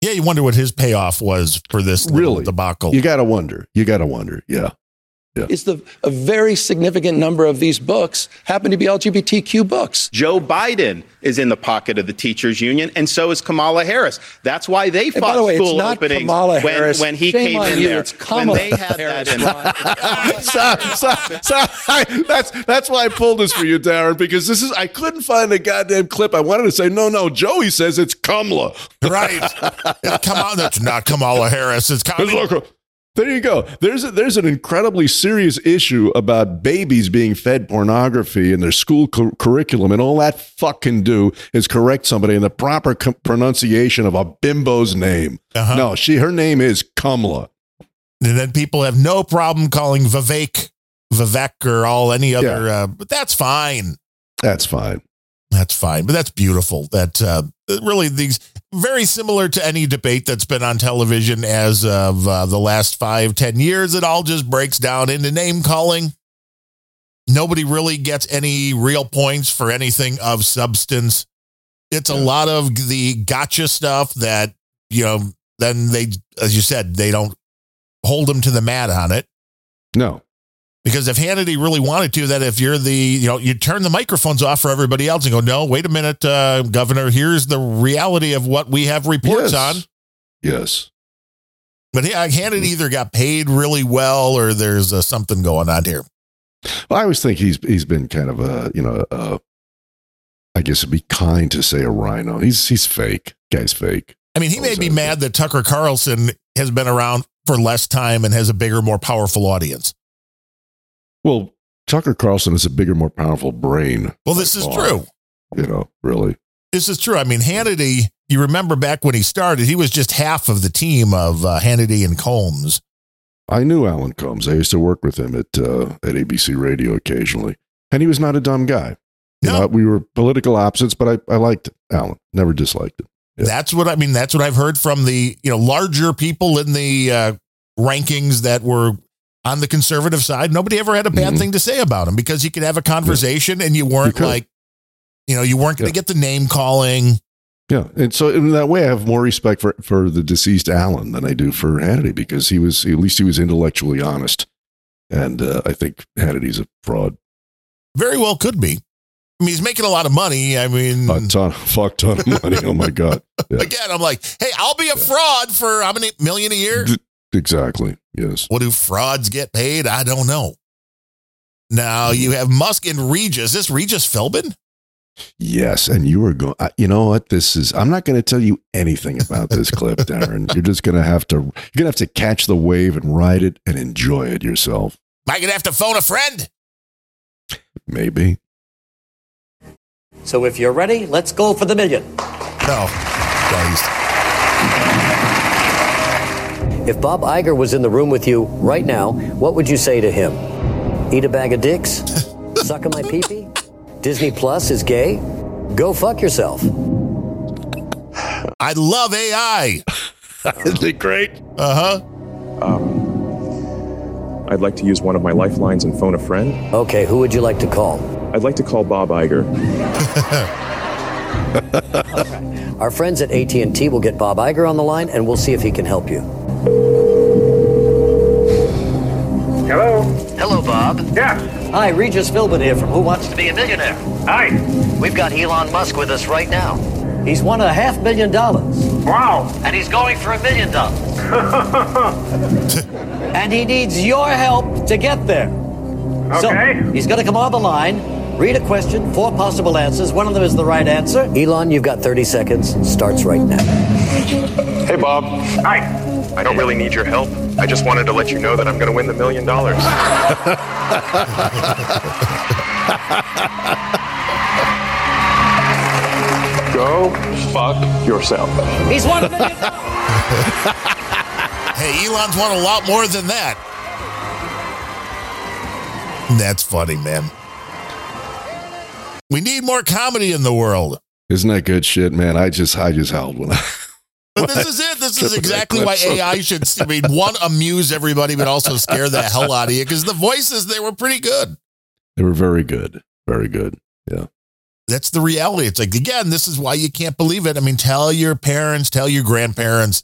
Yeah, you wonder what his payoff was for this Really, debacle. You got to wonder. You got to wonder. Yeah. Yeah. is the a very significant number of these books happen to be LGBTQ books. Joe Biden is in the pocket of the teachers union, and so is Kamala Harris. That's why they And by fought the way, it's school not openings Kamala when, Harris. when he Shame came on in you, there. it's when Kamala they had Harris, that in. stop, stop, stop. I, that's that's why I pulled this for you, Darren, because this is I couldn't find the goddamn clip. I wanted to say no, no. Joey says it's Kamala. Right. Come on, that's not Kamala Harris. It's Kamala. There you go. There's a, there's an incredibly serious issue about babies being fed pornography in their school cu- curriculum, and all that fuck can do is correct somebody in the proper pronunciation of a bimbo's name. Uh-huh. No, she her name is Kamla. And then people have no problem calling Vivek, Vivek, or all any other. Uh, but that's fine. That's fine. That's fine. But that's beautiful. That uh, really these very similar to any debate that's been on television as of uh, the last five, ten years. It all just breaks down into name calling. Nobody really gets any real points for anything of substance. It's a lot of the gotcha stuff that, you know, then they, as you said, they don't hold them to the mat on it. No. Because if Hannity really wanted to, that if you're the, you know, you turn the microphones off for everybody else and go, no, wait a minute, uh, Governor, here's the reality of what we have reports Yes. on. Yes. But yeah, Hannity either got paid really well or there's uh, something going on here. Well, I always think he's he's been kind of a you know uh, I guess it'd be kind to say a rhino. He's he's fake. Guy's fake. I mean, he may be mad that Tucker Carlson has been around for less time and has a bigger, more powerful audience. Well, Tucker Carlson is a bigger, more powerful brain. Well, this is true. You know, really. This is true. I mean, Hannity, you remember back when he started, he was just half of the team of uh, Hannity and Colmes. I knew Alan Colmes. I used to work with him at uh, at ABC Radio occasionally, and he was not a dumb guy. You know, we were political opposites, but I, I liked Alan. Never disliked him. That's what I mean. That's what I've heard from the you know larger people in the uh, rankings that were on the conservative side. Nobody ever had a bad thing to say about him because you could have a conversation and you weren't could. like, you know, you weren't going to get the name calling. Yeah, and so in that way, I have more respect for for the deceased Alan than I do for Hannity because he was at least he was intellectually honest, and uh, I think Hannity's a fraud. Very well could be. I mean, he's making a lot of money. I mean, A ton, fuck ton of money. Oh my god. (laughs) Yeah, again, I'm like, hey, I'll be a fraud for how many million a year? Exactly. Yes. What do frauds get paid? I don't know. Now you have Musk and Regis. This Regis Philbin? Yes, and you were going. Uh, you know what? This is. I'm not going to tell you anything about this clip, (laughs) Darren. You're just going to have to. You're going to have to catch the wave and ride it and enjoy it yourself. Am I gonna have to phone a friend? Maybe. So if you're ready, let's go for the million. No. Christ. If Bob Iger was in the room with you right now, what would you say to him? Eat a bag of dicks? (laughs) Suck on my peepee? Disney Plus is gay? Go fuck yourself. I love AI. (laughs) Isn't it great? Uh huh. Um, I'd like to use one of my lifelines and phone a friend. Okay, who would you like to call? I'd like to call Bob Iger. (laughs) Our friends at AT&T will get Bob Iger on the line and we'll see if he can help you. Hello? Hello, Bob. Yeah. Hi, Regis Philbin here from Who Wants to Be a Millionaire. Hi. We've got Elon Musk with us right now. He's won a half million dollars. Wow. And he's going for a million dollars. (laughs) and he needs your help to get there. Okay. So, he's going to come on the line, read a question, four possible answers. One of them is the right answer. Elon, you've got 30 seconds. Starts right now. Hey, Bob. Hi. I don't really need your help. I just wanted to let you know that I'm going to win the million dollars. (laughs) Go fuck yourself. He's won a million (laughs) Hey, Elon's won a lot more than that. That's funny, man. We need more comedy in the world. Isn't that good shit, man? I just I just howled when I. But this is it. This (laughs) is exactly why AI should, I mean, one, amuse everybody, but also scare the hell out of you because the voices, they were pretty good. They were very good, very good. Yeah. That's the reality. It's like, again, this is why you can't believe it. I mean, tell your parents, tell your grandparents.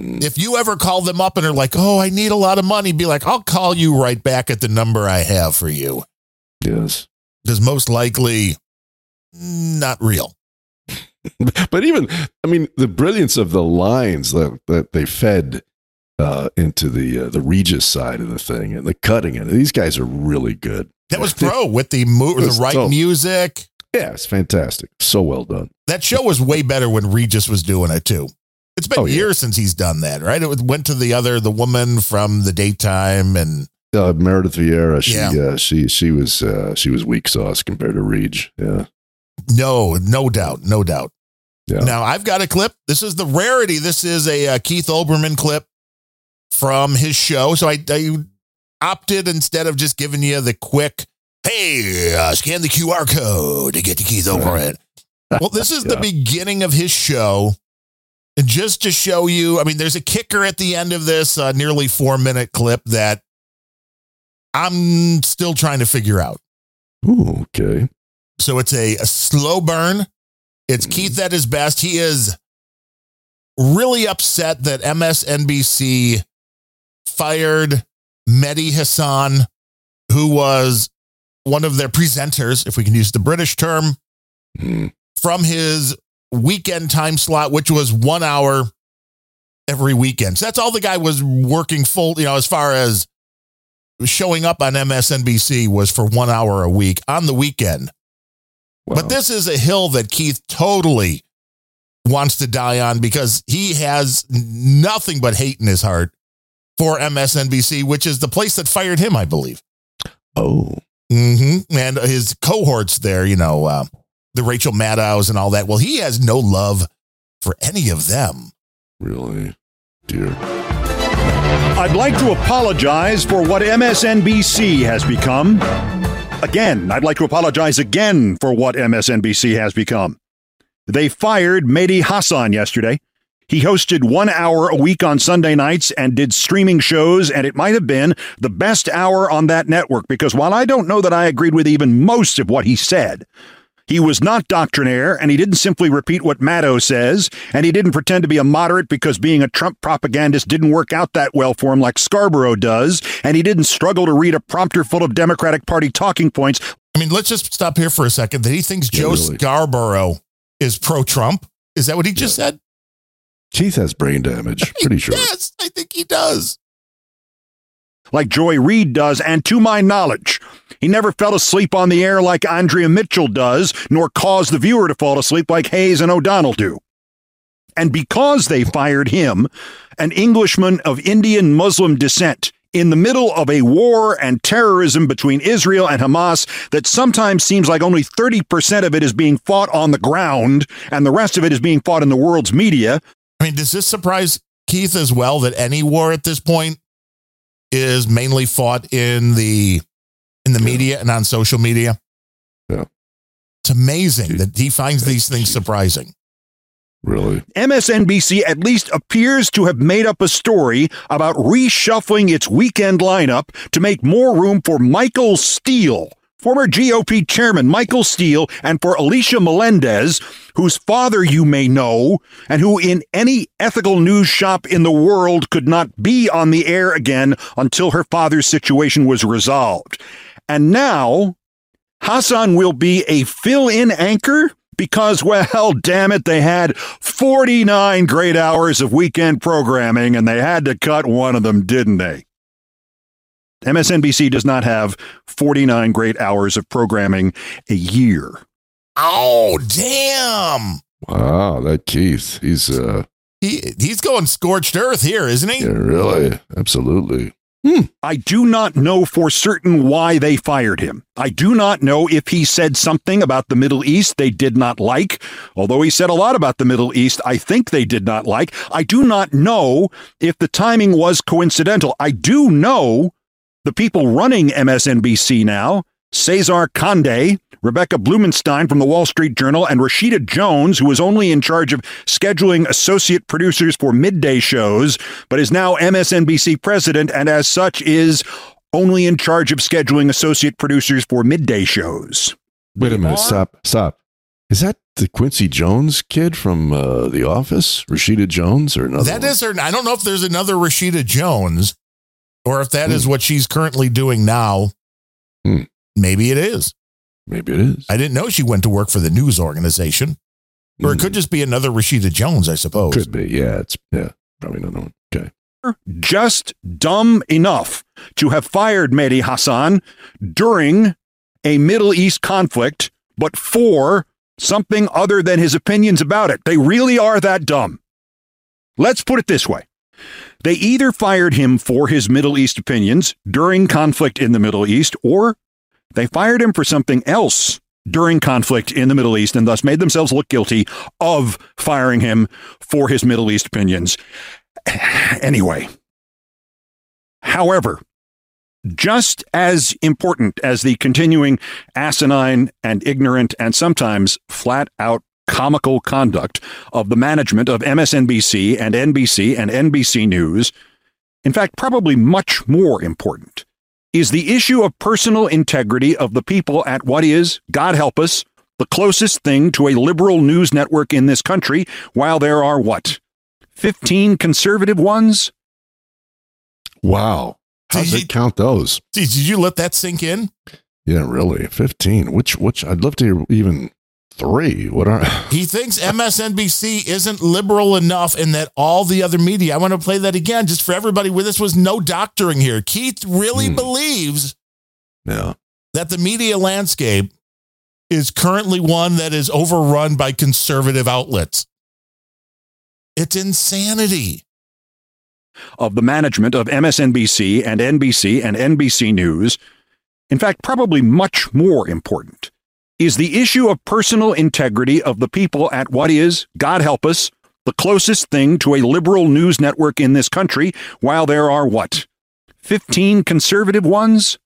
Mm. If you ever call them up and are like, oh, I need a lot of money, be like, I'll call you right back at the number I have for you. Yes. Because most likely, not real. (laughs) but even I mean the brilliance of the lines that that they fed uh, into the uh, the Regis side of the thing and the cutting it. These guys are really good. That was (laughs) pro with the mo- the right so- music. Yeah, it's fantastic. So well done. That show was way better when Regis was doing it too. It's been Oh, yeah. years since he's done that, right? It went to the other, the woman from the daytime, and Uh, Meredith Vieira, she Yeah. uh, she she was uh, she was weak sauce compared to Reach. Yeah. No, no doubt, no doubt. Yeah. Now I've got a clip. This is the rarity. This is a uh, Keith Olbermann clip from his show. So I, I opted instead of just giving you the quick, hey, uh, scan the QR code to get to Keith Olbermann. well, this is (laughs) the beginning of his show. And just to show you, I mean, there's a kicker at the end of this uh, nearly four minute clip that I'm still trying to figure out. Ooh, okay. So it's a, a slow burn. It's mm-hmm. Keith at his best. He is really upset that MSNBC fired Mehdi Hassan, who was one of their presenters, if we can use the British term, mm-hmm. from his weekend time slot, which was one hour every weekend. So that's all the guy was working full, you know, as far as showing up on MSNBC was for one hour a week on the weekend. But this is a hill that Keith totally wants to die on because he has nothing but hate in his heart for MSNBC, which is the place that fired him, I believe. Oh. hmm And his cohorts there, you know, uh, the Rachel Maddows and all that. Well, he has no love for any of them. Really? Dear. I'd like to apologize for what MSNBC has become. Again, I'd like to apologize again for what MSNBC has become. They fired Mehdi Hassan yesterday. He hosted one hour a week on Sunday nights and did streaming shows, and it might have been the best hour on that network because while I don't know that I agreed with even most of what he said, he was not doctrinaire, and he didn't simply repeat what Maddow says, and he didn't pretend to be a moderate because being a Trump propagandist didn't work out that well for him like Scarborough does, and he didn't struggle to read a prompter full of Democratic Party talking points. I mean, let's just stop here for a second. That he thinks Yeah, Joe really. Scarborough is pro Trump. Is that what he just said? Keith has brain damage. (laughs) Pretty sure. Yes, I think he does. like Joy Reid does, and to my knowledge, he never fell asleep on the air like Andrea Mitchell does, nor caused the viewer to fall asleep like Hayes and O'Donnell do. And because they fired him, an Englishman of Indian Muslim descent, in the middle of a war and terrorism between Israel and Hamas that sometimes seems like only 30% of it is being fought on the ground and the rest of it is being fought in the world's media, I mean, does this surprise Keith as well that any war at this point is mainly fought in the in the media and on social media? Yeah. It's amazing that he finds these things surprising. Really? MSNBC at least appears to have made up a story about reshuffling its weekend lineup to make more room for Michael Steele, former GOP chairman Michael Steele, and for Alicia Menendez, whose father you may know, and who in any ethical news shop in the world could not be on the air again until her father's situation was resolved. And now Hassan will be a fill in anchor because, well, (laughs) damn it, they had 49 great hours of weekend programming and they had to cut one of them, didn't they? MSNBC does not have 49 great hours of programming a year. Oh, damn. Wow, that Keith. He's uh He he's going scorched earth here, isn't he? yeah, really. Absolutely. Hmm. I do not know for certain why they fired him. I do not know if he said something about the Middle East they did not like, although he said a lot about the Middle East I think they did not like. I do not know if the timing was coincidental. I do know the people running MSNBC now, Cesar Conde, Rebecca Blumenstein from the Wall Street Journal, and Rashida Jones, who was only in charge of scheduling associate producers for midday shows, but is now MSNBC president and as such is only in charge of scheduling associate producers for midday shows. Wait a minute. Stop. Stop. Is that the Quincy Jones kid from uh, The Office? Rashida Jones or another? That one? is her. I don't know if there's another Rashida Jones or if that is Hmm. what she's currently doing now. Maybe it is. Maybe it is. I didn't know she went to work for the news organization. Or it could mm. just be another Rashida Jones, I suppose. Could be. Yeah. It's yeah. Probably another one. Okay. Just dumb enough to have fired Mehdi Hassan during a Middle East conflict, but for something other than his opinions about it. They really are that dumb. let's put it this way. They either fired him for his Middle East opinions during conflict in the Middle East, or they fired him for something else during conflict in the Middle East and thus made themselves look guilty of firing him for his Middle East opinions. (sighs) Anyway, however, just as important as the continuing asinine and ignorant and sometimes flat out comical conduct of the management of MSNBC and NBC and NBC News, in fact, probably much more important, is the issue of personal integrity of the people at what is, God help us, the closest thing to a liberal news network in this country, while there are what? 15 conservative ones? Wow. How does it count those? Did did you let that sink in? Yeah, really. 15. Which, which, I'd love to hear even three. What are, (laughs) He thinks MSNBC isn't liberal enough and that all the other media, I want to play that again just for everybody where this was no doctoring here. Keith really hmm. believes yeah. that the media landscape is currently one that is overrun by conservative outlets. It's insanity. of the management of MSNBC and NBC and NBC News, in fact, probably much more important, is the issue of personal integrity of the people at what is, God help us, the closest thing to a liberal news network in this country, while there are what? 15 conservative ones?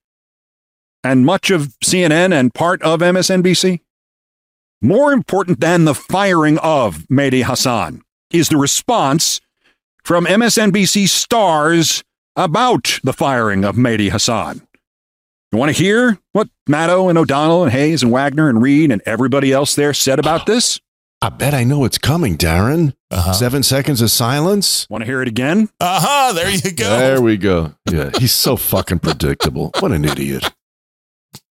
And much of CNN and part of MSNBC? More important than the firing of Mehdi Hassan is the response from MSNBC stars about the firing of Mehdi Hassan. You want to hear what Maddow and O'Donnell and Hayes and Wagner and Reid and everybody else there said about this? I bet I know it's coming, Darren. Seven seconds of silence. Want to hear it again? Uh huh. There you go. There we go. Yeah, he's so fucking predictable. What an idiot.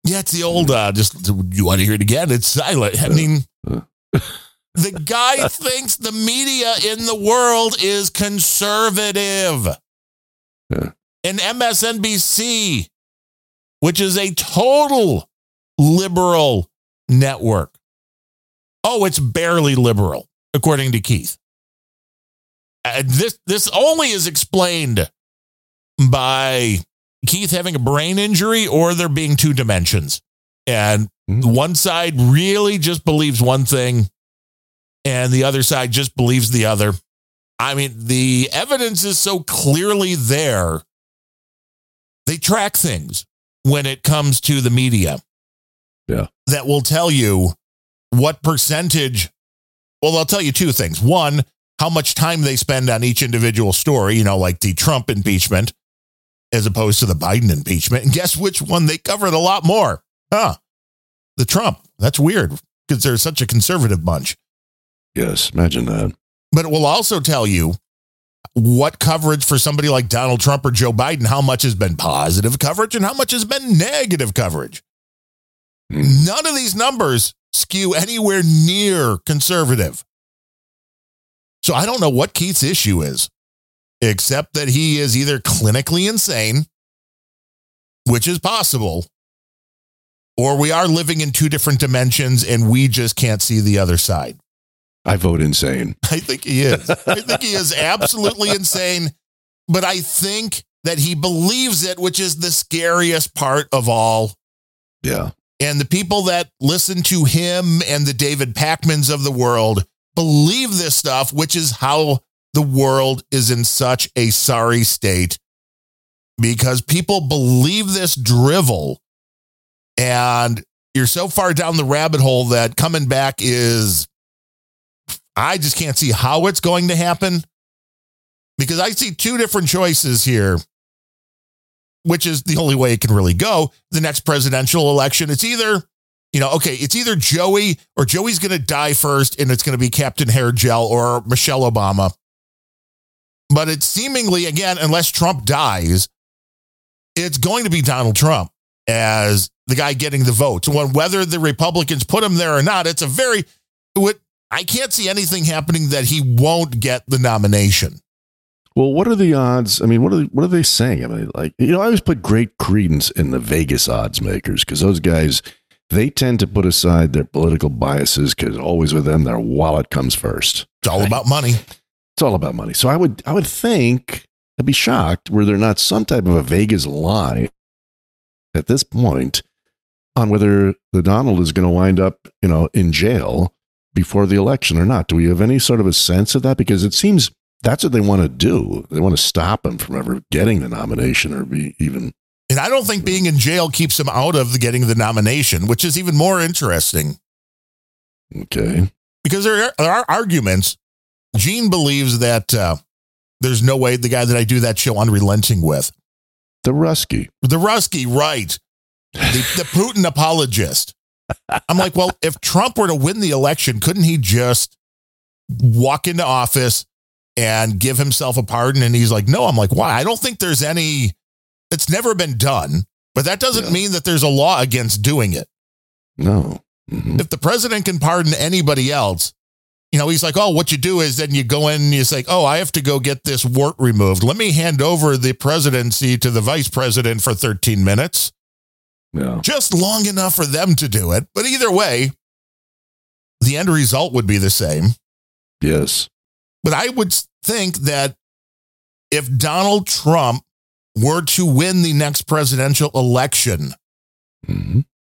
Yeah, it's the old, uh, just, you want to hear it again? It's silent. I mean, (laughs) the guy (laughs) thinks the media in the world is conservative. And MSNBC, which is a total liberal network. Oh, it's barely liberal, according to Keith. Uh, this this only is explained by Keith having a brain injury or there being two dimensions. And one side really just believes one thing and the other side just believes the other. I mean, the evidence is so clearly there. They track things when it comes to the media Yeah. that will tell you what percentage. Well, they'll tell you two things. One, how much time they spend on each individual story, you know, like the Trump impeachment as opposed to the Biden impeachment. And guess which one they covered a lot more? Huh. The Trump. That's weird because they're such a conservative bunch. Yes, imagine that. But it will also tell you what coverage for somebody like Donald Trump or Joe Biden, how much has been positive coverage and how much has been negative coverage. Hmm. None of these numbers skew anywhere near conservative. So I don't know what Keith's issue is, except that he is either clinically insane, which is possible, or we are living in two different dimensions and we just can't see the other side. I vote insane. (laughs) I think he is. I think he is absolutely insane, but I think that he believes it, which is the scariest part of all. Yeah. And the people that listen to him and the David Pakmans of the world believe this stuff, which is how the world is in such a sorry state because people believe this drivel and you're so far down the rabbit hole that coming back is I just can't see how it's going to happen because I see two different choices here, which is the only way it can really go. The next presidential election, it's either, you know, okay, it's either Joey or Joey's going to die first and it's going to be Captain Hair Gel or Michelle Obama. But it's seemingly, again, unless Trump dies, it's going to be Donald Trump as the guy getting the votes. When whether the Republicans put him there or not, it's a very what I can't see anything happening that he won't get the nomination. Well, what are the odds? I mean, what are they, what are they saying? I mean, like you know, I always put great credence in the Vegas odds makers because those guys they tend to put aside their political biases because always with them their wallet comes first. It's all about money. It's all about money. So I would I would think I'd be shocked were there not some type of a Vegas lie at this point on whether the Donald is going to wind up, you know, in jail before the election or not. Do we have any sort of a sense of that? Because it seems that's what they want to do. They want to stop him from ever getting the nomination or be even. And I don't think being in jail keeps him out of getting the nomination, which is even more interesting. Okay. Because there are, there are arguments. Gene believes that uh, there's no way the guy that I do that show unrelenting with, The Rusky. the Rusky, right? The, the Putin apologist. I'm like, well, if Trump were to win the election, couldn't he just walk into office and give himself a pardon? And he's like, no. I'm like, why? I don't think there's any. It's never been done, but that doesn't mean that there's a law against doing it. No. Mm-hmm. If the president can pardon anybody else, you know, he's like, oh, what you do is then you go in and you say, oh, I have to go get this wart removed. Let me hand over the presidency to the vice president for 13 minutes. Yeah. Just long enough for them to do it. But either way, the end result would be the same. Yes. But I would think that if Donald Trump were to win the next presidential election,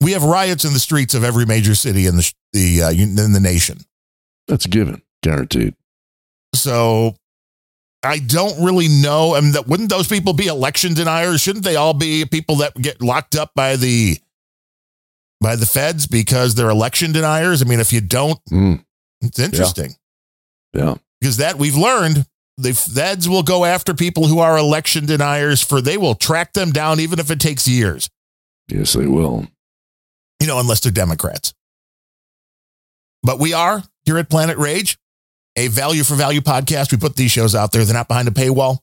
we have riots in the streets of every major city in the the uh, in the nation. That's a given, guaranteed. So I don't really know. I mean, that wouldn't those people be election deniers? Shouldn't they all be people that get locked up by the by the feds because they're election deniers? I mean, if you don't, Mm. it's interesting Yeah. because that we've learned the feds will go after people who are election deniers for they will track them down even if it takes years. Yes, they will. You know, unless they're Democrats. But we are here at Planet Rage, a value for value podcast. We put these shows out there. They're not behind a paywall.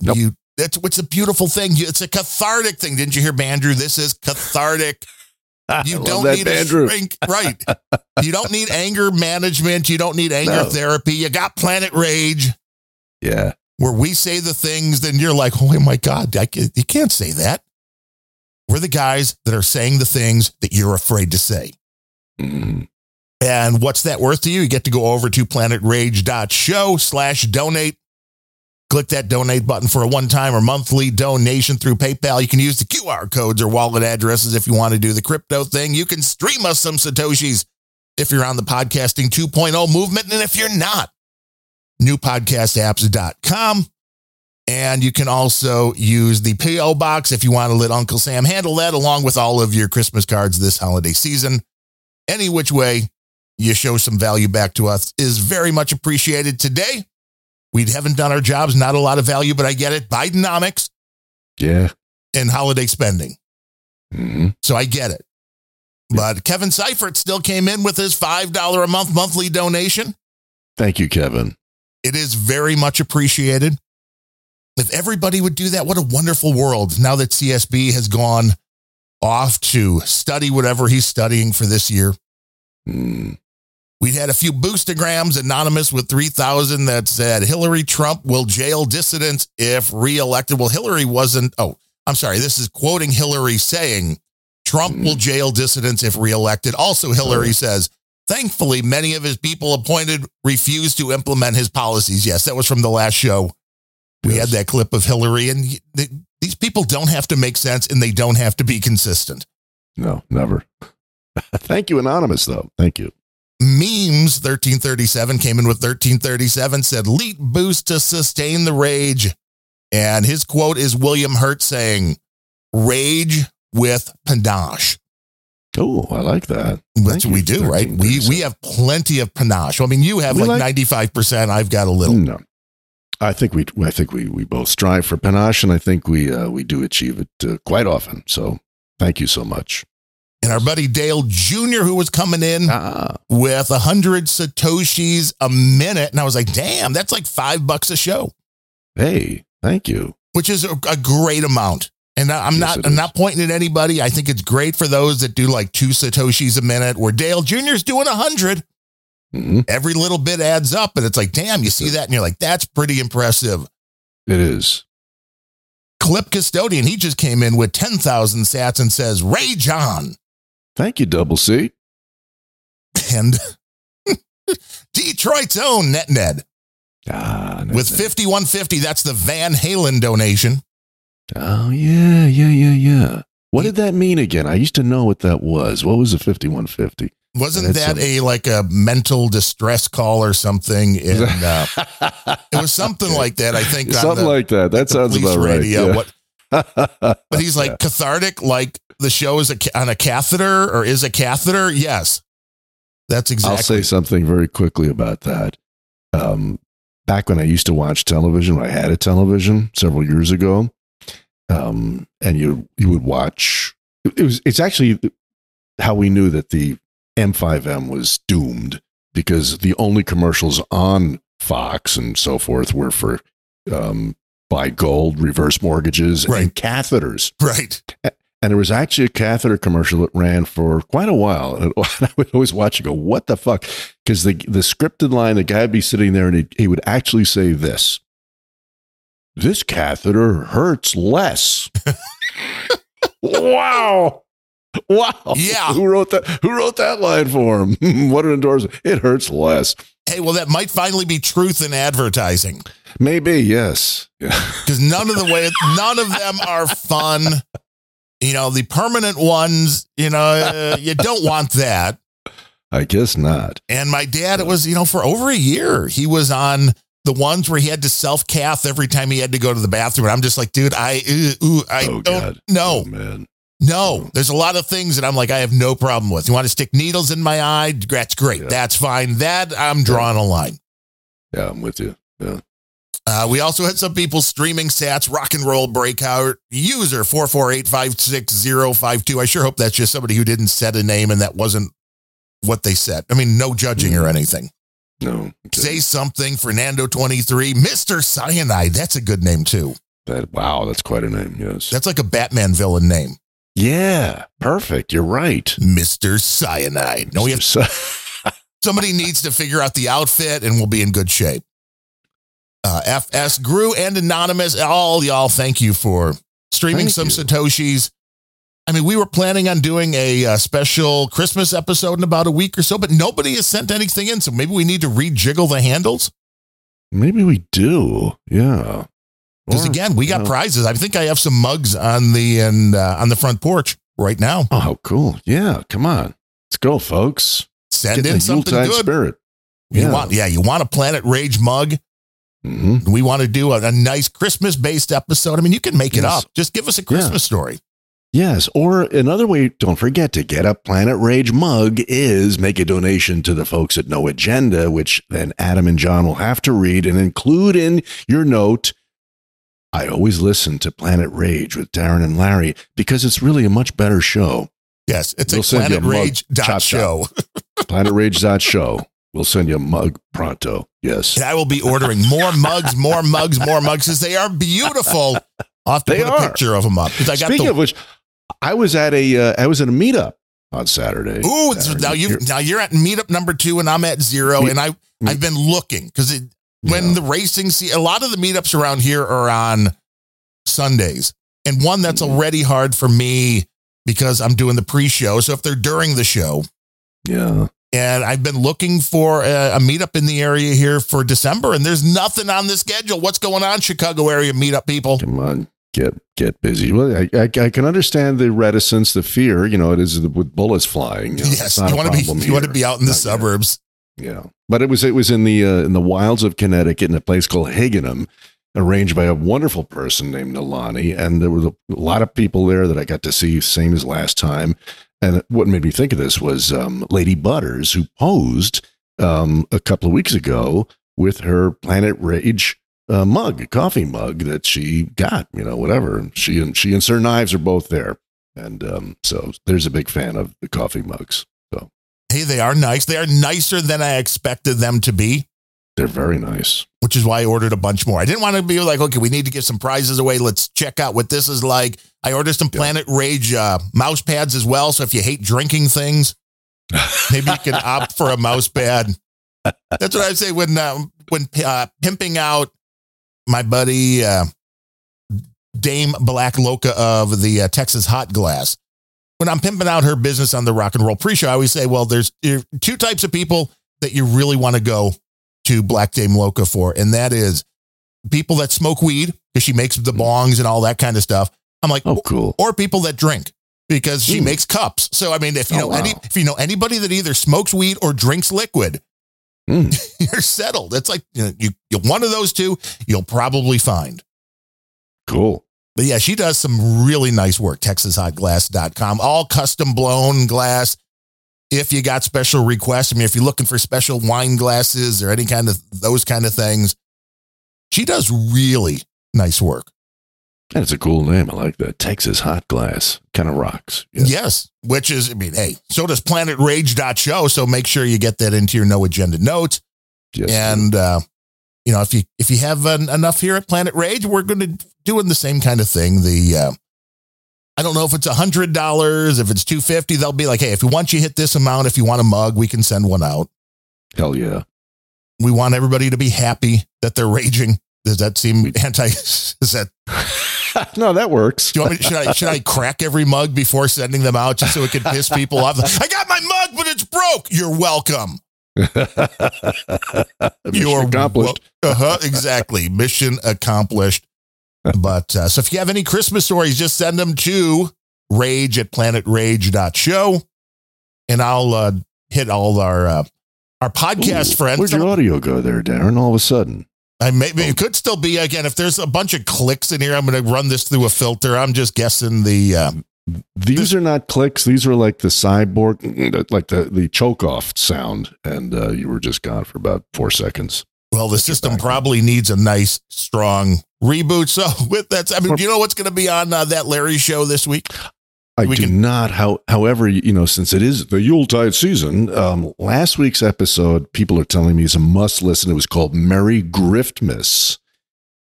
You that's what's a beautiful thing. You- It's a cathartic thing. Didn't you hear Bandrew? This is cathartic. (laughs) You don't that, need Bandrew. a shrink, right? (laughs) you don't need anger management. You don't need anger No. therapy. You got Planet Rage, Yeah. where we say the things, then you're like, oh my god, I you can't say that. We're the guys that are saying the things that you're afraid to say. Mhm. And what's that worth to you? You get to go over to planetrage.show slash donate. Click that donate button for a one time or monthly donation through PayPal. You can use the QR codes or wallet addresses if you want to do the crypto thing. You can stream us some Satoshis if you're on the podcasting 2.0 movement. And if you're not, newpodcastapps.com. And you can also use the PO box if you want to let Uncle Sam handle that along with all of your Christmas cards this holiday season. Any which way you show some value back to us is very much appreciated today. We haven't done our jobs, not a lot of value, but I get it. Bidenomics Yeah. and holiday spending. hmm So I get it. But Kevin Seifert still came in with his $5 a month monthly donation. Thank you, Kevin. It is very much appreciated. If everybody would do that, what a wonderful world now that CSB has gone off to study whatever he's studying for this year. Mm. We had a few boostograms anonymous with 3,000 that said Hillary Trump will jail dissidents if reelected. Well, Hillary wasn't. Oh, I'm sorry. This is quoting Hillary saying Trump hmm. will jail dissidents if reelected. Also, Hillary oh. says, thankfully, many of his people appointed refused to implement his policies. Yes, that was from the last show. We had that clip of Hillary, and he- th- these people don't have to make sense and they don't have to be consistent. No, never. (laughs) Thank you, Anonymous, though. Thank you. Memes 1337 came in with 1337 said leap boost to sustain the rage. And his quote is William Hurt saying, rage with panache. Oh, I like that. That's what we do, right? We we have plenty of panache. I mean, you have We like like- 95%. I've got a little. No. I think we I think we we both strive for panache, and I think we uh, we do achieve it uh, quite often. So thank you so much. And our buddy Dale Jr., who was coming in with a hundred Satoshis a minute. And I was like, damn, that's like five bucks a show. Hey, thank you. which is a, a great amount. And I'm Yes, not I'm is. not pointing at anybody. I think it's great for those that do like two satoshis a minute. Where Dale Jr.'s doing a 100 Mm-hmm. Every little bit adds up, and it's like, damn, you see that, and you're like, that's pretty impressive. It is. Clip custodian, he just came in with 10,000 sats and says, Rage on. Thank you, Double C. And (laughs) Detroit's own Net Ned. Ah, With 5150, that's the Van Halen donation. Oh yeah, yeah, yeah, yeah. What did that mean again? I used to know what that was. What was a fifty-one fifty? Wasn't that a like a mental distress call or something? In, (laughs) uh, it was something like that. I think something the- like that? That sounds about right. radio. yeah. What, (laughs) but he's like cathartic, like the show is a, on a catheter or is a catheter. Yes, that's exactly. I'll say something very quickly about that. Um, back when I used to watch television, when I had a television several years ago, um, and you you would watch. It was it's actually how we knew that the M5M was doomed because the only commercials on Fox and so forth were for um, buy gold, reverse mortgages, and catheters. Right. And there was actually a catheter commercial that ran for quite a while. And (laughs) I would always watch and go, what the fuck? Because the, the scripted line, the guy would be sitting there and he, he would actually say this This catheter hurts less. (laughs) wow. Wow. Yeah. Who wrote that? Who wrote that line for him? (laughs) what an endorsement. It hurts less. Hey, well, that might finally be truth in advertising Maybe, yes. Because none of the way, none of them are fun. You know, the permanent ones. You know, uh, (laughs) you don't want that. I guess not. And my dad, it was, you know, for over a year, he was on the ones where he had to self cath every time he had to go to the bathroom. And I'm just like, dude, I, ooh, ooh, I Oh, don't know. Oh, man. No, there's a lot of things that I'm like, I have no problem with. You want to stick needles in my eye? That's great. That's fine. That I'm drawing a line. Yeah, I'm with you. Yeah. Uh, we also had some people streaming sats, rock and roll breakout user 448-56052. I sure hope that's just somebody who didn't set a name and that wasn't what they said. I mean, no judging or anything. No. Say something, Fernando 23, Mr. Cyanide. That's a good name too. That wow, that's quite a name. Yes. That's like a Batman villain name. Yeah, perfect. You're right. Mr. Cyanide. No, we have (laughs) somebody needs to figure out the outfit and we'll be in good shape. Uh, FS Grew and Anonymous, all y'all, thank you for streaming Thank some Satoshis. I mean, we were planning on doing a, uh special Christmas episode in about a week or so, but nobody has sent anything in. So maybe we need to rejiggle the handles. Maybe we do. Yeah. Because again, we got prizes. I think I have some mugs on the and uh, on the front porch right now. Oh, cool. Yeah. Come on. Let's go, folks. Send Get in the something Yuletide good. spirit. You Yeah. want, yeah, you want a Planet Rage mug. Mhm. We want to do a, a nice Christmas based episode. I mean, you can make it up. Just give us a Christmas Yeah. story. Yes. Or another way, don't forget to get a Planet Rage mug is make a donation to the folks at No Agenda, which then Adam and John will have to read and include in your note. I always listen to Planet Rage with Darren and Larry because it's really a much better show. Yes, it's We'll a send you a (laughs) Planet. Rage dot show. PlanetRage.show. We'll send you a mug pronto. Yes. And I will be ordering more mugs, more mugs, more mugs because they are beautiful. I'll have to They put a picture of them up because I got Speaking the. of which, I was at a uh, I was at a meetup on Saturday. Ooh, Darren, now you you're- now you're at meetup number two and I'm at zero, Me- and I I've been looking because when the racing see a lot of the meetups around here are on Sundays, and one that's Mm-hmm. already hard for me because I'm doing the pre-show. So if they're during the show, Yeah. And I've been looking for a, a meetup in the area here for December, and there's nothing on the schedule. What's going on, Chicago area meetup people? Come on, get get busy. Well, I, I, I can understand the reticence, the fear. You know, it is with bullets flying. You know, Yes, you want to be you want to be out in the Not yet. suburbs. Yeah, but it was it was in the uh, in the wilds of Connecticut in a place called Higganum, arranged by a wonderful person named Nalani, and there was a lot of people there that I got to see, same as last time. And what made me think of this was um, Lady Butters, who posed um, a couple of weeks ago with her Planet Rage uh, mug, coffee mug that she got. You know, whatever. She and she and Sir Knives are both there, and um, so there's a big fan of the coffee mugs. So Hey, they are nice. They are nicer than I expected them to be. They're very nice. which is why I ordered a bunch more. I didn't want to be like, okay, we need to give some prizes away. Let's check out what this is like. I ordered some Planet Rage uh, mouse pads as well. So if you hate drinking things, (laughs) maybe you can opt for a mouse pad. That's what I say when uh, when uh, pimping out my buddy uh, Dame Black Loca of the uh, Texas Hot Glass. When I'm pimping out her business on the rock and roll pre-show, I always say, well, there's two types of people that you really want to go to Black Dame Loca for, and that is people that smoke weed because she makes the bongs and all that kind of stuff. I'm like, oh, cool. Or people that drink because she Mm. makes cups. So I mean, if you Oh, know any, if you know anybody that either smokes weed or drinks liquid, Mm. (laughs) you're settled. It's like you know, you, you one of those two, you'll probably find. Cool. But yeah, she does some really nice work. TexasHotGlass.com, all custom blown glass. If you got special requests, I mean, if you're looking for special wine glasses or any kind of those kind of things, she does really nice work. And it's a cool name. I like that. Texas Hot Glass. Kind of rocks. Yes. which is, I mean, hey, so does planetrage.show. So make sure you get that into your no agenda notes. Yes, and, uh, you know, if you if you have uh, enough here at Planet Rage, we're going to doing the same kind of thing. The uh, I don't know if it's a hundred dollars, if it's two fifty. They'll be like, hey, if you want you hit this amount, if you want a mug, we can send one out. Hell yeah. We want everybody to be happy that they're raging. Does that seem anti? (laughs) Is that (laughs) no? That works. Do you want me, should I should I crack every mug before sending them out just so it can piss people off? (laughs) I got my mug, but it's broke. You're welcome. Mission accomplished. uh huh. Exactly. Mission accomplished. (laughs) But uh, so if you have any Christmas stories, just send them to rage at planetrage.show and I'll uh, hit all our uh, our podcast Ooh, friends. Where'd your audio go there, Darren? All of a sudden. I maybe it could still be again if there's a bunch of clicks in here. I'm going to run this through a filter. I'm just guessing the. Uh, These are not clicks. These are like the cyborg, like the the choke off sound, and uh, you were just gone for about four seconds. Well, the system probably needs a nice, strong reboot. (laughs) So with that, I mean, do you know what's going to be on uh, that Larry show this week? I We do can- not. How, however, you know, since it is the Yuletide season, um, last week's episode, people are telling me is a must listen. It was called Merry Griftmas,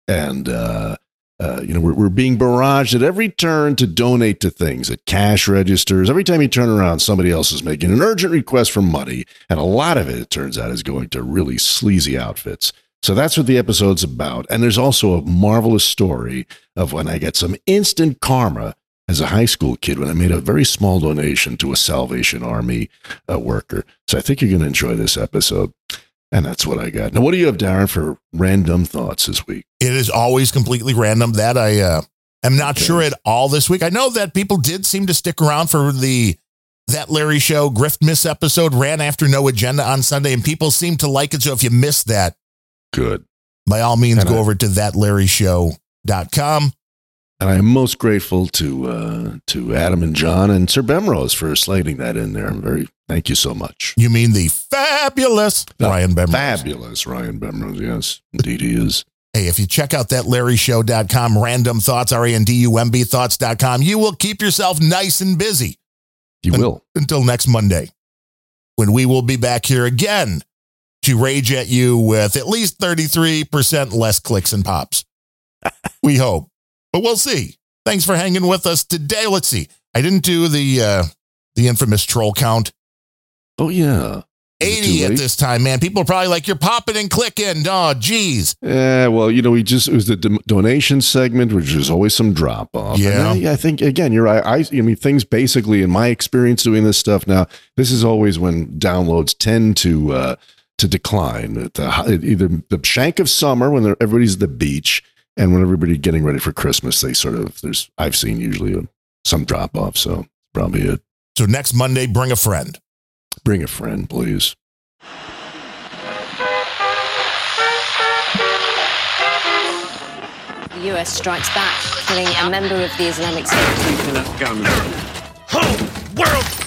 and uh, uh, you know, we're, we're being barraged at every turn to donate to things at cash registers. Every time you turn around, somebody else is making an urgent request for money, and a lot of it, it turns out, is going to really sleazy outfits. So that's what the episode's about. And there's also a marvelous story of when I get some instant karma as a high school kid when I made a very small donation to a Salvation Army uh, worker. So I think you're going to enjoy this episode. And that's what I got. Now, what do you have, Darren, for random thoughts this week? It is always completely random. That I uh, am not sure at all this week. I know that people did seem to stick around for the that Larry Show Griftmas episode ran after no agenda on Sunday, and people seem to like it. So if you missed that, Good. by all means, And go I- over to thatlarryshow.com. And I am most grateful to uh, to Adam and John and Sir Bemrose for slating that in there. I'm very thank you so much. You mean the fabulous Ryan Bemrose. Fabulous Ryan Bemrose, yes, indeed he is. Hey, if you check out that LarryShow.com, random thoughts, R A N D U M B thoughts.com, you will keep yourself nice and busy. You will. Until next Monday, when we will be back here again to rage at you with at least 33% less clicks and pops. (laughs) we hope, but we'll see. Thanks for hanging with us today. Let's see. I didn't do the uh, the infamous troll count. Oh yeah. 80 at this time, man. People are probably like, you're popping and clicking. Oh, geez. Yeah, well, you know, we just it was the do- donation segment, which is always some drop off. Yeah. I, I think again, you're right. I, I mean, things basically in my experience doing this stuff now. This is always when downloads tend to uh, to decline. At the, either the shank of summer when everybody's at the beach, and when everybody's getting ready for Christmas, they sort of there's I've seen usually uh, some drop off. So probably it. So next Monday, bring a friend. Bring a friend, please. The US strikes back, killing a member of the Islamic State. Whole world